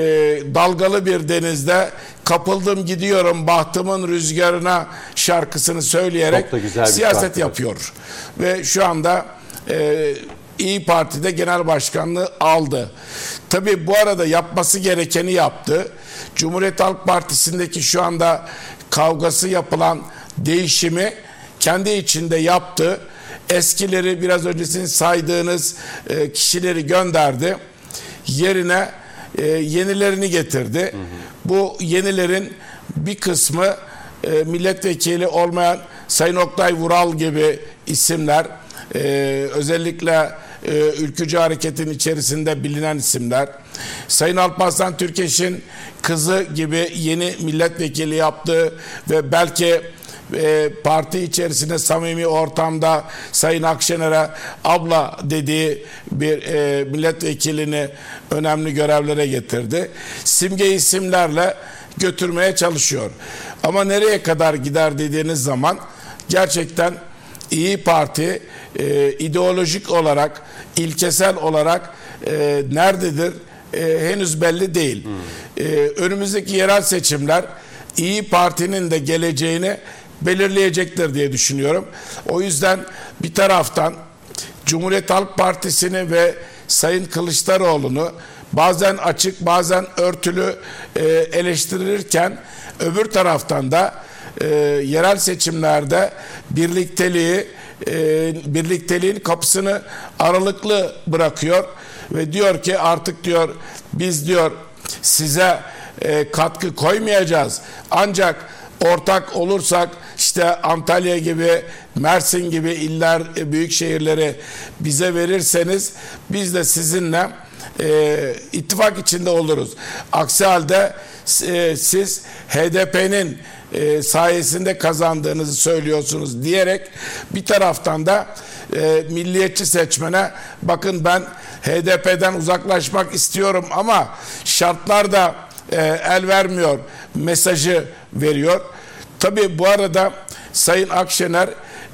dalgalı bir denizde kapıldım gidiyorum bahtımın rüzgarına şarkısını söyleyerek siyaset şarkıdır. yapıyor. Ve şu anda e, İyi Parti'de genel başkanlığı aldı. Tabii bu arada yapması gerekeni yaptı. Cumhuriyet Halk Partisi'ndeki şu anda kavgası yapılan değişimi kendi içinde yaptı. Eskileri biraz öncesini saydığınız e, kişileri gönderdi. Yerine e, yenilerini getirdi. Bu yenilerin bir kısmı e, milletvekili olmayan Sayın Oktay Vural gibi isimler e, özellikle e, ülkücü hareketin içerisinde bilinen isimler. Sayın Alparslan Türkeş'in kızı gibi yeni milletvekili yaptı ve belki e, parti içerisinde samimi ortamda Sayın Akşener'e abla dediği bir e, milletvekilini önemli görevlere getirdi. Simge isimlerle götürmeye çalışıyor. Ama nereye kadar gider dediğiniz zaman gerçekten İyi Parti e, ideolojik olarak, ilkesel olarak e, nerededir e, henüz belli değil. E, önümüzdeki yerel seçimler İyi Parti'nin de geleceğini belirleyecektir diye düşünüyorum. O yüzden bir taraftan Cumhuriyet Halk Partisi'ni ve Sayın Kılıçdaroğlu'nu bazen açık bazen örtülü e, eleştirilirken öbür taraftan da e, yerel seçimlerde birlikteliği e, birlikteliğin kapısını aralıklı bırakıyor ve diyor ki artık diyor biz diyor size e, katkı koymayacağız ancak ortak olursak işte Antalya gibi Mersin gibi iller e, büyük şehirleri bize verirseniz biz de sizinle e, ittifak içinde oluruz. Aksi halde e, siz HDP'nin e, sayesinde kazandığınızı söylüyorsunuz diyerek bir taraftan da e, milliyetçi seçmene bakın ben HDP'den uzaklaşmak istiyorum ama şartlar da e, el vermiyor mesajı veriyor. Tabii bu arada Sayın Akşener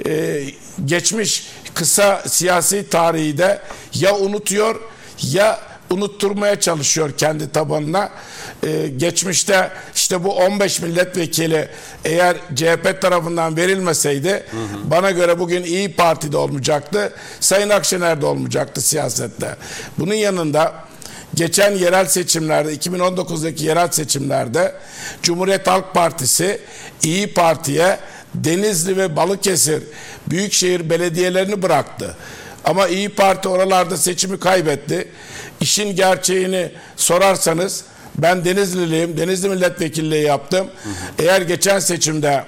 e, geçmiş kısa siyasi tarihi de ya unutuyor ya unutturmaya çalışıyor kendi tabanına. Ee, geçmişte işte bu 15 milletvekili eğer CHP tarafından verilmeseydi bana göre bugün İyi Parti'de olmayacaktı. Sayın Akşener'de olmayacaktı siyasette. Bunun yanında geçen yerel seçimlerde 2019'daki yerel seçimlerde Cumhuriyet Halk Partisi İyi Parti'ye Denizli ve Balıkesir büyükşehir belediyelerini bıraktı. Ama İyi Parti oralarda seçimi kaybetti. İşin gerçeğini sorarsanız ben Denizliliyim. Denizli milletvekilliği yaptım. Eğer geçen seçimde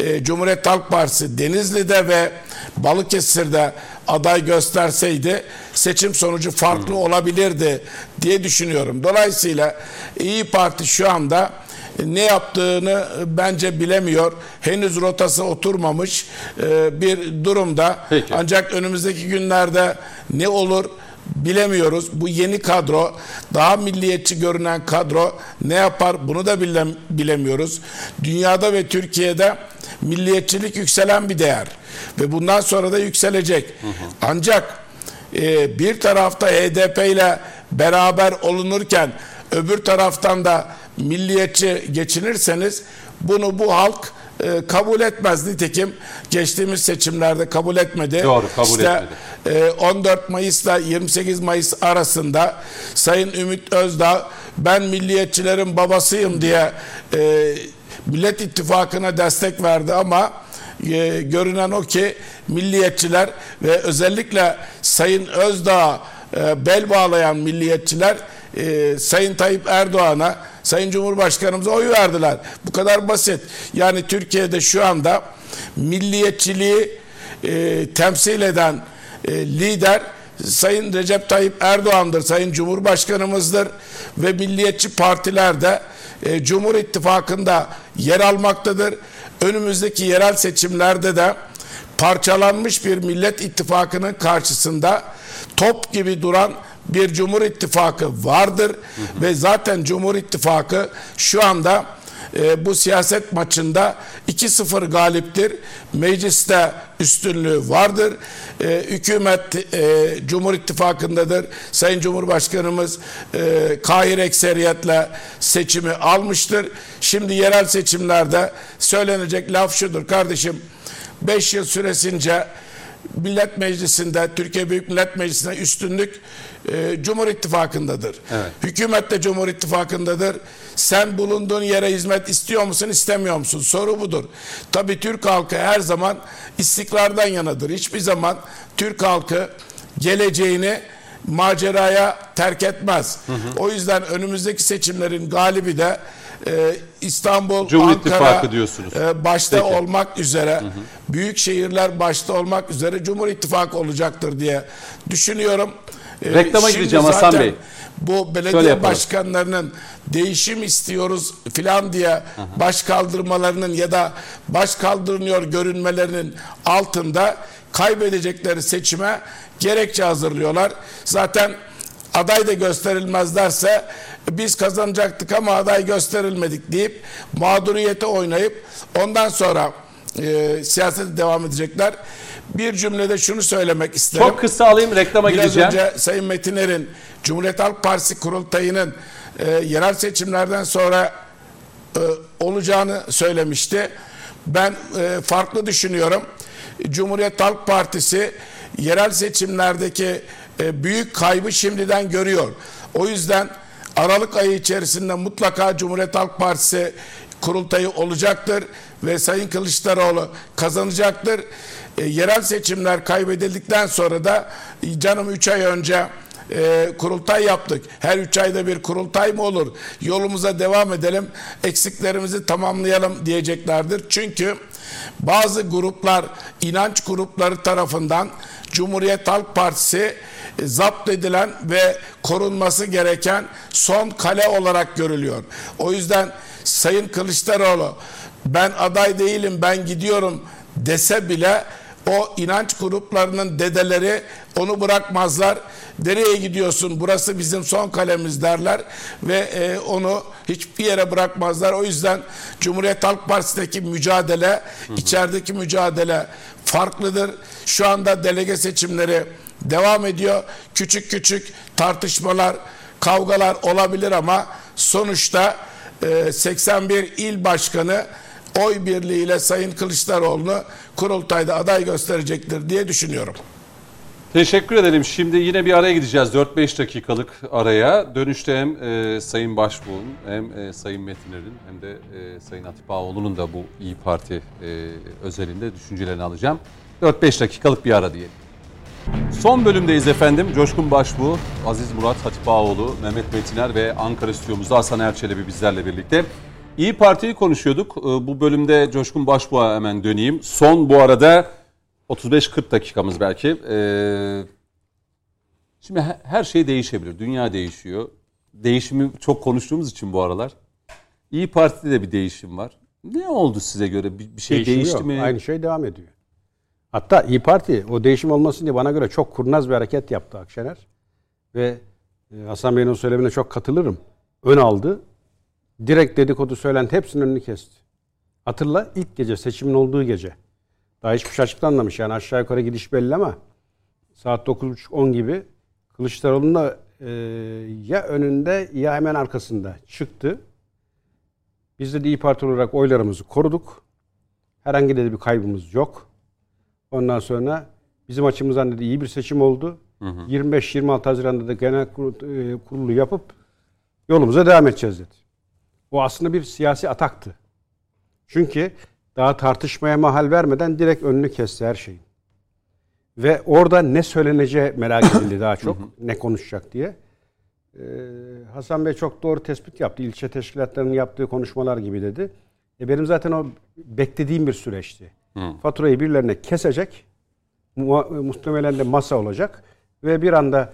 e, Cumhuriyet Halk Partisi Denizli'de ve Balıkesir'de aday gösterseydi seçim sonucu farklı olabilirdi diye düşünüyorum. Dolayısıyla İyi Parti şu anda ne yaptığını bence bilemiyor. Henüz rotası oturmamış e, bir durumda. Peki. Ancak önümüzdeki günlerde ne olur bilemiyoruz. Bu yeni kadro, daha milliyetçi görünen kadro ne yapar bunu da bile, bilemiyoruz. Dünyada ve Türkiye'de milliyetçilik yükselen bir değer ve bundan sonra da yükselecek. Ancak e, bir tarafta HDP ile beraber olunurken öbür taraftan da milliyetçi geçinirseniz bunu bu halk e, kabul etmez. Nitekim geçtiğimiz seçimlerde kabul etmedi. Doğru, kabul İşte, etmedi. e, 14 Mayıs'la 28 Mayıs arasında Sayın Ümit Özdağ ben milliyetçilerin babasıyım diye e, Millet İttifakı'na destek verdi ama e, görünen o ki milliyetçiler ve özellikle Sayın Özdağ'a e, bel bağlayan milliyetçiler e, Sayın Tayyip Erdoğan'a, Sayın Cumhurbaşkanımıza oy verdiler. Bu kadar basit. Yani Türkiye'de şu anda milliyetçiliği e, temsil eden e, lider Sayın Recep Tayyip Erdoğan'dır, Sayın Cumhurbaşkanımızdır ve milliyetçi partiler de e, Cumhur İttifakı'nda yer almaktadır. Önümüzdeki yerel seçimlerde de parçalanmış bir Millet İttifakı'nın karşısında top gibi duran bir Cumhur İttifakı vardır ve zaten Cumhur İttifakı şu anda e, bu siyaset maçında 2-0 galiptir. Mecliste üstünlüğü vardır. E, hükümet e, Cumhur İttifakı'ndadır. Sayın Cumhurbaşkanımız e, kahir ekseriyetle seçimi almıştır. Şimdi yerel seçimlerde söylenecek laf şudur kardeşim. 5 yıl süresince Millet Meclisi'nde, Türkiye Büyük Millet Meclisi'nde üstünlük e, Cumhur İttifakı'ndadır. Evet. Hükümet de Cumhur İttifakı'ndadır. Sen bulunduğun yere hizmet istiyor musun, istemiyor musun? Soru budur. Tabii Türk halkı her zaman istikrardan yanadır. Hiçbir zaman Türk halkı geleceğini maceraya terk etmez. O yüzden önümüzdeki seçimlerin galibi de e, İstanbul, Cumhur Ankara İttifakı diyorsunuz. e, başta Peki. olmak üzere büyük şehirler başta olmak üzere Cumhur İttifakı olacaktır diye düşünüyorum. E, Reklama gideceğim Hasan Bey. Bu belediye başkanlarının değişim istiyoruz filan diye baş kaldırmalarının ya da baş kaldırılıyor görünmelerinin altında kaybedecekleri seçime gerekçe hazırlıyorlar. Zaten aday da gösterilmezlerse biz kazanacaktık ama aday gösterilmedik deyip mağduriyete oynayıp ondan sonra e, siyasete devam edecekler. Bir cümlede şunu söylemek isterim. Çok kısa alayım reklama Biraz gideceğim. önce Sayın Metiner'in Cumhuriyet Halk Partisi kurultayının e, yerel seçimlerden sonra e, olacağını söylemişti. Ben e, farklı düşünüyorum. Cumhuriyet Halk Partisi yerel seçimlerdeki e, büyük kaybı şimdiden görüyor. O yüzden Aralık ayı içerisinde mutlaka Cumhuriyet Halk Partisi kurultayı olacaktır ve Sayın Kılıçdaroğlu kazanacaktır. E, yerel seçimler kaybedildikten sonra da canım 3 ay önce e, kurultay yaptık. Her üç ayda bir kurultay mı olur? Yolumuza devam edelim, eksiklerimizi tamamlayalım diyeceklerdir. Çünkü bazı gruplar, inanç grupları tarafından Cumhuriyet Halk Partisi zapt edilen ve korunması gereken son kale olarak görülüyor. O yüzden Sayın Kılıçdaroğlu ben aday değilim ben gidiyorum dese bile o inanç gruplarının dedeleri onu bırakmazlar. Nereye gidiyorsun? Burası bizim son kalemiz derler ve e, onu hiçbir yere bırakmazlar. O yüzden Cumhuriyet Halk Partisi'ndeki mücadele, içerideki mücadele farklıdır. Şu anda delege seçimleri devam ediyor. Küçük küçük tartışmalar, kavgalar olabilir ama sonuçta e, 81 il başkanı oy birliğiyle Sayın Kılıçdaroğlu'nu kurultayda aday gösterecektir diye düşünüyorum. Teşekkür ederim. Şimdi yine bir araya gideceğiz. 4-5 dakikalık araya. Dönüşte hem e, Sayın Başbuğ'un hem e, Sayın Metiner'in hem de e, Sayın Atip Ağoğlu'nun da bu İyi Parti e, özelinde düşüncelerini alacağım. 4-5 dakikalık bir ara diyelim. Son bölümdeyiz efendim. Coşkun Başbuğ, Aziz Murat Hatip Ağoğlu, Mehmet Metiner ve Ankara stüdyomuzda Hasan Erçelebi bizlerle birlikte. İyi Parti'yi konuşuyorduk. E, Bu bölümde Coşkun Başbuğ'a hemen döneyim. Son bu arada 35-40 dakikamız belki. Ee, şimdi he- her şey değişebilir. Dünya değişiyor. Değişimi çok konuştuğumuz için bu aralar. İyi Parti'de de bir değişim var. Ne oldu size göre? Bir, bir şey Değişim değişti yok. mi? Aynı şey devam ediyor. Hatta İyi Parti o değişim olmasın diye bana göre çok kurnaz bir hareket yaptı Akşener. ve e, Hasan Bey'in o söylemine çok katılırım. Ön aldı. Direkt dedikodu söylenti hepsinin önünü kesti. Hatırla ilk gece seçimin olduğu gece. Daha hiçbir şey açıklanmamış yani aşağı yukarı gidiş belli ama saat 9.30-10 gibi Kılıçdaroğlu'nun da e, ya önünde ya hemen arkasında çıktı. Biz de İyi Parti olarak oylarımızı koruduk. Herhangi de bir kaybımız yok. Ondan sonra bizim açımızdan dedi iyi bir seçim oldu. 25-26 Haziran'da da genel e, kurulu yapıp yolumuza devam edeceğiz dedi. Bu aslında bir siyasi ataktı. Çünkü daha tartışmaya mahal vermeden direkt önünü kesti her şeyin. Ve orada ne söyleneceği merak [coughs] edildi daha çok. ne konuşacak diye. Ee, Hasan Bey çok doğru tespit yaptı. İlçe teşkilatlarının yaptığı konuşmalar gibi dedi. E benim zaten o beklediğim bir süreçti. Faturayı birilerine kesecek. Mu- Muhtemelen de masa olacak. Ve bir anda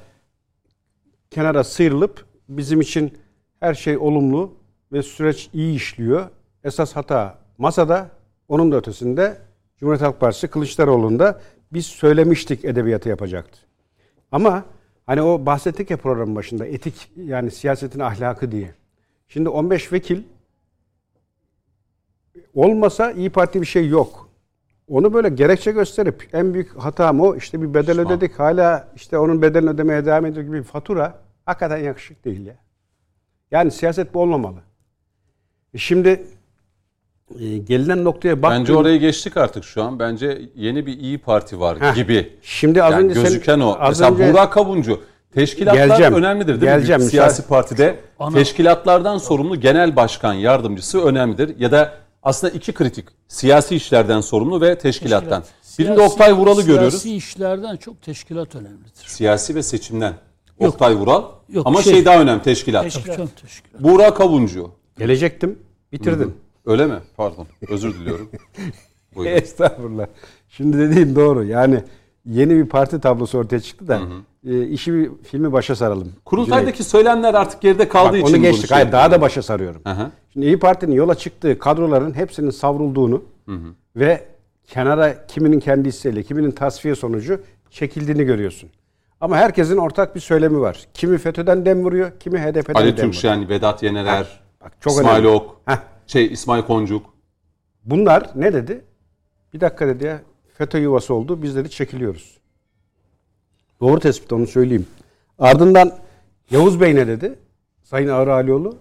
kenara sıyrılıp bizim için her şey olumlu ve süreç iyi işliyor. Esas hata masada, onun da ötesinde Cumhuriyet Halk Partisi Kılıçdaroğlu'nda biz söylemiştik edebiyatı yapacaktı. Ama hani o bahsettik ya programın başında etik yani siyasetin ahlakı diye. Şimdi 15 vekil olmasa İyi Parti bir şey yok. Onu böyle gerekçe gösterip en büyük hatam o işte bir bedel Pişman. ödedik hala işte onun bedelini ödemeye devam ediyor gibi bir fatura hakikaten yakışık değil ya. Yani siyaset bu olmamalı. E Şimdi e, gelinen noktaya bak. Bence orayı geçtik artık şu an. Bence yeni bir iyi Parti var Heh. gibi. Şimdi az Yani önce sen- gözüken o. az Mesela önce- Burak Kavuncu. Teşkilatlar Geleceğim. önemlidir değil Geleceğim, mi? Siyasi partide Ana- teşkilatlardan sorumlu genel başkan yardımcısı önemlidir. Ya da aslında iki kritik. Siyasi işlerden sorumlu ve teşkilattan. Birinde Siyasi- Oktay Vural'ı görüyoruz. Siyasi işlerden çok teşkilat önemlidir. Siyasi ve seçimden. Yok. Oktay Vural. Yok, Ama şey, şey- daha önemli teşkilat. Teşkilat. Canım teşkilat. Burak Kavuncu. Gelecektim. Bitirdin. Öyle mi? Pardon. Özür diliyorum. [laughs] Buyurun. Estağfurullah. Şimdi dediğin doğru. Yani yeni bir parti tablosu ortaya çıktı da e, işi bir filmi başa saralım. Kurultaydaki söylemler artık geride kaldığı Bak, için onu geçtik. Hayır, daha da başa sarıyorum. Aha. Şimdi İyi Parti'nin yola çıktığı kadroların hepsinin savrulduğunu ve kenara kiminin kendi hisseyle, kiminin tasfiye sonucu çekildiğini görüyorsun. Ama herkesin ortak bir söylemi var. Kimi FETÖ'den dem vuruyor, kimi HDP'den Ali dem vuruyor. Türkşen, Vedat Yenerer, Bak, çok İsmail önemli. Ok, Heh. şey İsmail Koncuk. Bunlar ne dedi? Bir dakika dedi ya FETÖ yuvası oldu. Biz dedi çekiliyoruz. Doğru tespit onu söyleyeyim. Ardından Yavuz Bey ne dedi? Sayın Ağrı Alioğlu.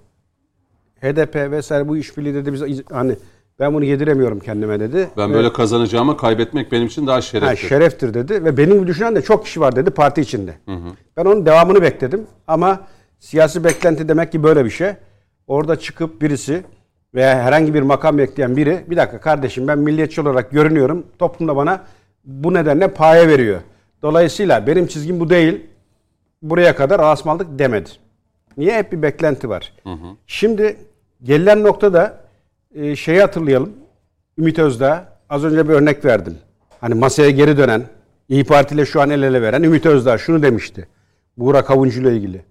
HDP vesaire bu işbirliği dedi biz hani ben bunu yediremiyorum kendime dedi. Ben Ve- böyle kazanacağıma kaybetmek benim için daha Ha, şerefli. şereftir dedi ve benim düşünen de çok kişi var dedi parti içinde. Ben onun devamını bekledim ama siyasi beklenti demek ki böyle bir şey. Orada çıkıp birisi veya herhangi bir makam bekleyen biri bir dakika kardeşim ben milliyetçi olarak görünüyorum. Toplumda bana bu nedenle paye veriyor. Dolayısıyla benim çizgim bu değil. Buraya kadar asmaldık demedi. Niye? Hep bir beklenti var. Şimdi gelinen noktada e, şeyi hatırlayalım. Ümit Özdağ az önce bir örnek verdim. Hani masaya geri dönen, İyi Parti ile şu an el ele veren Ümit Özdağ şunu demişti. Buğra Kavuncu ile ilgili.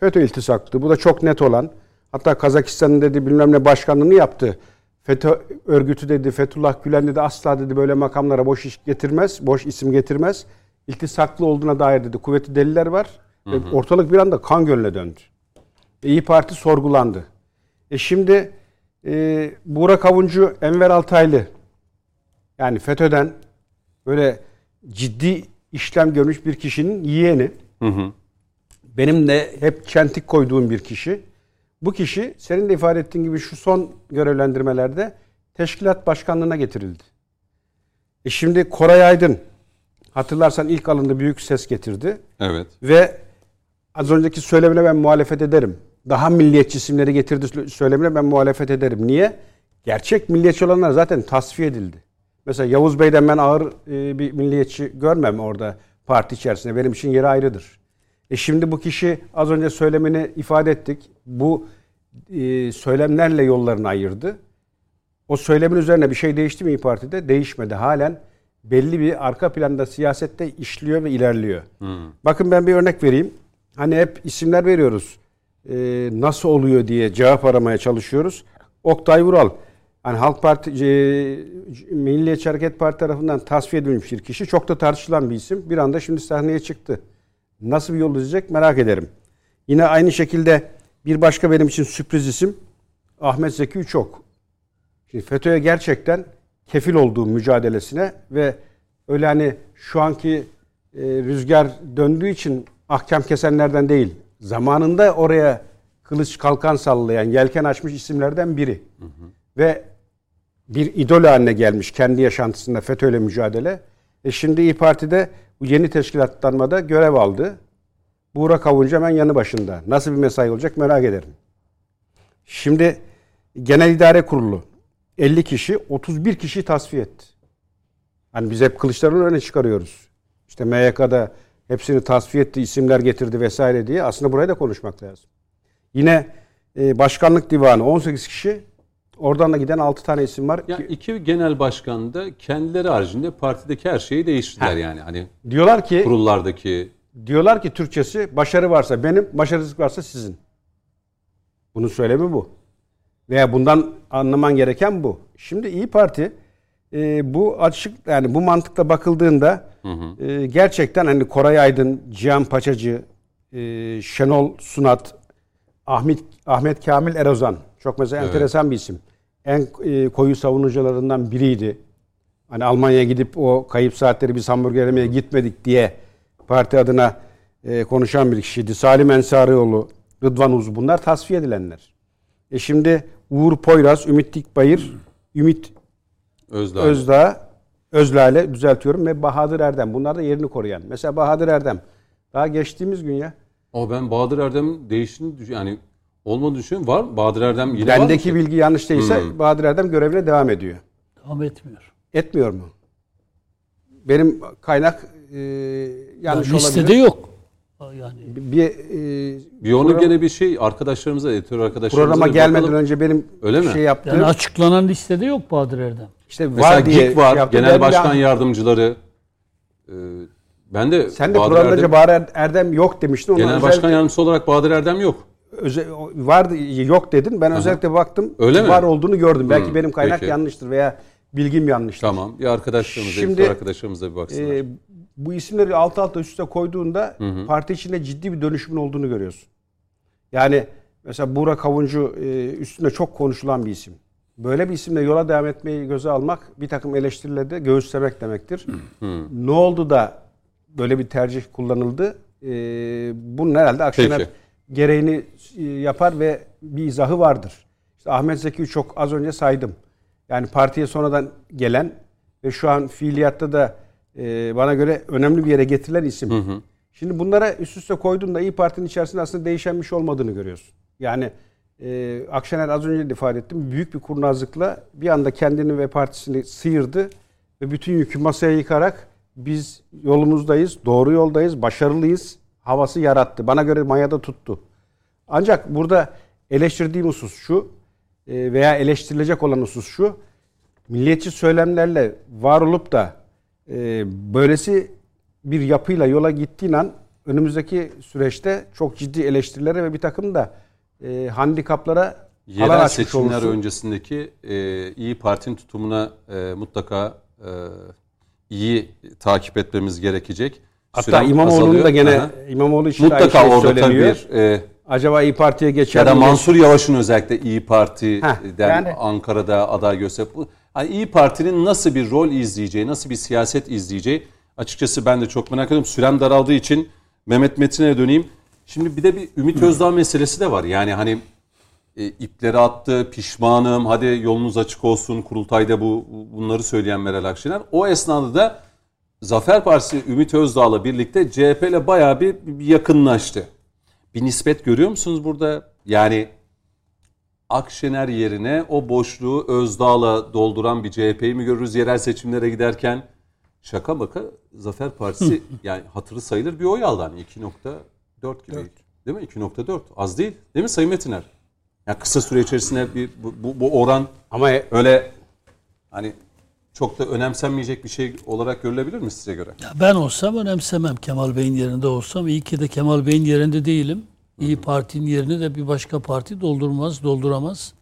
FETÖ iltisaktı. Bu da çok net olan. Hatta Kazakistan'ın dedi bilmem ne başkanlığını yaptı. FETÖ örgütü dedi, Fethullah Gülen dedi asla dedi böyle makamlara boş iş getirmez, boş isim getirmez. İltisaklı olduğuna dair dedi kuvvetli deliller var. Ve ortalık bir anda kan gölüne döndü. E, İyi Parti sorgulandı. E şimdi e, Buğra Kavuncu, Enver Altaylı yani FETÖ'den böyle ciddi işlem görmüş bir kişinin yeğeni. Benim de hep çentik koyduğum bir kişi. Bu kişi senin de ifade ettiğin gibi şu son görevlendirmelerde teşkilat başkanlığına getirildi. E şimdi Koray Aydın hatırlarsan ilk alında büyük ses getirdi. Evet. Ve az önceki söylemine ben muhalefet ederim. Daha milliyetçi isimleri getirdi söylemine ben muhalefet ederim. Niye? Gerçek milliyetçi olanlar zaten tasfiye edildi. Mesela Yavuz Bey'den ben ağır e, bir milliyetçi görmem orada parti içerisinde. Benim için yeri ayrıdır. E şimdi bu kişi az önce söylemini ifade ettik. Bu e, söylemlerle yollarını ayırdı. O söylemin üzerine bir şey değişti mi İYİ Parti'de? Değişmedi. Halen belli bir arka planda siyasette işliyor ve ilerliyor. Bakın ben bir örnek vereyim. Hani hep isimler veriyoruz. Ee, nasıl oluyor diye cevap aramaya çalışıyoruz. Oktay Vural. Hani Halk Parti, e, Milliyetçi Hareket Parti tarafından tasfiye edilmiş bir kişi. Çok da tartışılan bir isim. Bir anda şimdi sahneye çıktı. nasıl bir yol izleyecek merak ederim. Yine aynı şekilde bir başka benim için sürpriz isim Ahmet Zeki Üçok. Şimdi FETÖ'ye gerçekten kefil olduğu mücadelesine ve öyle hani şu anki e, rüzgar döndüğü için ahkam kesenlerden değil, zamanında oraya kılıç kalkan sallayan, yelken açmış isimlerden biri. Ve bir idol haline gelmiş kendi yaşantısında FETÖ'yle mücadele. E şimdi İyi Parti'de bu yeni teşkilatlanmada görev aldı. Buğra Kavuncu hemen yanı başında. Nasıl bir mesai olacak merak ederim. Şimdi Genel İdare Kurulu 50 kişi 31 kişi tasfiye etti. Hani biz hep Kılıçdaroğlu'nu öne çıkarıyoruz. İşte MYK'da hepsini tasfiye etti, isimler getirdi vesaire diye. Aslında burayı da konuşmak lazım. Yine e, Başkanlık Divanı 18 kişi. Oradan da giden 6 tane isim var. Ya iki genel başkan da kendileri haricinde partideki her şeyi değiştirdiler yani. Hani Diyorlar ki kurullardaki diyorlar ki Türkçesi başarı varsa benim, başarısızlık varsa sizin. Bunun söylemi bu. Veya bundan anlaman gereken bu. Şimdi İyi Parti e, bu açık yani bu mantıkla bakıldığında e, gerçekten hani Koray Aydın, Cihan Paçacı, e, Şenol Sunat, Ahmet Ahmet Kamil Erozan çok mesela enteresan bir isim. En e, koyu savunucularından biriydi. Hani Almanya'ya gidip o kayıp saatleri biz hamburger yemeye gitmedik diye parti adına e, konuşan bir kişiydi. Salim Ensarioğlu, Rıdvan Uz bunlar tasfiye edilenler. E şimdi Uğur Poyraz, Ümit Dikbayır, Ümit Özdağ. Özdağ, Özlale düzeltiyorum ve Bahadır Erdem. Bunlar da yerini koruyan. Mesela Bahadır Erdem. Daha geçtiğimiz gün ya. Ama ben Bahadır Erdem'in değiştiğini yani olmadığını düşünüyorum. Var mı? Bahadır Erdem yine var mı Bendeki ki? bilgi yanlış değilse Bahadır Erdem görevine devam ediyor. Devam etmiyor. Etmiyor mu? Benim kaynak e, yanlış Yani listede olabilir. yok. Yani Bir, e, Bir onu program- gene bir şey arkadaşlarımıza, editör arkadaşlarımıza programa bir gelmeden bakalım. önce benim Öyle mi? şey yaptığım yani açıklanan listede yok Bahadır Erdem. işte Mesela var diye GİK var, yaptım. genel Ben bir başkan an- yardımcıları. Ee, ben de Sen de Bahadır programda Erdem- Bahadır Erdem yok demiştin. Ona genel özel- başkan yardımcısı olarak Bahadır Erdem yok. özel, vardı yok dedin. Ben özellikle baktım. Öyle mi? Var olduğunu gördüm. Belki Hmm, benim kaynak peki. yanlıştır veya bilgim yanlıştır. Tamam. Bir arkadaşlarımıza, Şimdi, arkadaşlarımıza bir baksınlar. Ee, bu isimleri alt alta üst üste koyduğunda parti içinde ciddi bir dönüşümün olduğunu görüyorsun. Yani mesela Buğra Kavuncu e, üstünde çok konuşulan bir isim. Böyle bir isimle yola devam etmeyi göze almak bir takım eleştirileri de göğüslemek demektir. Ne oldu da böyle bir tercih kullanıldı? Ee, bunun herhalde Akşener Peki. gereğini e, yapar ve bir izahı vardır. İşte Ahmet Zeki çok az önce saydım. Yani partiye sonradan gelen ve şu an fiiliyatta da e, bana göre önemli bir yere getirilen isim. Şimdi bunlara üst üste koyduğunda İyi Parti'nin içerisinde aslında değişen bir şey olmadığını görüyorsun. Yani e, Akşener az önce de ifade ettim. Büyük bir kurnazlıkla bir anda kendini ve partisini sıyırdı ve bütün yükü masaya yıkarak biz yolumuzdayız, doğru yoldayız, başarılıyız havası yarattı. Bana göre mayada tuttu. Ancak burada eleştirdiğim husus şu e, veya eleştirilecek olan husus şu. Milliyetçi söylemlerle var olup da e, böylesi bir yapıyla yola gittiğin an önümüzdeki süreçte çok ciddi eleştirilere ve bir takım da e, handikaplara alan Yerel açmış seçimler olursun. öncesindeki e, İyi Parti'nin tutumuna e, mutlaka e, iyi takip etmemiz gerekecek. Hatta İmamoğlu'nun da gene Aha. İmamoğlu için aynı mutlaka şey orada söyleniyor. bir e, Acaba İyi Parti'ye geçer ya da mi? Mansur Yavaş'ın özellikle İyi Parti'den Heh, yani- Ankara'da aday gösterip hani İyi Parti'nin nasıl bir rol izleyeceği, nasıl bir siyaset izleyeceği açıkçası ben de çok merak ediyorum. Sürem daraldığı için Mehmet Metin'e döneyim. Şimdi bir de bir Ümit Özdağ meselesi de var. Yani hani e, ipleri attı, pişmanım, hadi yolunuz açık olsun, kurultayda bu bunları söyleyen Meral Akşener. O esnada da Zafer Partisi Ümit Özdağ'la birlikte CHP ile bayağı bir, bir yakınlaştı. Bir nispet görüyor musunuz burada? Yani Akşener yerine o boşluğu Özdağ'la dolduran bir CHP'yi mi görürüz yerel seçimlere giderken? Şaka maka Zafer Partisi yani hatırı sayılır bir oy aldı hani 2.4 gibi. Değil mi? 2.4 az değil. Değil mi Sayın Metiner? Yani kısa süre içerisinde bir bu, bu, bu oran Ama öyle hani çok da önemsenmeyecek bir şey olarak görülebilir mi size göre? Ya ben olsam önemsemem. Kemal Bey'in yerinde olsam. İyi ki de Kemal Bey'in yerinde değilim. İyi Parti'nin yerini de bir başka parti doldurmaz, dolduramaz.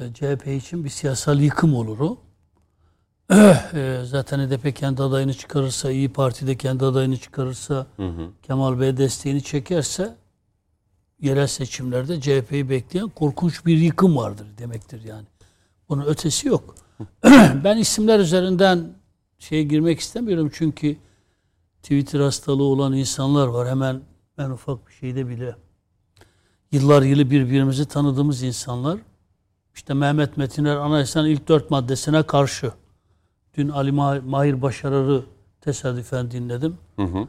E, CHP için bir siyasal yıkım olur o. [clears throat] Ee, zaten HDP kendi adayını çıkarırsa, İyi Parti de kendi adayını çıkarırsa, Kemal Bey desteğini çekerse yerel seçimlerde CHP'yi bekleyen korkunç bir yıkım vardır demektir yani. Bunun ötesi yok. [clears throat] ben isimler üzerinden şeye girmek istemiyorum çünkü Twitter hastalığı olan insanlar var. Hemen en ufak bir şeyde bile yıllar yılı birbirimizi tanıdığımız insanlar. İşte Mehmet Metiner Anayasanın ilk dört maddesine karşı. Dün Ali Ma- Mahir Başarar'ı tesadüfen dinledim. Hı hı.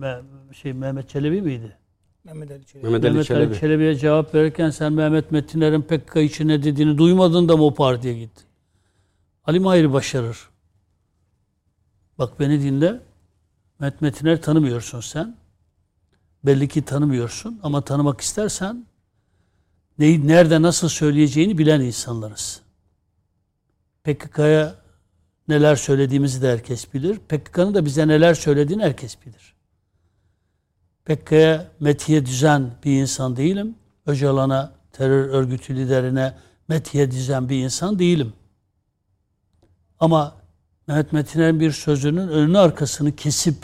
Ee, şey Mehmet Çelebi miydi? Mehmet Ali Çelebi. Mehmet Ali Mehmet Ali Çelebi. Çelebi'ye cevap verirken sen Mehmet Metiner'in PKK için ne dediğini duymadın da mı o partiye gittin? Ali Mahir başarır. Bak beni dinle. Mehmet Metiner tanımıyorsun sen. Belli ki tanımıyorsun ama tanımak istersen neyi nerede nasıl söyleyeceğini bilen insanlarız. PKK'ya neler söylediğimizi de herkes bilir. PKK'nın da bize neler söylediğini herkes bilir. PKK'ya metiye düzen bir insan değilim. Öcalan'a, terör örgütü liderine metiye düzen bir insan değilim. Ama Mehmet Metiner'in bir sözünün önünü arkasını kesip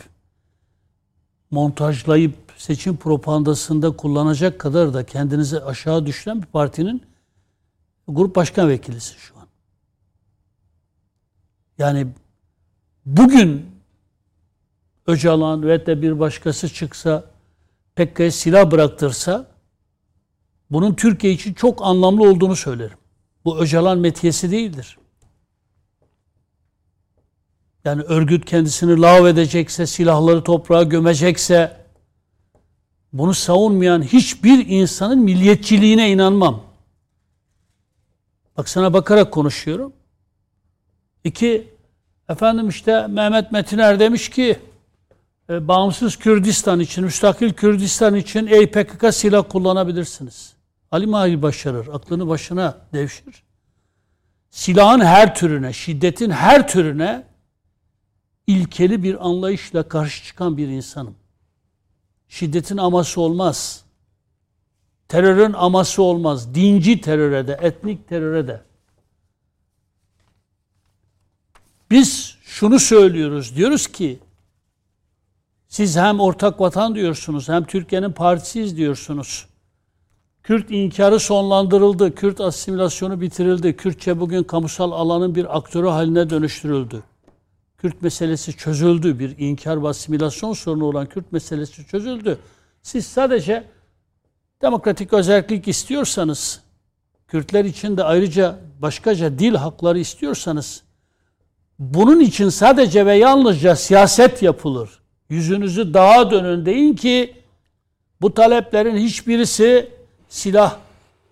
montajlayıp seçim propagandasında kullanacak kadar da kendinizi aşağı düşüren bir partinin grup başkan vekilisi şu an. Yani bugün Öcalan ve de bir başkası çıksa PKK'ya silah bıraktırsa bunun Türkiye için çok anlamlı olduğunu söylerim. Bu Öcalan metiyesi değildir. Yani örgüt kendisini lav edecekse, silahları toprağa gömecekse bunu savunmayan hiçbir insanın milliyetçiliğine inanmam. Bak sana bakarak konuşuyorum. İki, efendim işte Mehmet Metiner demiş ki e, bağımsız Kürdistan için, müstakil Kürdistan için ey PKK silah kullanabilirsiniz. Ali Mahir başarır, aklını başına devşir. Silahın her türüne, şiddetin her türüne ilkeli bir anlayışla karşı çıkan bir insanım. Şiddetin aması olmaz. Terörün aması olmaz. Dinci teröre de, etnik teröre de. Biz şunu söylüyoruz. Diyoruz ki siz hem ortak vatan diyorsunuz hem Türkiye'nin partisiyiz diyorsunuz. Kürt inkarı sonlandırıldı. Kürt asimilasyonu bitirildi. Kürtçe bugün kamusal alanın bir aktörü haline dönüştürüldü. Kürt meselesi çözüldü. Bir inkar ve asimilasyon sorunu olan Kürt meselesi çözüldü. Siz sadece demokratik özellik istiyorsanız, Kürtler için de ayrıca başkaca dil hakları istiyorsanız, bunun için sadece ve yalnızca siyaset yapılır. Yüzünüzü dağa dönün deyin ki bu taleplerin hiçbirisi silah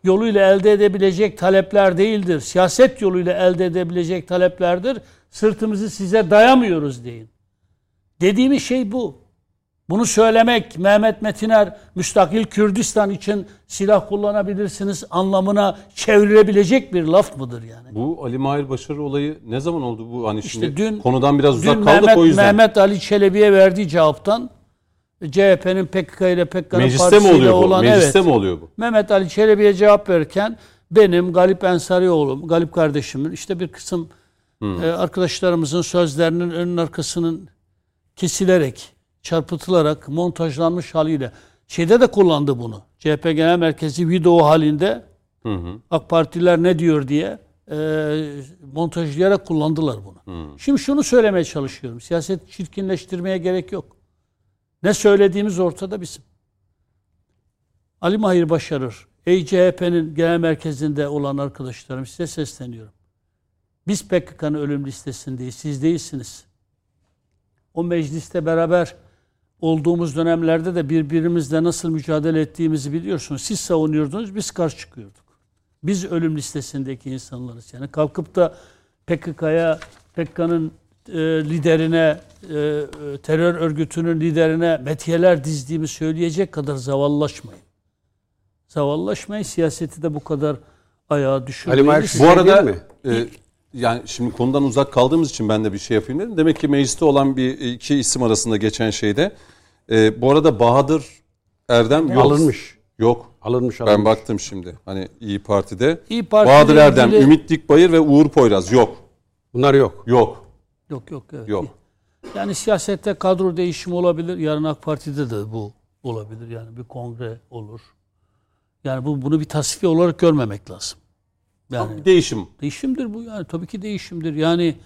yoluyla elde edebilecek talepler değildir. Siyaset yoluyla elde edebilecek taleplerdir. Sırtımızı size dayamıyoruz deyin. Dediğimiz şey bu. Bunu söylemek Mehmet Metiner müstakil Kürdistan için silah kullanabilirsiniz anlamına çevrilebilecek bir laf mıdır yani? Bu Ali Mahir Başarı olayı ne zaman oldu bu? Hani şimdi dün- konudan biraz uzak Dün kaldık Mehmet, o yüzden. Mehmet Ali Çelebi'ye verdiği cevaptan CHP'nin PKK ile PKK'nın partisiyle oluyor bu? olan Mecliste evet. mi oluyor bu? Mehmet Ali Çelebi'ye cevap verirken benim Galip Ensarioğlu, Galip kardeşimin işte bir kısım e, arkadaşlarımızın sözlerinin önün arkasının kesilerek, çarpıtılarak montajlanmış haliyle şeyde de kullandı bunu. CHP Genel Merkezi video halinde Hı hı. AK Partililer ne diyor diye e, montajlayarak kullandılar bunu. Şimdi şunu söylemeye çalışıyorum. Siyaset çirkinleştirmeye gerek yok. Ne söylediğimiz ortada bizim. Ali Mahir başarır. Ey CHP'nin genel merkezinde olan arkadaşlarım size sesleniyorum. Biz PKK'nın ölüm listesindeyiz. Siz değilsiniz. O mecliste beraber olduğumuz dönemlerde de birbirimizle nasıl mücadele ettiğimizi biliyorsunuz. Siz savunuyordunuz, biz karşı çıkıyorduk. Biz ölüm listesindeki insanlarız. Yani kalkıp da PKK'ya, PKK'nın e, liderine, e, e, terör örgütünün liderine metiyeler dizdiğimi söyleyecek kadar zavallaşmayın. Zavallaşmayın. Siyaseti de bu kadar ayağa düşürmeyin. Ali Mahir Bu arada değil mi? e, yani şimdi konudan uzak kaldığımız için ben de bir şey yapayım dedim. Demek ki mecliste olan bir iki isim arasında geçen şeyde. E, bu arada Bahadır Erdem yok. Alınmış. Yok. Alınmış alınmış. Ben baktım şimdi. Hani İyi Parti'de. İYİ Parti Bahadır Erdem, ilgili- Ümit Dikbayır ve Uğur Poyraz yok. Bunlar yok. Yok. Yok yok. Evet. Yok. Yani siyasette kadro değişimi olabilir. Yarın AK Parti'de de bu olabilir. Yani bir kongre olur. Yani bu bunu bir tasfiye olarak görmemek lazım. Yani Bir değişim. değişimdir bu yani tabii ki değişimdir. Yani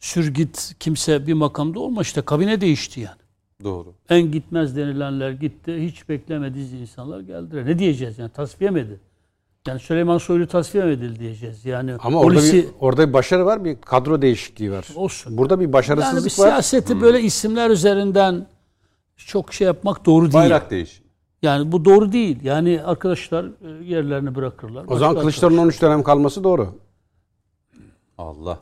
sürgit kimse bir makamda olma işte kabine değişti yani. Doğru. En gitmez denilenler gitti. Hiç beklemediğiniz insanlar geldiler. Ne diyeceğiz yani tasfiye mi edildi? Yani Süleyman Soylu tasfiye mi edildi diyeceğiz. Yani Ama orada polisi bir, orada bir başarı var, bir kadro değişikliği var. olsun. Burada bir Yani bir başarısızlık var. siyaseti böyle isimler üzerinden çok şey yapmak doğru değil. Bayrak değişimi. Yani bu doğru değil. Yani arkadaşlar e, yerlerini bırakırlar. O zaman Kılıçdaroğlu'nun 13 dönem kalması doğru. Allah.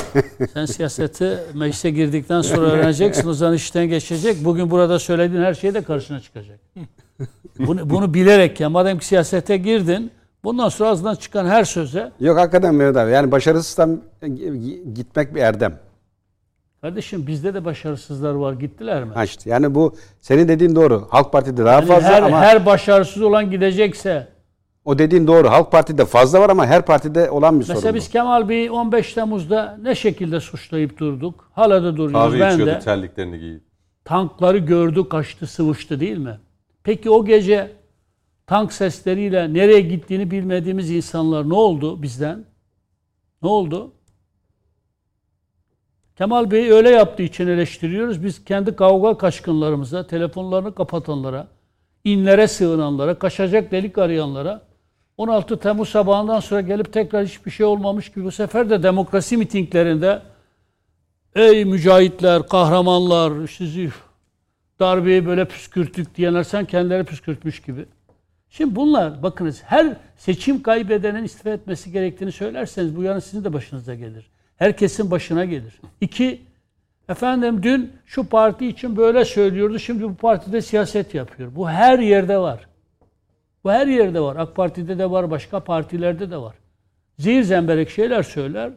[laughs] Sen siyaseti meclise girdikten sonra öğreneceksin. O zaman işten geçecek. Bugün burada söylediğin her şey de karşına çıkacak. [laughs] Bunu, bunu bilerek ya madem ki siyasete girdin bundan sonra ağzından çıkan her söze Yok hakikaten Mehmet abi. Yani başarısızdan e, gi- gitmek bir erdem. Kardeşim bizde de başarısızlar var gittiler mi? Ha işte yani bu senin dediğin doğru. Halk Parti'de daha Yani fazla her, ama her başarısız olan gidecekse o dediğin doğru. Halk Parti'de fazla var ama her partide olan bir sorun Mesela biz Kemal Bey'i 15 Temmuz'da ne şekilde suçlayıp durduk? Hala da duruyoruz. Kahve ben içiyordu de. terliklerini giyip. Tankları gördü, kaçtı, sıvıştı değil mi? Peki o gece tank sesleriyle nereye gittiğini bilmediğimiz insanlar ne oldu bizden? Ne oldu? Kemal Bey öyle yaptığı için eleştiriyoruz. Biz kendi kavga kaçkınlarımıza, telefonlarını kapatanlara, inlere sığınanlara, kaçacak delik arayanlara 16 Temmuz sabahından sonra gelip tekrar hiçbir şey olmamış gibi bu sefer de demokrasi mitinglerinde ey mücahitler, kahramanlar, sizi darbeyi böyle püskürttük diyenler sen kendileri püskürtmüş gibi. Şimdi bunlar bakınız her seçim kaybedenin istifa etmesi gerektiğini söylerseniz bu yarın sizin de başınıza gelir. Herkesin başına gelir. İki, efendim dün şu parti için böyle söylüyordu şimdi bu partide siyaset yapıyor. Bu her yerde var. Bu her yerde var. AK Parti'de de var, başka partilerde de var. Zehir zemberek şeyler söyler.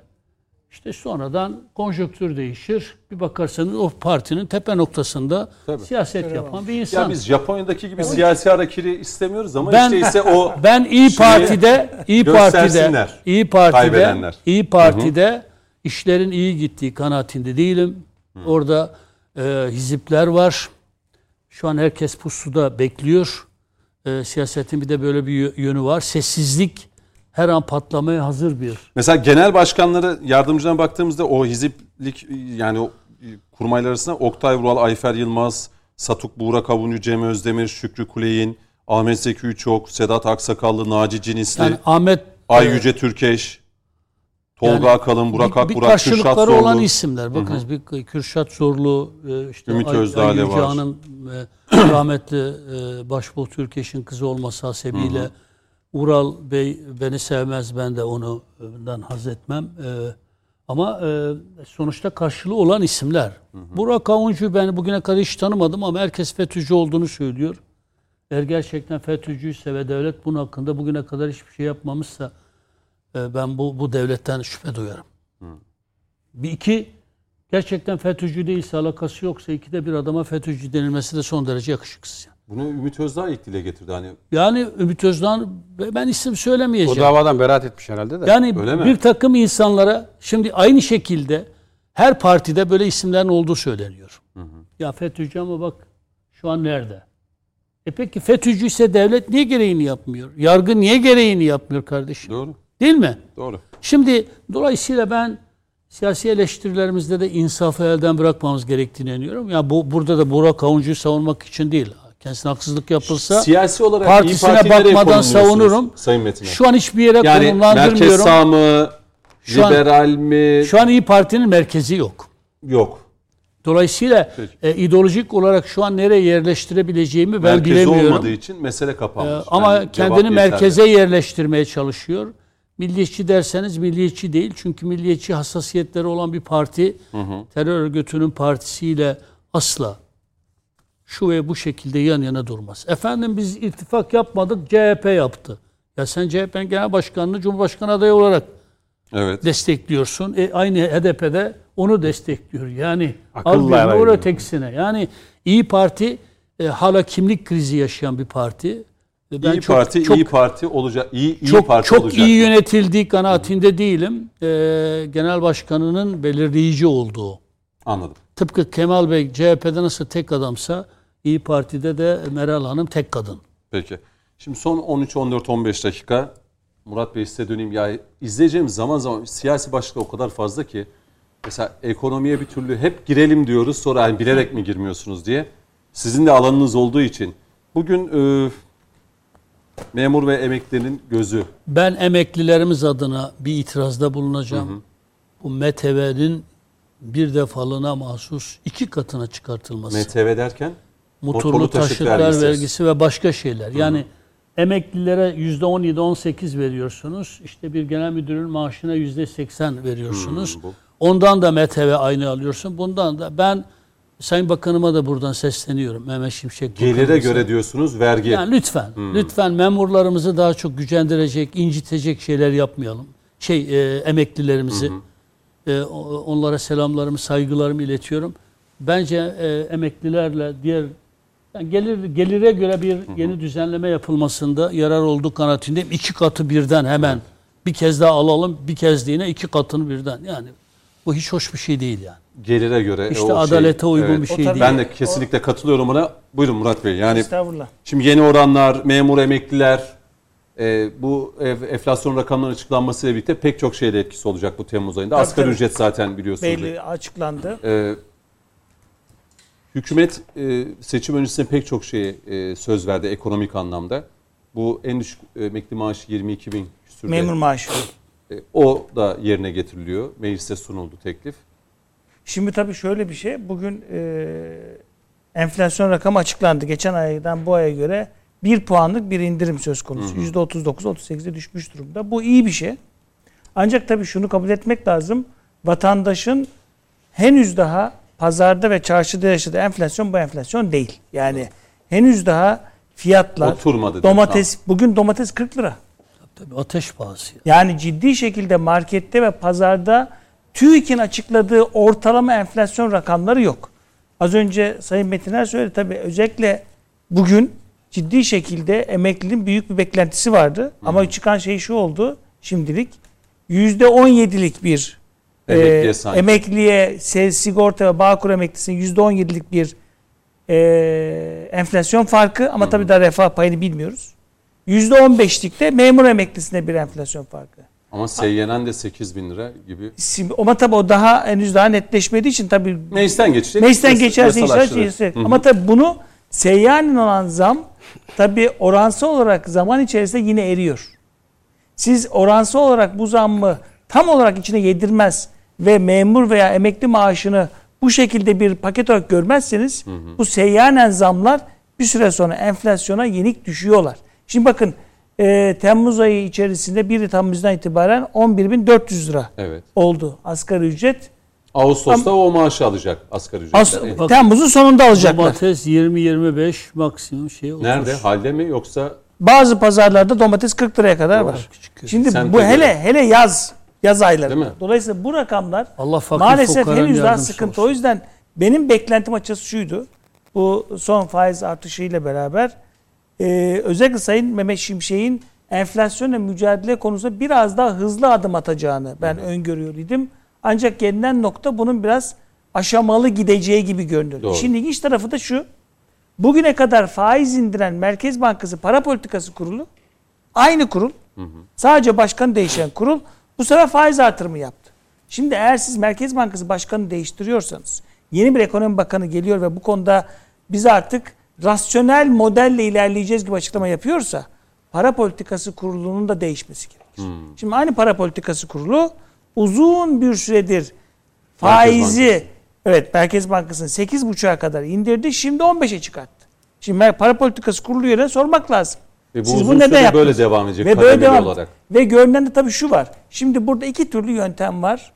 İşte sonradan konjonktür değişir. Bir bakarsanız o partinin tepe noktasında siyaset yapan bir insan. Ya biz Japonya'daki gibi siyasi hareketi istemiyoruz ama Ben- işte ise o [laughs] Ben İyi Parti'de İyi Parti'de. İyi Parti'de. İyi Parti'de işlerin iyi gittiği kanaatinde değilim. Orada e, hizipler var. Şu an herkes pusuda bekliyor. E, siyasetin bir de böyle bir yö- yönü var. Sessizlik her an patlamaya hazır bir. Mesela genel başkanları yardımcılarına baktığımızda o hiziplik yani o kurmaylar arasında Oktay Vural, Ayfer Yılmaz, Satuk Buğra Kavuncu, Cem Özdemir, Şükrü Kuley'in, Ahmet Zeki Üçok, Sedat Aksakallı, Naci Cinisli, Yani Ahmet Ay e, Yüce Türkeş, Tolga Yani Akalın, Burak bir, Ak, bir Kürşat karşılıkları olan isimler. Bakınız bir Kürşat Zorlu, e, işte Ümit Ay- Özdağ Ay var. Hanım, e, [clears throat] rahmetli e, Başbuğ Türkeş'in kızı olması hasebiyle Ural Bey beni sevmez, ben de onu ondan haz etmem. Ama sonuçta karşılığı olan isimler. Burak Kavuncu ben bugüne kadar hiç tanımadım ama herkes FETÖ'cü olduğunu söylüyor. Eğer gerçekten FETÖ'cüyse ve devlet bunun hakkında bugüne kadar hiçbir şey yapmamışsa ben bu, bu devletten şüphe duyarım. Bir iki, gerçekten FETÖ'cü değilse, alakası yoksa ikide bir adama FETÖ'cü denilmesi de son derece yakışıksız. Yani, Bunu Ümit Özdağ ilk dile getirdi. Hani yani Ümit Özdağ, ben isim O söylemeyeceğim. davadan beraat etmiş herhalde de. Yani Öyle mi? bir takım insanlara, şimdi aynı şekilde her partide böyle isimlerin olduğu söyleniyor. Ya FETÖ'cü ama bak şu an nerede? E peki FETÖ'cü ise devlet niye gereğini yapmıyor? Yargı niye gereğini yapmıyor kardeşim? doğru. Değil mi? Doğru. Şimdi dolayısıyla ben siyasi eleştirilerimizde de insafı elden bırakmamız gerektiğini inanıyorum. Ya bu burada da Burak Avuncu'yu savunmak için değil. Kendisine haksızlık yapılsa Siyasi olarak partisine bakmadan savunurum. Sayın Metin'e. şu an hiçbir yere yani merkez konumlandırmıyorum. sağ mı, Şu an- liberal mi? Şu an İyi Parti'nin merkezi yok. Yok. Dolayısıyla Peki. e, ideolojik olarak şu an nereye yerleştirebileceğimi ben Merkezi bilemiyorum. olmadığı için mesele kapanmış. ama Yani kendini yeterli. merkeze yerleştirmeye çalışıyor. Milliyetçi derseniz milliyetçi değil. Çünkü milliyetçi hassasiyetleri olan bir parti terör örgütünün partisiyle asla şu ve bu şekilde yan yana durmaz. Efendim biz ittifak yapmadık CHP yaptı. Ya sen CHP'nin genel başkanını Cumhurbaşkanı adayı olarak Evet. destekliyorsun. E, aynı HDP'de onu destekliyor. Yani Akıllı ötekisine. Yani İyi Parti e, hala kimlik krizi yaşayan bir parti. Ben İyi çok- Parti çok- iyi Parti olacak. İyi iyi çok Parti çok olacak. iyi mı? yönetildiği kanaatinde değilim. Ee, genel başkanının belirleyici olduğu. Anladım. Tıpkı Kemal Bey CHP'de nasıl tek adamsa İyi Parti'de de Meral Hanım tek kadın. Peki. Şimdi son 13 14 15 dakika Murat Bey size döneyim. Ya izleyeceğimiz zaman zaman siyasi başlıklar o kadar fazla ki mesela ekonomiye bir türlü hep girelim diyoruz. Sonra hani bilerek mi girmiyorsunuz diye. Sizin de alanınız olduğu için. Bugün e, memur ve emeklilerin gözü Ben emeklilerimiz adına bir itirazda bulunacağım. Bu MTV'nin bir defalığına mahsus iki katına çıkartılması. MTV derken motorlu taşıtlar vergisi. ve başka şeyler. Yani emeklilere yüzde 17-18 veriyorsunuz. İşte bir genel müdürün maaşına yüzde 80 veriyorsunuz. Hı, bu. Ondan da MTV aynı alıyorsun. Bundan da ben Sayın Bakanıma da buradan sesleniyorum. Mehmet Şimşek gelire Bakanımıza. göre diyorsunuz vergi. Yani lütfen, lütfen memurlarımızı daha çok gücendirecek, incitecek şeyler yapmayalım. Şey, e, emeklilerimizi. E, o- onlara selamlarımı, saygılarımı iletiyorum. Bence e, emeklilerle diğer yani gelir gelire göre bir yeni düzenleme yapılmasında yarar olduğu kanaatindeyim. İki katı birden hemen bir kez daha alalım, bir kez yine iki katını birden. Yani bu hiç hoş bir şey değil yani. Gelire göre. İşte o şey- adalete uygun bir O şey tabii- değil. Ben de kesinlikle katılıyorum ona. Buyurun Murat Bey. Yani Estağfurullah. Şimdi yeni oranlar, memur emekliler, e, bu enflasyon rakamlarının açıklanmasıyla birlikte pek çok şeyde etkisi olacak bu Temmuz ayında. Tabii, Asgari tabii. ücret zaten biliyorsunuz. Belli açıklandı. E, hükümet e, seçim öncesinde pek çok şeye e, söz verdi ekonomik anlamda. Bu en düşük emekli maaşı 22 bin küsürde. Memur maaşı. E, o da yerine getiriliyor. Meclise sunuldu teklif. Şimdi tabii şöyle bir şey. Bugün e, enflasyon rakamı açıklandı. Geçen aydan bu aya göre bir puanlık bir indirim söz konusu. %39-38'e düşmüş durumda. Bu iyi bir şey. Ancak tabii şunu kabul etmek lazım. Vatandaşın henüz daha pazarda ve çarşıda yaşadığı enflasyon bu enflasyon değil. Yani henüz daha fiyatlar, Oturmadı domates, bugün domates 40 lira. Tabii ateş pahası. Yani ciddi şekilde markette ve pazarda TÜİK'in açıkladığı ortalama enflasyon rakamları yok. Az önce Sayın Metiner söyledi tabii özellikle bugün ciddi şekilde emeklinin büyük bir beklentisi vardı. Ama çıkan şey şu oldu şimdilik. %17'lik bir Emekliye e, sanki. emekliye sigorta ve Bağkur emeklisinin %17'lik bir e, enflasyon farkı ama tabii daha refah payını bilmiyoruz. %15'likte memur emeklisine bir enflasyon farkı. Ama seyyanen de 8 bin lira gibi. Şimdi, ama tabii o daha henüz daha netleşmediği için tabii Meclisten geçecek. meclisten geçerse inşallah. Hı hı. Ama tabii bunu seyyanen olan zam tabii oransı olarak zaman içerisinde yine eriyor. Siz oransı olarak bu zammı tam olarak içine yedirmez ve memur veya emekli maaşını bu şekilde bir paket olarak görmezseniz bu seyyanen zamlar bir süre sonra enflasyona yenik düşüyorlar. Şimdi bakın e, Temmuz ayı içerisinde 1 Temmuz'dan itibaren 11.400 lira Evet. oldu asgari ücret. Ağustos'ta o maaşı alacak asgari ücretler. As- Evet. Temmuz'un sonunda alacaklar. Domates 20-25 maksimum şey olur. Nerede? Halde mi yoksa Bazı pazarlarda domates 40 liraya kadar var. küçük. Şimdi Semte bu göre. hele hele yaz yaz ayları. Değil mi? Dolayısıyla bu rakamlar Allah fakir maalesef henüz daha sıkıntı. olsun. O yüzden benim beklentim açıkçası şuydu. Bu son faiz artışıyla beraber e, özellikle Sayın Mehmet Şimşek'in enflasyonla mücadele konusunda biraz daha hızlı adım atacağını ben öngörüyor idim. Ancak gelinen nokta bunun biraz aşamalı gideceği gibi görünüyor. Doğru. Şimdi ilginç tarafı da şu. Bugüne kadar faiz indiren Merkez Bankası Para Politikası Kurulu aynı kurul. Sadece başkanı değişen kurul bu sefer faiz artırımı yaptı. Şimdi eğer siz Merkez Bankası Başkanı değiştiriyorsanız yeni bir ekonomi bakanı geliyor ve bu konuda biz artık rasyonel modelle ilerleyeceğiz gibi açıklama yapıyorsa para politikası kurulunun da değişmesi gerekir. Şimdi aynı para politikası kurulu uzun bir süredir faizi evet Merkez Bankası'nın 8,5'a kadar indirdi. Şimdi 15'e çıkarttı. Şimdi para politikası kurulu üyelerine sormak lazım. Ve bu Siz bunu neden yaptınız? böyle devam edecek Ve böyle devam. olarak. Ve görünen de tabii şu var. Şimdi burada iki türlü yöntem var.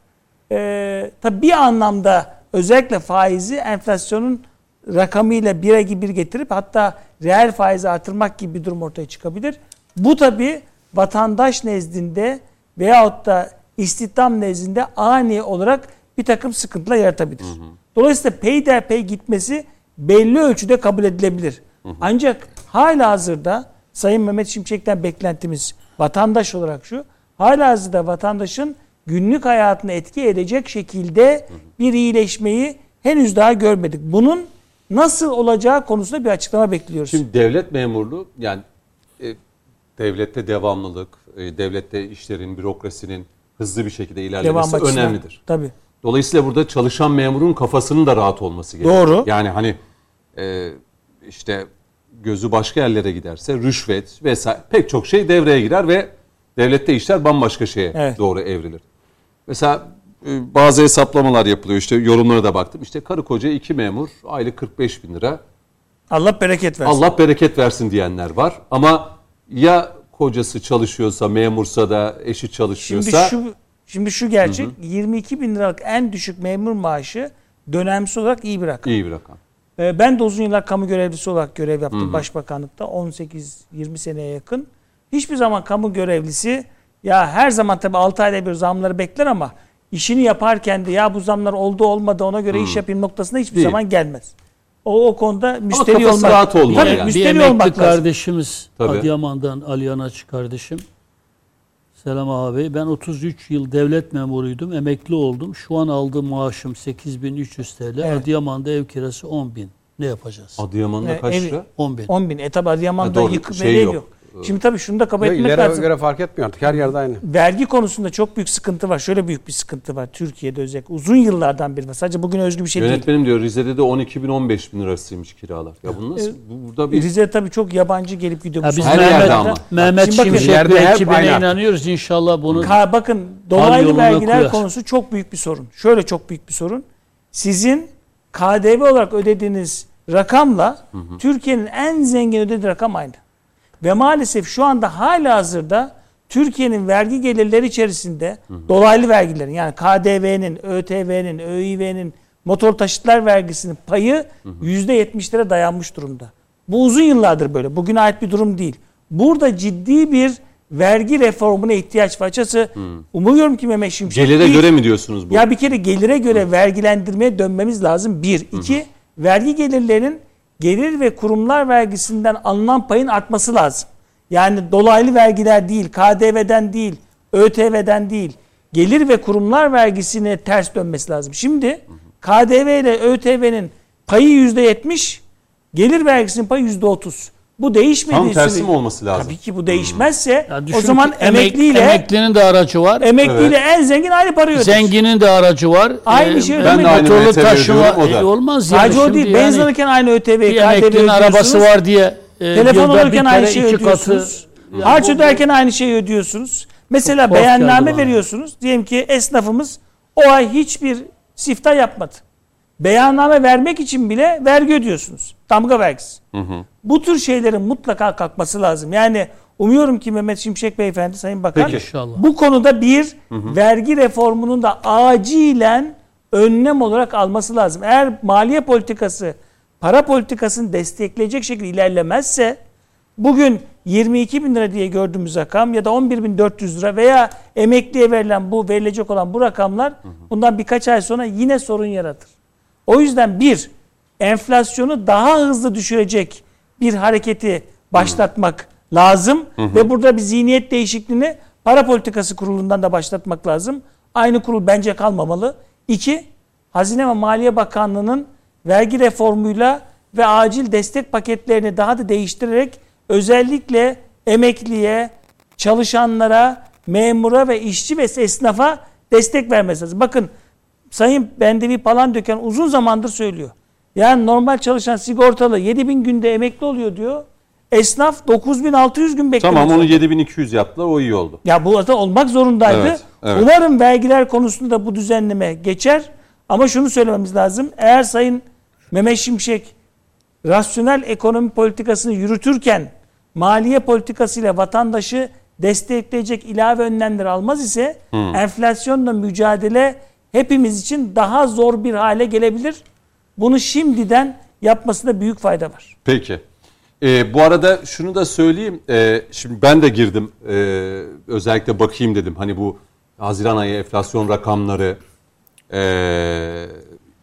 Ee, tabii bir anlamda özellikle faizi enflasyonun rakamıyla bire bir getirip hatta reel faizi artırmak gibi bir durum ortaya çıkabilir. Bu tabii vatandaş nezdinde veyahut da istihdam nezdinde ani olarak bir takım sıkıntılar yaratabilir. Dolayısıyla peyderpey gitmesi belli ölçüde kabul edilebilir. Ancak hala hazırda Sayın Mehmet Şimşek'ten beklentimiz vatandaş olarak şu. Halihazırda vatandaşın günlük hayatını etki edecek şekilde bir iyileşmeyi henüz daha görmedik. Bunun nasıl olacağı konusunda bir açıklama bekliyoruz. Şimdi devlet memurluğu yani e, devlette devamlılık, e, devlette işlerin, bürokrasinin hızlı bir şekilde ilerlemesi açısından. önemlidir. Tabii. Dolayısıyla burada çalışan memurun kafasının da rahat olması gerekiyor. Doğru. Yani hani e, işte gözü başka yerlere giderse rüşvet vesaire pek çok şey devreye girer ve devlette işler bambaşka şeye Evet. doğru evrilir. Mesela bazı hesaplamalar yapılıyor işte yorumlara da baktım. İşte karı koca iki memur aylık 45 bin lira Allah bereket versin. Allah bereket versin diyenler var. Ama ya kocası çalışıyorsa, memursa da eşi Şimdi çalışıyorsa şu şimdi şu gerçek 22 bin liralık en düşük memur maaşı dönemsel olarak iyi bir rakam. iyi bir rakam. Ee, Ben de uzun yıllar kamu görevlisi olarak görev yaptım başbakanlıkta 18-20 seneye yakın. Hiçbir zaman kamu görevlisi ya her zaman tabii 6 ayda bir zamları bekler ama işini yaparken de ya bu zamlar oldu olmadı ona göre iş yapayım noktasına hiçbir Değil. zaman gelmez. O, o konuda müşteri olmak. rahat olmalı Tabii, yani. bir müşteri emekli olmak lazım. kardeşimiz Tabii. Adıyaman'dan Ali Yanaç kardeşim. Selam abi. Ben 33 yıl devlet memuruydum. Emekli oldum. Şu an aldığım maaşım 8300 TL. Evet. Adıyaman'da ev kirası 10 bin. Ne yapacağız? Adıyaman'da Ee, kaç ev- lira? 10 bin. 10 bin. E tabi Adıyaman'da Ha, doğru, yıkık şey şey yok. yok. Şimdi tabii şunu da kabul Yok, etmek ilere lazım. göre fark etmiyor artık. Her yerde aynı. Vergi konusunda çok büyük sıkıntı var. Şöyle büyük bir sıkıntı var Türkiye'de özellikle. Uzun yıllardan beri var. Sadece bugün özgü bir şey değil. Yönetmenim diyor Rize'de de 12 bin 15 bin lirasıymış kiralar. Ya bu nasıl? Bu, burada bir Rize tabii çok yabancı gelip gidiyor. bu Ya biz Her yerde Mehmet, ama. Mehmet Şimdi bakın, Şimşek yerde ve hep ekibine aynı. inanıyoruz. İnşallah bunu Ka- bakın Hal dolaylı yoluna vergiler koyar. konusu çok büyük bir sorun. Şöyle çok büyük bir sorun. Sizin KDV olarak ödediğiniz rakamla Türkiye'nin en zengin ödediği rakam aynı. Ve maalesef şu anda hala hazırda Türkiye'nin vergi gelirleri içerisinde dolaylı vergilerin yani KDV'nin, ÖTV'nin, ÖİV'nin, motor taşıtlar vergisinin payı %70'lere dayanmış durumda. Bu uzun yıllardır böyle. Bugüne ait bir durum değil. Burada ciddi bir vergi reformuna ihtiyaç var. Açıkçası umuyorum ki Mehmet Şimşek gelire göre mi diyorsunuz bu? ya bir kere gelire göre vergilendirmeye dönmemiz lazım. Bir. iki vergi gelirlerinin gelir ve kurumlar vergisinden alınan payın artması lazım. Yani dolaylı vergiler değil, KDV'den değil, ÖTV'den değil, gelir ve kurumlar vergisine ters dönmesi lazım. Şimdi KDV ile ÖTV'nin payı yüzde yetmiş, gelir vergisinin payı yüzde otuz. Bu değişmediği Tam tersi mi olması lazım? Tabii ki bu değişmezse Ya o zaman emekliyle emeklinin de aracı var. emekliyle en zengin aynı parayı öder. Zenginin de aracı var. Aynı şey ben ödemek. de Ben de aynı motorlu taşıma ödüyorum, o da. e, olmaz yani. Sadece o Şimdi değil. yani Benzin alırken aynı ÖTV, emeklinin arabası var diye e, Telefon alırken aynı şeyi ödüyorsunuz. katı- Harç öderken aynı şeyi ödüyorsunuz. Mesela Çok bana. veriyorsunuz. Diyelim ki esnafımız o ay hiçbir siftah yapmadı. Beyanname vermek için bile vergi ödüyorsunuz. Damga vergisi. Bu tür şeylerin mutlaka kalkması lazım. Yani umuyorum ki Mehmet Şimşek Beyefendi, Sayın Bakan Peki. Bu konuda bir vergi reformunun da acilen önlem olarak alması lazım. Eğer maliye politikası, para politikasını destekleyecek şekilde ilerlemezse bugün 22 bin lira diye gördüğümüz rakam ya da 11.400 lira veya emekliye verilen bu verilecek olan bu rakamlar bundan birkaç ay sonra yine sorun yaratır. O yüzden bir, enflasyonu daha hızlı düşürecek bir hareketi başlatmak lazım ve burada bir zihniyet değişikliğini para politikası kurulundan da başlatmak lazım. Aynı kurul bence kalmamalı. İki, Hazine ve Maliye Bakanlığı'nın vergi reformuyla ve acil destek paketlerini daha da değiştirerek özellikle emekliye, çalışanlara, memura ve işçi ve esnafa destek vermesi lazım. Bakın Sayın Bendevi Palandöken uzun zamandır söylüyor. Yani normal çalışan sigortalı 7000 günde emekli oluyor diyor. Esnaf 9600 gün bekliyor. Tamam onu 7200 yaptılar o iyi oldu. Ya bu da olmak zorundaydı. Evet, evet. Umarım vergiler konusunda bu düzenleme geçer. Ama şunu söylememiz lazım. Eğer Sayın Mehmet Şimşek rasyonel ekonomi politikasını yürütürken maliye politikasıyla vatandaşı destekleyecek ilave önlemler almaz ise enflasyonla mücadele hepimiz için daha zor bir hale gelebilir. Bunu şimdiden yapmasında büyük fayda var. Peki. Ee, bu arada şunu da söyleyeyim. Ee, şimdi ben de girdim. Ee, özellikle bakayım dedim. Hani bu Haziran ayı enflasyon rakamları ee,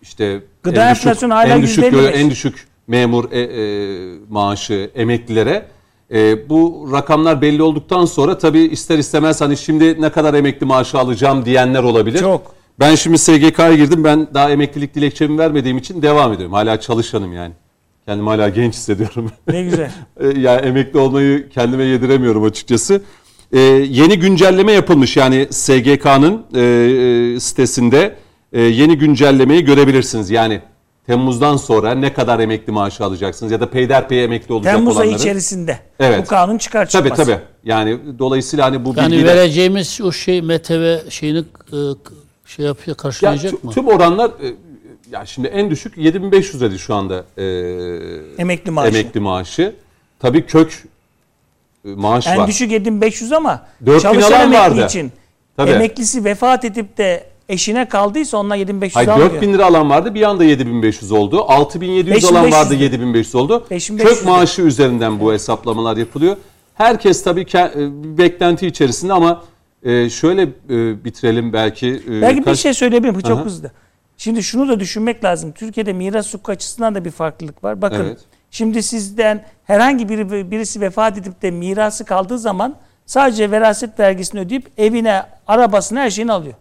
işte Gıda en düşük, enflasyonu hala en düşük, %55. en düşük memur e, e, maaşı emeklilere E, bu rakamlar belli olduktan sonra tabii ister istemez hani şimdi ne kadar emekli maaşı alacağım diyenler olabilir. Çok. Ben şimdi SGK'ya girdim. Ben daha emeklilik dilekçemi vermediğim için devam ediyorum. Hala çalışanım yani. Kendimi hala genç hissediyorum. Ne güzel. [laughs] E, yani emekli olmayı kendime yediremiyorum açıkçası. E, yeni güncelleme yapılmış yani SGK'nın e, e, sitesinde e, yeni güncellemeyi görebilirsiniz. Yani Temmuz'dan sonra ne kadar emekli maaşı alacaksınız ya da peyderpey emekli olacak Temmuz ayı olanların. içerisinde Evet. bu kanun çıkar Tabii çıkmaz. tabii. Yani dolayısıyla hani bu Yani bilgiler... vereceğimiz o şey MTV şeyini e, şey yapıyor Ya karşılayacak tü- mı? Tüm oranlar e, ya şimdi en düşük 7500 lira şu anda e, Emekli maaşı. emekli maaşı. Tabii kök e, maaş En var. düşük 7500 ama 4000 çalışan alan emekli vardı. için Tabii. emeklisi vefat edip de eşine kaldıysa onunla 7500 Hayır almıyor. 4000 lira alan vardı bir anda 7500 oldu. 6700 alan 5500 vardı de. 7500 oldu. 5500 Kök maaşı üzerinden bu hesaplamalar yapılıyor. Herkes tabii ke- e, beklenti içerisinde ama e, şöyle e, bitirelim belki. e, Belki bir kaç- şey söyleyebilirim çok Aha. hızlı. Şimdi şunu da düşünmek lazım. Türkiye'de miras hukuku açısından da bir farklılık var. Bakın Evet. şimdi sizden herhangi biri birisi vefat edip de mirası kaldığı zaman sadece veraset vergisini ödeyip evine, arabasını her şeyini alıyor.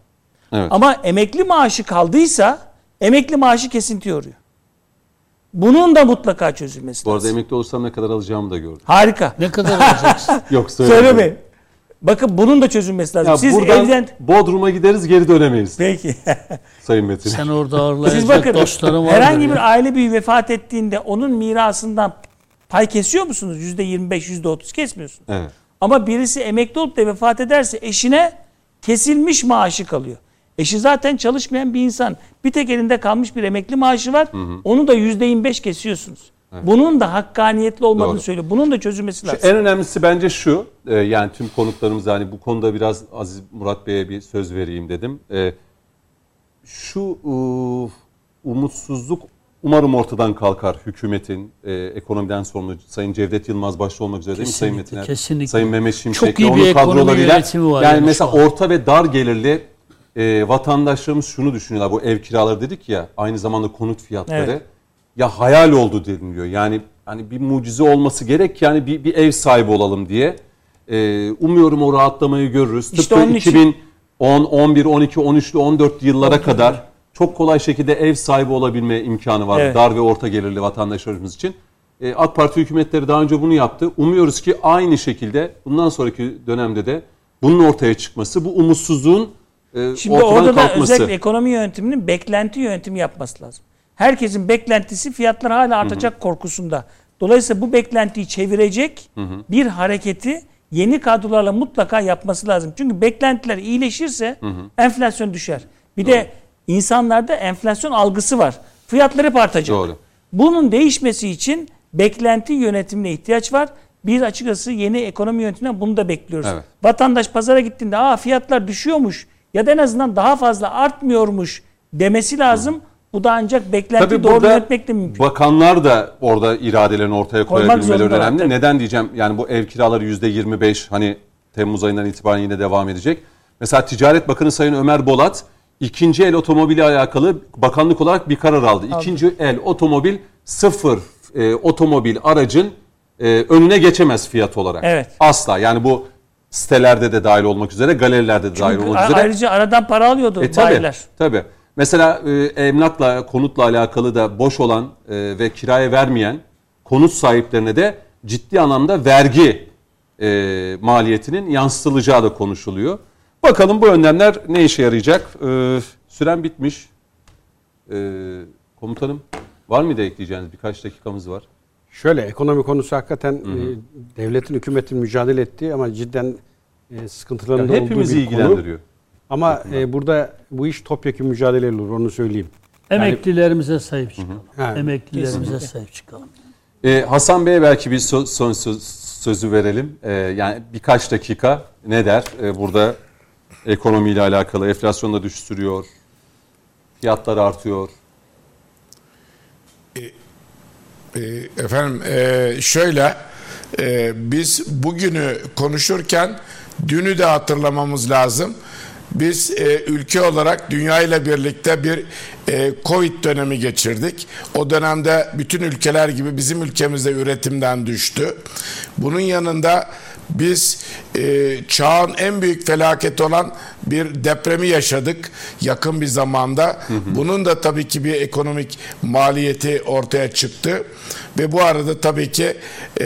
Evet. Ama emekli maaşı kaldıysa emekli maaşı kesinti yoruyor. Bunun da mutlaka çözülmesi Bu arada lazım. emekli olursam ne kadar alacağımı da gördüm. Harika. Ne kadar alacaksın? [laughs] Yok söyle. Söylemeyin. Bakın bunun da çözülmesi lazım. Ya Siz buradan evden... Bodrum'a gideriz geri dönemeyiz Peki. [laughs] Sayın Metin. Sen [laughs] orada ağırlayacak Siz bakın dostların var. herhangi bir aile büyüğü vefat ettiğinde onun mirasından pay kesiyor musunuz? Yüzde 25, yüzde 30 kesmiyorsunuz. Evet. Ama birisi emekli olup da vefat ederse eşine kesilmiş maaşı kalıyor. Eşi zaten çalışmayan bir insan. Bir tek elinde kalmış bir emekli maaşı var. Onu da yüzde 25 kesiyorsunuz. Bunun da hakkaniyetli olmadığını Doğru. söylüyor. Bunun da çözülmesi Şu lazım. en önemlisi bence şu, e, yani tüm konuklarımız hani bu konuda biraz Aziz Murat Bey'e bir söz vereyim dedim. E, şu e, umutsuzluk umarım ortadan kalkar hükümetin e, ekonomiden sorumlu Sayın Cevdet Yılmaz başta olmak üzere değil mi Sayın Kesinlikle, Metin? kesinlikle. Sayın Mehmet Şimşek'le Çok iyi bir onun ekonomi kadrolarıyla. yönetimi var Yani, mesela şu orta ve dar gelirli e, vatandaşlarımız şunu düşünüyorlar. Bu ev kiraları dedik ya aynı zamanda konut fiyatları. Evet. Ya hayal oldu deniliyor. Yani hani bir mucize olması gerek ki yani bir, bir ev sahibi olalım diye. E, umuyorum o rahatlamayı görürüz. İşte Tıpkı onun için- 2010, 11, 12, 13'lü 14 yıllara kadar çok kolay şekilde ev sahibi olabilme imkanı var Evet. dar ve orta gelirli vatandaşlarımız için. E, AK Parti hükümetleri daha önce bunu yaptı. Umuyoruz ki aynı şekilde bundan sonraki dönemde de bunun ortaya çıkması, bu umutsuzluğun e, Şimdi ortadan orada da kalkması. özellikle ekonomi yönetiminin beklenti yönetimi yapması lazım. Herkesin beklentisi fiyatlar hala artacak korkusunda. Dolayısıyla bu beklentiyi çevirecek bir hareketi yeni kadrolarla mutlaka yapması lazım. Çünkü beklentiler iyileşirse enflasyon düşer. Bir de insanlarda enflasyon algısı var. Fiyatlar hep artacak. Doğru. Bunun değişmesi için beklenti yönetimine ihtiyaç var. Bir açıkçası yeni ekonomi yönetiminden bunu da bekliyoruz. Evet. Vatandaş pazara gittiğinde Aa, fiyatlar düşüyormuş ya da en azından daha fazla artmıyormuş demesi lazım. Bu da ancak beklenti Tabii doğru yönetmekle mümkün. bakanlar da orada iradelerini ortaya koyabilmeleri önemli. tabii. Neden diyeceğim? Yani bu ev kiraları %25 hani Temmuz ayından itibaren yine devam edecek. Mesela Ticaret Bakanı Sayın Ömer Bolat ikinci el otomobili alakalı bakanlık olarak bir karar aldı. İkinci el otomobil sıfır e, otomobil aracın e, önüne geçemez fiyat olarak. Evet. Asla. Yani bu sitelerde de dahil olmak üzere, galerilerde de dahil Çünkü olmak a- üzere. ayrıca aradan para alıyordu E, tabii, bayiler. tabii. Mesela e, emlakla, konutla alakalı da boş olan e, ve kiraya vermeyen konut sahiplerine de ciddi anlamda vergi e, maliyetinin yansıtılacağı da konuşuluyor. Bakalım bu önlemler ne işe yarayacak? E, süren bitmiş. E, komutanım var mıydı ekleyeceğiniz? Birkaç dakikamız var. Şöyle ekonomi konusu hakikaten e, devletin hükümetin mücadele ettiği ama cidden e, sıkıntılarında Yani olduğu hepimizi bir konu. ilgilendiriyor. Ama e, burada bu iş topyekun mücadele olur onu söyleyeyim. Emeklilerimize sahip çıkalım. Ha, Emeklilerimize sahip çıkalım. E, Hasan Bey'e belki bir so- son söz, sözü verelim. E, yani birkaç dakika ne der? E, burada ekonomiyle alakalı enflasyonda düşürüyor, fiyatlar artıyor. Ee, Efendim e, şöyle e, biz bugünü konuşurken dünü de hatırlamamız lazım. Biz e, ülke olarak dünya ile birlikte bir e, Covid dönemi geçirdik. O dönemde bütün ülkeler gibi bizim ülkemizde üretimden düştü. Bunun yanında biz e, çağın en büyük felaketi olan bir depremi yaşadık yakın bir zamanda. Bunun da tabii ki bir ekonomik maliyeti ortaya çıktı ve bu arada tabii ki e,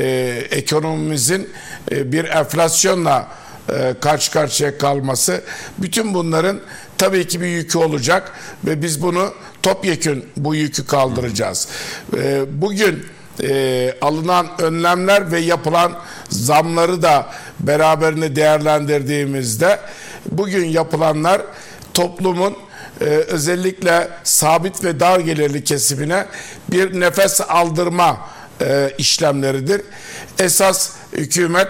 ekonomimizin e, bir enflasyonla e, karşı karşıya kalması bütün bunların tabii ki bir yükü olacak ve biz bunu topyekün bu yükü kaldıracağız. E, bugün e, alınan önlemler ve yapılan zamları da beraberinde değerlendirdiğimizde bugün yapılanlar toplumun e, özellikle sabit ve dar gelirli kesimine bir nefes aldırma işlemleridir. Esas hükümet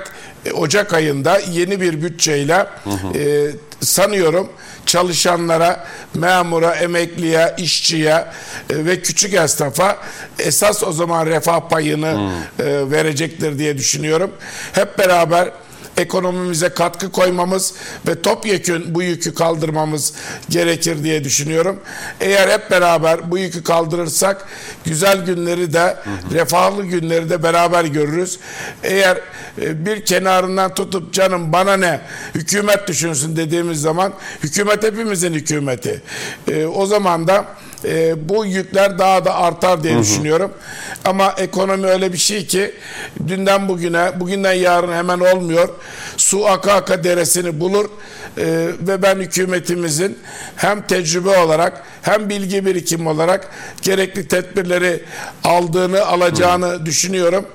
Ocak ayında yeni bir bütçeyle e, sanıyorum çalışanlara, memura, emekliye, işçiye e, ve küçük esnafa esas o zaman refah payını e, verecektir diye düşünüyorum. Hep beraber ekonomimize katkı koymamız ve topyekün bu yükü kaldırmamız gerekir diye düşünüyorum. Eğer hep beraber bu yükü kaldırırsak güzel günleri de refahlı günleri de beraber görürüz. Eğer e, bir kenarından tutup canım bana ne hükümet düşünsün dediğimiz zaman hükümet hepimizin hükümeti. E, o zaman da e, bu yükler daha da artar diye düşünüyorum. Ama ekonomi öyle bir şey ki dünden bugüne, bugünden yarın hemen olmuyor. Su aka aka deresini bulur E, ve ben hükümetimizin hem tecrübe olarak hem bilgi birikimi olarak gerekli tedbirleri aldığını, alacağını düşünüyorum.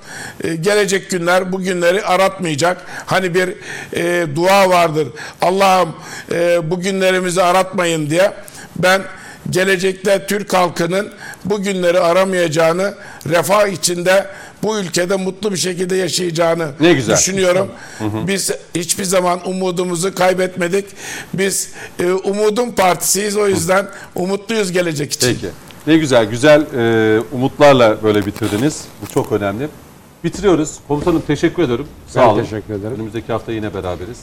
E, gelecek günler bu günleri aratmayacak. Hani bir e, dua vardır. Allah'ım e, bu günlerimizi aratmayın diye. Ben gelecekte Türk halkının bu günleri aramayacağını, refah içinde bu ülkede mutlu bir şekilde yaşayacağını Ne güzel. düşünüyorum. Biz hiçbir zaman umudumuzu kaybetmedik. Biz e, umudun partisiyiz. O yüzden umutluyuz gelecek için. Peki. Ne güzel, güzel e, umutlarla böyle bitirdiniz. Bu çok önemli. Bitiriyoruz. Komutanım teşekkür ederim. Sağ Ben olun. teşekkür ederim. Önümüzdeki hafta yine beraberiz.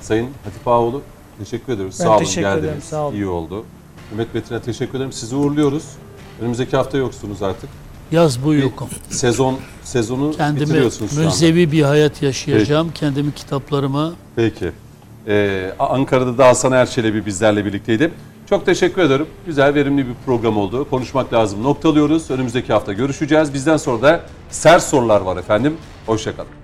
Sayın Hatip Ağoğlu teşekkür ediyoruz. Ben Sağ olun teşekkür geldiniz. ederim, sağ olun. İyi oldu. Mehmet Metin'e teşekkür ederim. Sizi uğurluyoruz. Önümüzdeki hafta yoksunuz artık. Yaz bu yokum. Sezon sezonu Kendimi bitiriyorsunuz şu anda. münzevi bir hayat yaşayacağım. Kendimi kitaplarıma Peki. Ee, Ankara'da da Hasan Erçelebi bizlerle birlikteydi. Çok teşekkür ederim. Güzel, verimli bir program oldu. Konuşmak lazım. Noktalıyoruz. Önümüzdeki hafta görüşeceğiz. Bizden sonra da sert sorular var efendim. Hoşçakalın.